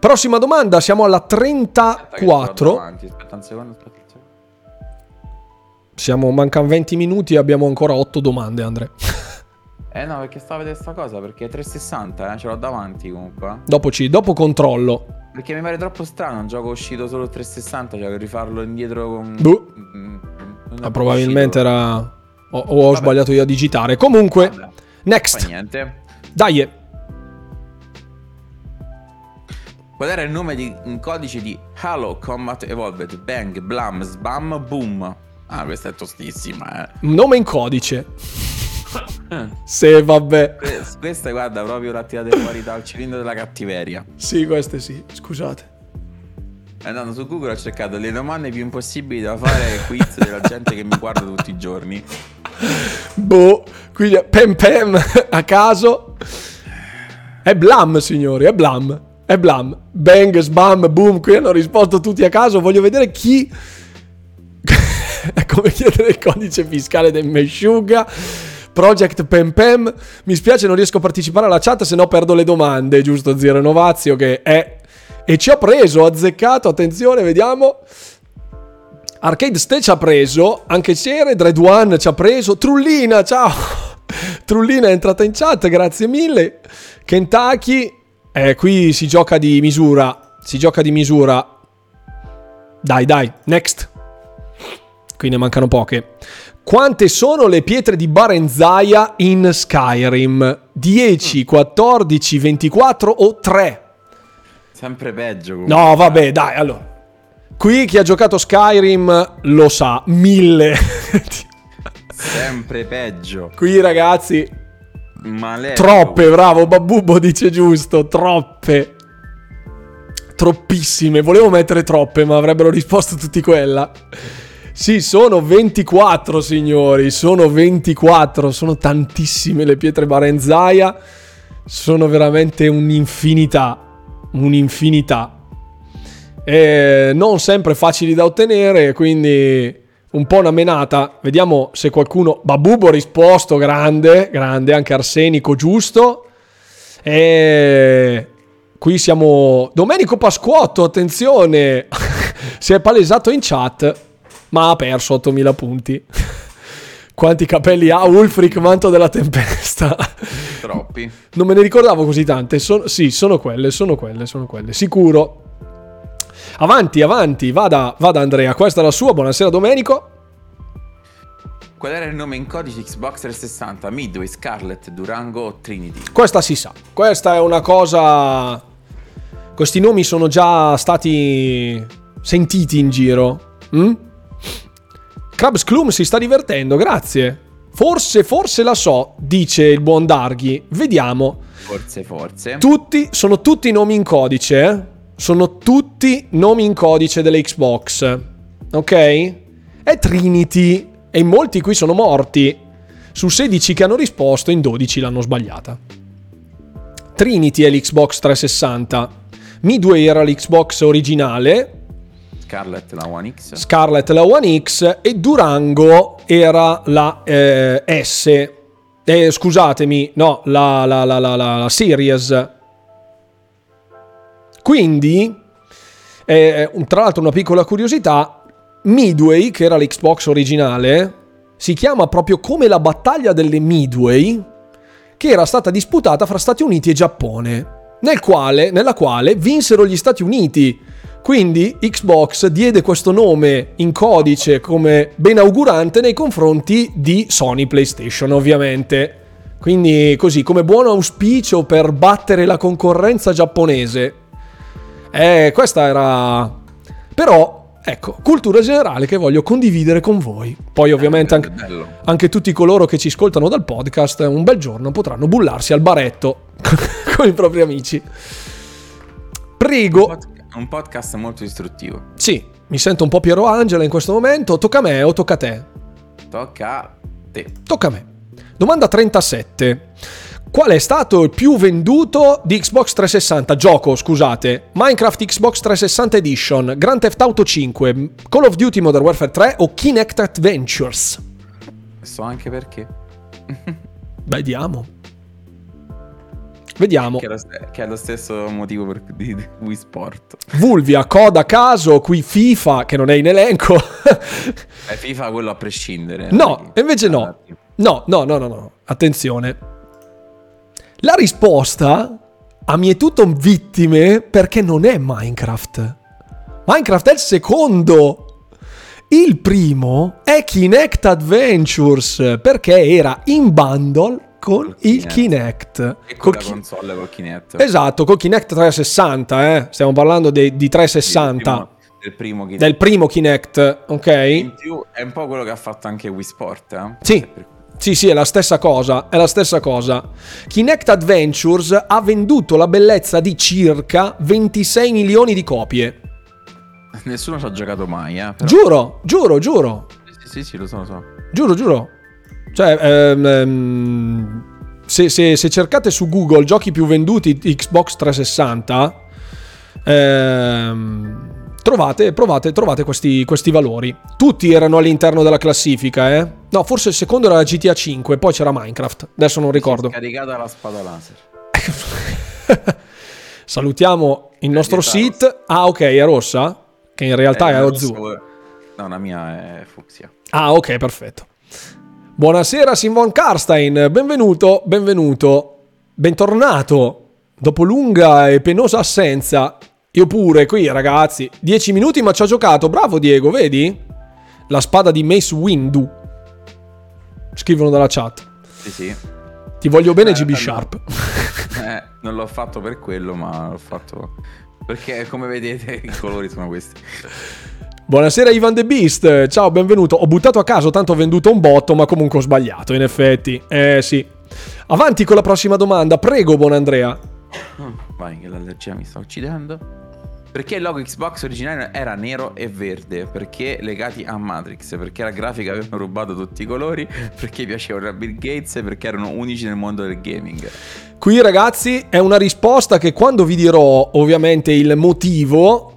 prossima domanda, siamo alla Aspetta che ci vado 34. davanti, Aspetta un secondo, aspetta un secondo. Siamo, mancano 20 minuti e abbiamo ancora 8 domande, Andre. Eh no, perché stavo a vedere sta cosa, perché è 360, eh, ce l'ho davanti comunque. Dopo, ci, dopo controllo. Perché mi pare troppo strano un gioco uscito solo 360, cioè rifarlo indietro con... Boh. Ma probabilmente era... O, o ho Vabbè. sbagliato io a digitare. Comunque, Vabbè, Fa next. niente. Dai. Qual era il nome di, in codice di Halo Combat Evolved? Bang, Blam, Sbam, Boom. Ah, questa è tostissima, eh. Nome in codice. Se vabbè. Que- Questa, guarda, proprio l'ha tirata fuori dal cilindro della cattiveria. Sì, queste sì. Scusate. Andando su Google ho cercato le domande più impossibili da fare quiz della gente che mi guarda tutti i giorni. boh, quindi pem pem a caso. È Blam, signori, è Blam. È Blam. Bang, sbam, boom. Qui hanno risposto tutti a caso. Voglio vedere chi... è come chiedere il codice fiscale del Meshuga. Project Pem Pem. Mi spiace, non riesco a partecipare alla chat, se no perdo le domande, giusto? Zero Novazio che è... E ci ha preso, azzeccato, attenzione, vediamo. Arcade Ste ci ha preso, anche Cere, Dread One ci ha preso, Trullina, ciao! Trullina è entrata in chat, grazie mille. Kentucky, eh, qui si gioca di misura, si gioca di misura. Dai, dai, next. Qui ne mancano poche. Quante sono le pietre di Barenzaya in Skyrim? 10, 14, 24 o 3? Sempre peggio. Comunque. No, vabbè, dai, allora. Qui chi ha giocato Skyrim lo sa, mille. Sempre peggio. Qui ragazzi, Malefico. troppe, bravo, Babubbo dice giusto, troppe. Troppissime, volevo mettere troppe, ma avrebbero risposto tutti quella. Sì, sono 24 signori, sono 24, sono tantissime le pietre Barenzaya, sono veramente un'infinità, un'infinità. E non sempre facili da ottenere, quindi un po' una menata. Vediamo se qualcuno... Babubo risposto, grande, grande, anche Arsenico, giusto. E qui siamo... Domenico Pasquotto, attenzione, si è palesato in chat ma ha perso 8000 punti. Quanti capelli ha Ulfric, manto della tempesta? Troppi. Non me ne ricordavo così tante. Sono, sì, sono quelle, sono quelle, sono quelle. Sicuro. Avanti, avanti, vada, vada Andrea. Questa è la sua. Buonasera Domenico. Qual era il nome in codice Xbox 360? Midway, Scarlet, Durango o Trinity? Questa si sa. Questa è una cosa... Questi nomi sono già stati sentiti in giro. Mm? Crabs Clum si sta divertendo, grazie. Forse, forse la so, dice il buon Darghi. Vediamo. Forse, forse. Tutti, sono tutti nomi in codice, eh? Sono tutti nomi in codice delle Xbox. Ok? È Trinity. E in molti qui sono morti. Su 16 che hanno risposto, in 12 l'hanno sbagliata. Trinity è l'Xbox 360. Midway era l'Xbox originale. Scarlet la One X. Scarlet la One X e Durango era la eh, S. Eh, scusatemi, no, la, la, la, la, la Series. Quindi, eh, tra l'altro una piccola curiosità, Midway, che era l'Xbox originale, si chiama proprio come la battaglia delle Midway, che era stata disputata fra Stati Uniti e Giappone, nel quale, nella quale vinsero gli Stati Uniti. Quindi Xbox diede questo nome in codice come benaugurante nei confronti di Sony PlayStation, ovviamente. Quindi così, come buon auspicio per battere la concorrenza giapponese. Eh, questa era... Però, ecco, cultura generale che voglio condividere con voi. Poi ovviamente anche, anche tutti coloro che ci ascoltano dal podcast un bel giorno potranno bullarsi al baretto con i propri amici. Prego. Un podcast molto istruttivo. Sì, mi sento un po' Piero Angela in questo momento. Tocca a me o tocca a te? Tocca a te. Tocca a me. Domanda 37. Qual è stato il più venduto di Xbox 360? Gioco, scusate. Minecraft Xbox 360 Edition, Grand Theft Auto 5, Call of Duty Modern Warfare 3 o Kinect Adventures? So anche perché. Vediamo. Vediamo. Che è, lo, che è lo stesso motivo per, di, di Wii Sport. Vulvia, coda caso, qui FIFA che non è in elenco. eh, FIFA quello a prescindere. No, invece no. No, no, no, no, no. Attenzione. La risposta a mietuto vittime perché non è Minecraft. Minecraft è il secondo. Il primo è Kinect Adventures perché era in bundle con il Kinect. Kinect. E con la console col Kinect. Esatto, col Kinect 360, eh. Stiamo parlando de- di 360. Del primo, del primo Kinect. Del primo Kinect, ok? In più è un po' quello che ha fatto anche Wii Sport, eh? Sì. Sì, sì, è la stessa cosa, è la stessa cosa. Kinect Adventures ha venduto la bellezza di circa 26 milioni di copie. Nessuno ci ha giocato mai, eh? Però... Giuro, giuro, giuro. Sì, sì, sì, lo so, lo so. Giuro, giuro. Cioè, ehm, ehm, se, se- se cercate su Google giochi più venduti Xbox 360, ehm, trovate, provate, trovate questi, questi valori. Tutti erano all'interno della classifica, eh? No, forse il secondo era GTA 5, poi c'era Minecraft. Adesso non ricordo. Caricata la spada laser. Salutiamo il nostro sit. Ah, ok, è rossa? Che in realtà Eh, è rosso- azzurra. No, la mia è fucsia. Ah, ok, perfetto. Buonasera Simon Karstein, benvenuto, benvenuto, bentornato. Dopo lunga e penosa assenza, io pure qui ragazzi, 10 minuti ma ci ha giocato, bravo Diego, vedi? La spada di Mace Windu. Scrivono dalla chat. Sì, sì. Ti voglio bene Eh, GB allora- Sharp. Eh, non l'ho fatto per quello, ma l'ho fatto perché come vedete i colori sono questi. Buonasera Ivan The Beast, ciao, benvenuto. Ho buttato a caso, tanto ho venduto un botto, ma comunque ho sbagliato, in effetti. Eh sì. Avanti con la prossima domanda, prego, buon Andrea. Vai, che l'allergia mi sta uccidendo. Perché il logo Xbox originale era nero e verde? Perché legati a Matrix? Perché la grafica avevano rubato tutti i colori? Perché piacevano a Bill Gates? Perché erano unici nel mondo del gaming? Qui ragazzi è una risposta che quando vi dirò ovviamente il motivo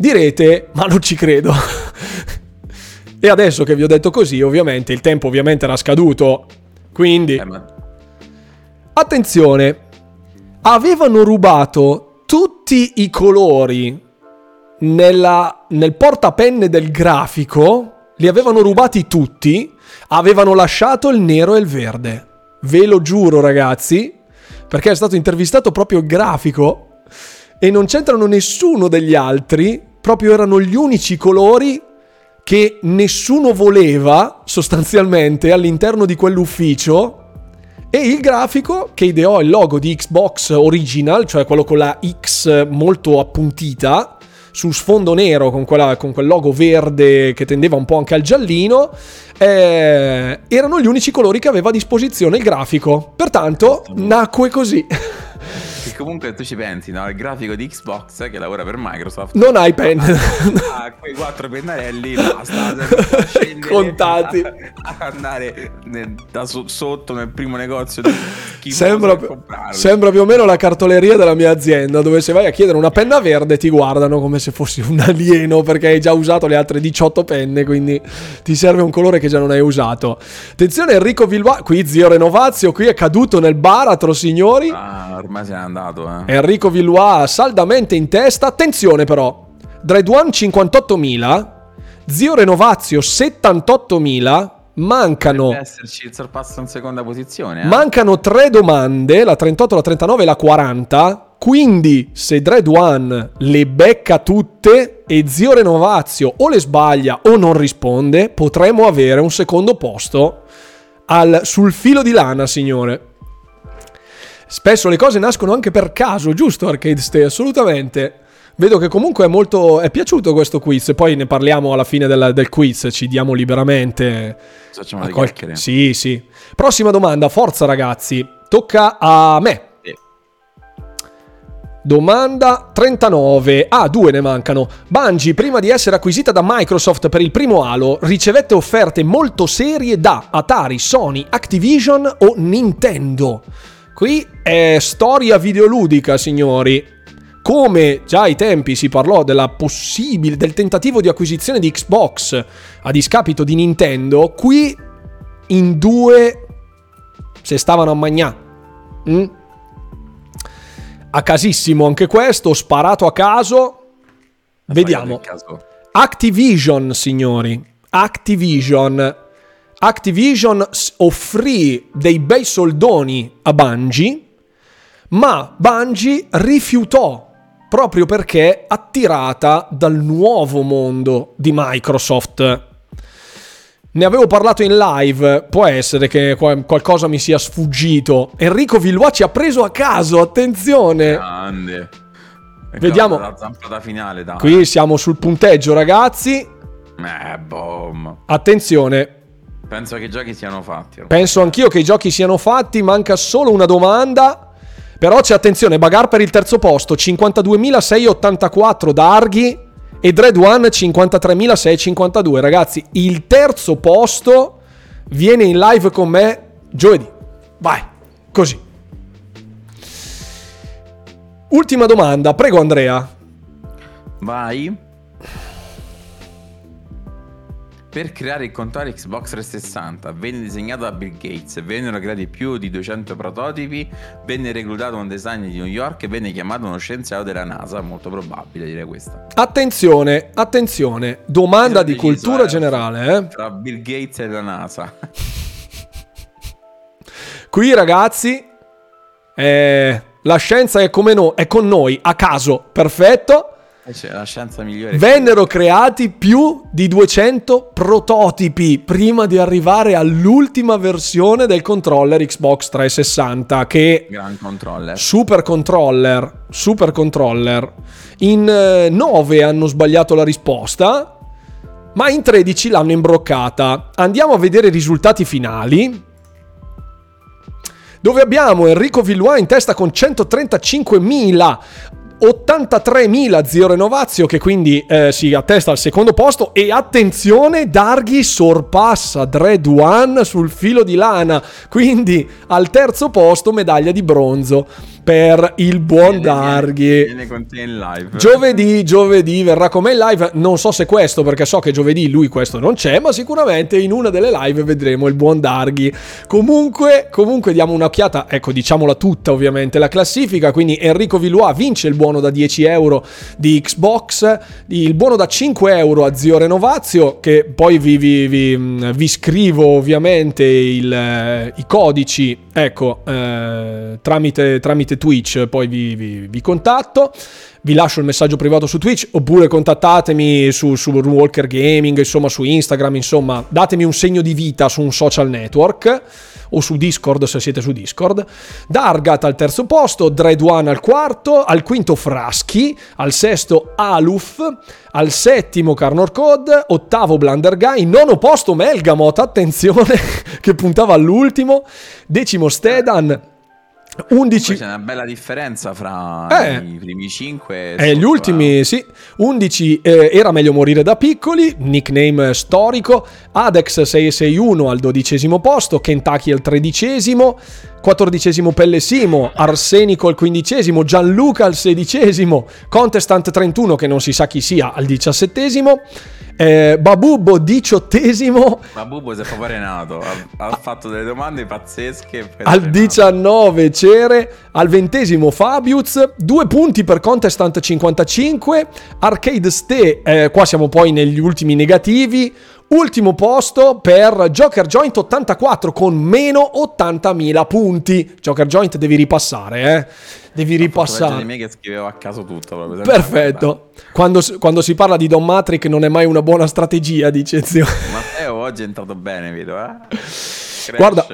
direte ma non ci credo. e adesso che vi ho detto così ovviamente il tempo ovviamente era scaduto. Quindi Eh, attenzione, avevano rubato tutti i colori nella- nel portapenne del grafico, li avevano rubati tutti, avevano lasciato il nero e il verde. Ve lo giuro ragazzi, perché è stato intervistato proprio il grafico e non c'entrano nessuno degli altri, proprio erano gli unici colori che nessuno voleva sostanzialmente all'interno di quell'ufficio e il grafico che ideò il logo di Xbox Original, cioè quello con la X molto appuntita, su sfondo nero con, quella- con quel logo verde che tendeva un po' anche al giallino, eh, erano gli unici colori che aveva a disposizione il grafico. Pertanto nacque così. Comunque tu ci pensi, no? Il grafico di Xbox che lavora per Microsoft. Non hai pen. Ah, quei quattro pennarelli basta Contati. a- a andare nel- da so- sotto nel primo negozio di Sembra, sembra più o meno la cartoleria della mia azienda, dove se vai a chiedere una penna verde ti guardano come se fossi un alieno perché hai già usato le altre 18 penne, quindi ti serve un colore che già non hai usato. Attenzione Enrico Vilva, qui zio Renovazio, qui è caduto nel baratro signori. Ah, ormai se n'è andato, eh. Enrico Villois saldamente in testa. Attenzione però, Dreadone 58.000, Zio Renovazio 78.000, mancano, Deve esserci il sorpasso in seconda posizione, eh. mancano tre domande, la 38, la 39 e la 40. Quindi se Dread One le becca tutte e Zio Renovazio o le sbaglia o non risponde, potremo avere un secondo posto al- sul filo di lana, signore. Spesso le cose nascono anche per caso, giusto Arcade Stay? Assolutamente. Vedo che comunque è molto... è piaciuto questo quiz, poi ne parliamo alla fine del, del quiz, ci diamo liberamente... Facciamo le qual- chiacchiere. Sì, sì. Prossima domanda, forza ragazzi, tocca a me. Domanda 39. Ah, due ne mancano. Bungie, prima di essere acquisita da Microsoft per il primo Halo, ricevette offerte molto serie da Atari, Sony, Activision o Nintendo. Qui è storia videoludica, signori. Come già ai tempi si parlò della possibile, del tentativo di acquisizione di Xbox a discapito di Nintendo, qui in due se stavano a magnà. Mm? A casissimo anche questo, sparato a caso. Vediamo. Caso. Activision, signori. Activision. Activision offrì dei bei soldoni a Bungie, ma Bungie rifiutò proprio perché attirata dal nuovo mondo di Microsoft. Ne avevo parlato in live, può essere che qual- qualcosa mi sia sfuggito. Enrico Villois ci ha preso a caso, attenzione. Grande. Vediamo. La zampata finale, dai. Qui siamo sul punteggio, ragazzi. Eh, boom. Attenzione, Penso che i giochi siano fatti. penso anch'io che i giochi siano fatti, manca solo una domanda. Però c'è attenzione, Bagar per il terzo posto, 52.684 da Arghi e Dread One 53.652. Ragazzi, il terzo posto viene in live con me giovedì. Vai, così. Ultima domanda, prego Andrea. Vai. Per creare il controller Xbox 360 venne disegnato da Bill Gates, vennero creati più di 200 prototipi, venne reclutato un designer di New York e venne chiamato uno scienziato della NASA, molto probabile direi questa. Attenzione, attenzione, domanda di cultura eh, generale. Eh? Tra Bill Gates e la NASA. Qui ragazzi, eh, la scienza è, come no, è con noi, a caso, perfetto. Cioè, la scienza migliore. Vennero creati più di 200 prototipi prima di arrivare all'ultima versione del controller Xbox 360 che Gran controller. Super controller, super controller. In 9 eh, hanno sbagliato la risposta, ma in 13 l'hanno imbroccata. Andiamo a vedere i risultati finali dove abbiamo Enrico Villois in testa con 135.000 83.000 Zio Renovazio che quindi eh, si attesta al secondo posto. E attenzione Darghi sorpassa Dread One sul filo di lana. Quindi al terzo posto medaglia di bronzo per il buon Darghi. Viene con te in live. Giovedì, giovedì verrà con me in live. Non so se questo, perché so che giovedì lui questo non c'è, ma sicuramente in una delle live vedremo il buon Darghi. Comunque, comunque diamo un'occhiata, ecco, diciamola tutta ovviamente, la classifica. Quindi Enrico Villois vince il buono da 10 euro di Xbox, il buono da 5 euro a Zio Renovazio, che poi vi, vi, vi, vi scrivo ovviamente il, eh, i codici, ecco, eh, tramite, tramite Twitch, poi vi, vi, vi, contatto. Vi lascio il messaggio privato su Twitch oppure contattatemi su, su Walker Gaming, insomma su Instagram, insomma datemi un segno di vita su un social network o su Discord se siete su Discord. Dargat al terzo posto, Dread One al quarto, al quinto Fraschi, al sesto Aluf, al settimo Carnor Code, ottavo Blunder Guy, nono posto Melgamot, attenzione che puntava all'ultimo, decimo Stedan, 11 c'è una bella differenza fra eh, i primi 5 e gli ultimi, eh. sì. 11 eh, era meglio morire da piccoli, nickname storico, Adex 661 al dodicesimo posto, Kentucky al tredicesimo, quattordicesimo Pellesimo, Arsenico al quindicesimo, Gianluca al sedicesimo, Contestant 31 che non si sa chi sia al diciassettesimo. Eh, Babubbo diciottesimo. Babubbo si è proprio arenato, ha, ha, fatto delle domande pazzesche. Al 19 Cere, al ventesimo Fabius, due punti per Contestant 55, Arcade Ste, eh, qua siamo poi negli ultimi negativi, Ultimo posto per Joker Joint 84 con meno 80.000 punti. Joker Joint devi ripassare, eh? Devi ripassare. me che scrivevo a caso tutto. Perfetto. Quando, quando, si parla di Don Matrix non è mai una buona strategia, dice zio. Matteo oggi è entrato bene, vedo, eh? Crash, Guarda,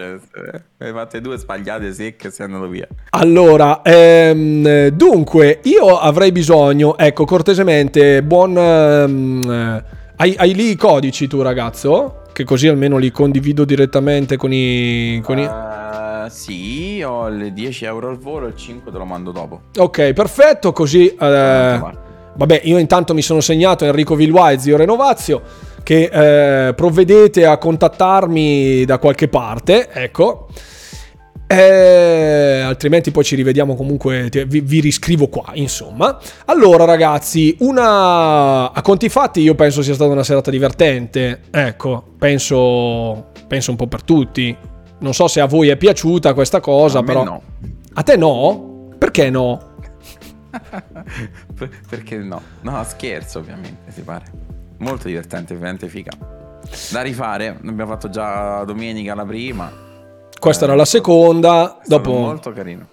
hai fatte due sbagliate secche e sei andato via. Allora, ehm, dunque, io avrei bisogno, ecco, cortesemente, buon... Ehm, hai, hai, lì i codici tu, ragazzo? Che così almeno li condivido direttamente con i... Con uh, i... Eh, sì, ho le 10 euro al volo, il 5 te lo mando dopo. Ok, perfetto, così... Uh, vabbè, io intanto mi sono segnato Enrico Villois, zio Renovazio, che uh, provvedete a contattarmi da qualche parte, ecco. Eh, altrimenti poi ci rivediamo comunque, vi, vi, riscrivo qua, insomma. Allora ragazzi, una... a conti fatti io penso sia stata una serata divertente, ecco, penso, penso un po' per tutti. Non so se a voi è piaciuta questa cosa, a però... no. A te no? Perché no? Perché no? No, scherzo ovviamente, si pare. Molto divertente, ovviamente figa. Da rifare, abbiamo fatto già domenica la prima questa era la seconda. Dopo... Molto carino.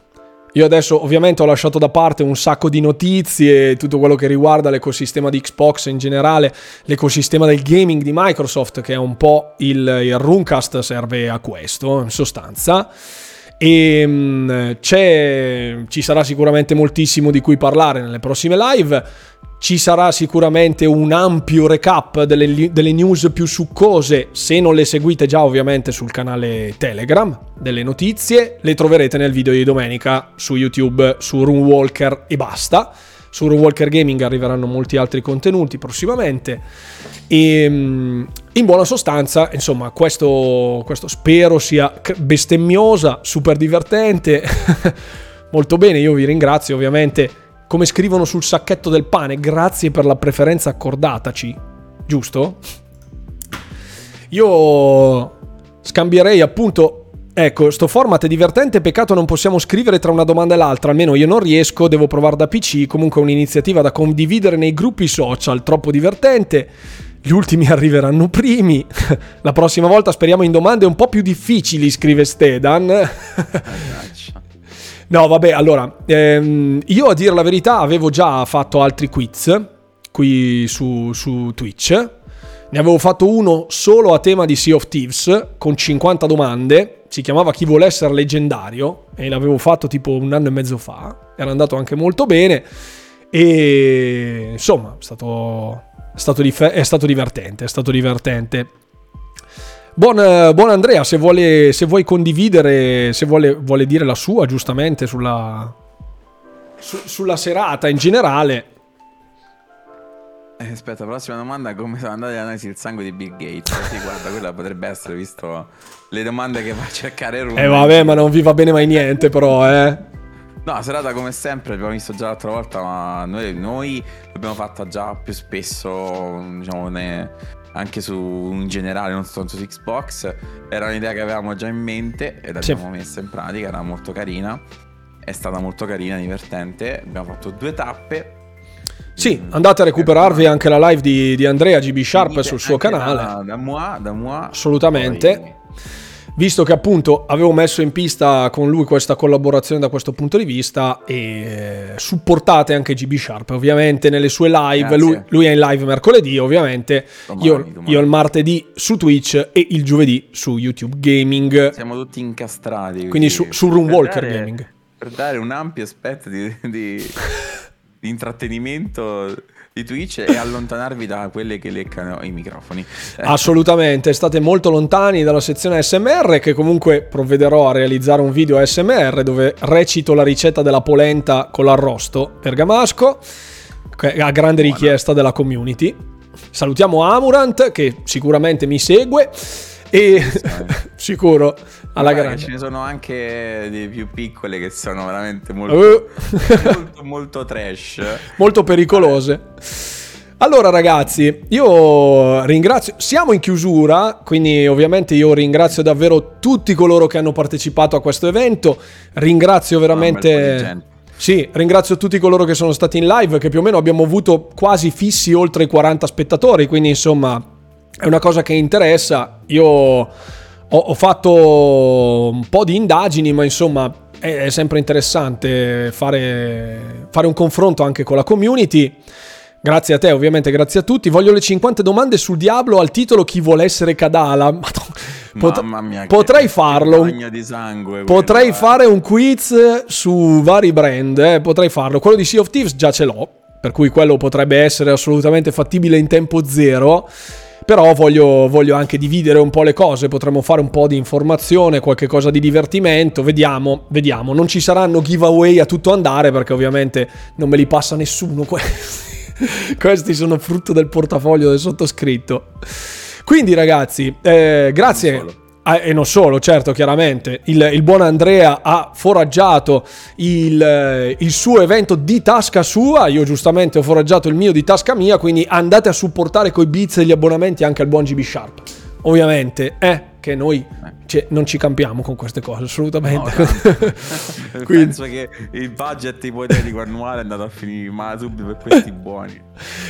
Io adesso ovviamente ho lasciato da parte un sacco di notizie, tutto quello che riguarda l'ecosistema di Xbox in generale, l'ecosistema del gaming di Microsoft, che è un po' il, il Runcast serve a questo, in sostanza. E mh, ci sarà sicuramente moltissimo di cui parlare nelle prossime live. Ci sarà sicuramente un ampio recap delle, delle, news più succose, se non le seguite già ovviamente sul canale Telegram, delle notizie, le troverete nel video di domenica su YouTube, su Runewalker e basta. Su Runewalker Gaming arriveranno molti altri contenuti prossimamente. E, in buona sostanza, insomma, questo, questo spero sia bestemmiosa, super divertente. Molto bene, io vi ringrazio ovviamente. Come scrivono sul sacchetto del pane, grazie per la preferenza accordataci. Giusto? Io scambierei appunto Ecco, sto format è divertente, peccato non possiamo scrivere tra una domanda e l'altra, almeno io non riesco, devo provare da PC, comunque è un'iniziativa da condividere nei gruppi social, troppo divertente. Gli ultimi arriveranno primi. La prossima volta speriamo in domande un po' più difficili, scrive Stedan. no, vabbè, allora, ehm, io a dire la verità avevo già fatto altri quiz qui su, su Twitch. Ne avevo fatto uno solo a tema di Sea of Thieves con 50 domande si chiamava Chi vuole essere leggendario e l'avevo fatto tipo un anno e mezzo fa, era andato anche molto bene e insomma è stato, è stato, è stato divertente, è stato divertente. Buon, buon Andrea, se vuole, se vuoi condividere, se vuole, vuole, dire la sua giustamente sulla, su, sulla serata in generale, eh, aspetta, prossima domanda: come sono andate l'analisi del sangue di Bill Gates? Sì, guarda, quella potrebbe essere, visto le domande che fa cercare Rune. Eh, vabbè, ma non vi va bene mai niente, però, eh. No, serata come sempre, abbiamo visto già l'altra volta, ma noi, noi l'abbiamo fatta già più spesso, diciamo, ne, anche su in generale, non soltanto su Xbox. Era un'idea che avevamo già in mente e l'abbiamo sì. messa in pratica, era molto carina. È stata molto carina, divertente. Abbiamo fatto due tappe sì, andate a recuperarvi anche la live di, di Andrea GB Sharp sul suo canale. Da, da moi, da moi. Assolutamente. Poi... Visto che appunto avevo messo in pista con lui questa collaborazione da questo punto di vista e supportate anche GB Sharp ovviamente nelle sue live, lui, lui, è in live mercoledì ovviamente, domani, io, domani. io, il martedì su Twitch e il giovedì su YouTube Gaming. Siamo tutti incastrati. Quindi su, su Roomwalker Gaming. Per dare un ampio aspetto di, di di intrattenimento di Twitch e allontanarvi da quelle che leccano i microfoni. Assolutamente, state molto lontani dalla sezione SMR che comunque provvederò a realizzare un video ASMR dove recito la ricetta della polenta con l'arrosto bergamasco a grande richiesta della community. Salutiamo Amurant che sicuramente mi segue e sicuro alla Guarda grande. Ce ne sono anche di più piccole che sono veramente molto, uh. molto, molto trash. Molto pericolose. Allora ragazzi, io ringrazio, siamo in chiusura, quindi ovviamente io ringrazio davvero tutti coloro che hanno partecipato a questo evento, ringrazio veramente... Sì, ringrazio tutti coloro che sono stati in live, che più o meno abbiamo avuto quasi fissi oltre i 40 spettatori, quindi insomma è una cosa che interessa. Io ho, ho fatto un po' di indagini, ma insomma è, è sempre interessante fare, fare un confronto anche con la community. Grazie a te, ovviamente, grazie a tutti. Voglio le 50 domande sul Diablo al titolo Chi vuole essere Kadala. Pot- Mamma mia, potrei farlo. Sangue, potrei quello, fare un quiz su vari brand. Eh, potrei farlo. Quello di Sea of Thieves già ce l'ho. Per cui quello potrebbe essere assolutamente fattibile in tempo zero. Però voglio, voglio, anche dividere un po' le cose, potremmo fare un po' di informazione, qualche cosa di divertimento, vediamo, vediamo. Non ci saranno giveaway a tutto andare perché ovviamente non me li passa nessuno questi. questi sono frutto del portafoglio del sottoscritto. Quindi ragazzi, eh, grazie. Ah, e non solo, certo, chiaramente. Il, il buon Andrea ha foraggiato il, il, suo evento di tasca sua. Io giustamente ho foraggiato il mio di tasca mia. Quindi andate a supportare coi bits e gli abbonamenti anche al buon GB Sharp. Ovviamente, eh che noi cioè, non ci campiamo con queste cose assolutamente. No, Quindi... Penso che il budget ipotetico annuale è andato a finire ma subito per questi buoni.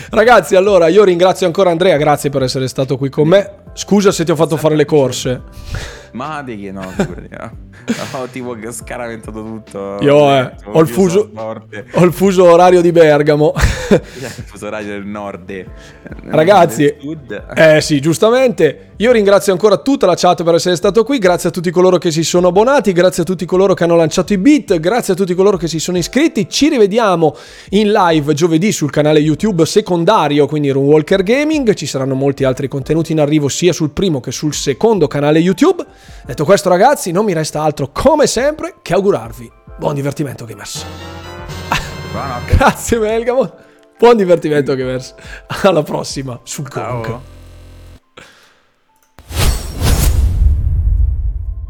Ragazzi, allora io ringrazio ancora Andrea, grazie per essere stato qui con me. Scusa se ti ho fatto fare le corse. Ma di che no, ho tipo scaraventato tutto. Io eh, ho, il fuso, ho il fuso orario di Bergamo. il fuso orario del nord. Ragazzi, eh sì, giustamente. Io ringrazio ancora tutta la chat per essere stato qui. Grazie a tutti coloro che si sono abbonati. Grazie a tutti coloro che hanno lanciato i beat. Grazie a tutti coloro che si sono iscritti. Ci rivediamo in live giovedì sul canale YouTube secondario, quindi Runwalker Gaming. Ci saranno molti altri contenuti in arrivo sia sul primo che sul secondo canale YouTube. Detto questo, ragazzi, non mi resta altro come sempre che augurarvi buon divertimento, gamers. Grazie, Melgamo. Buon divertimento, gamers. Alla prossima sul Ciao.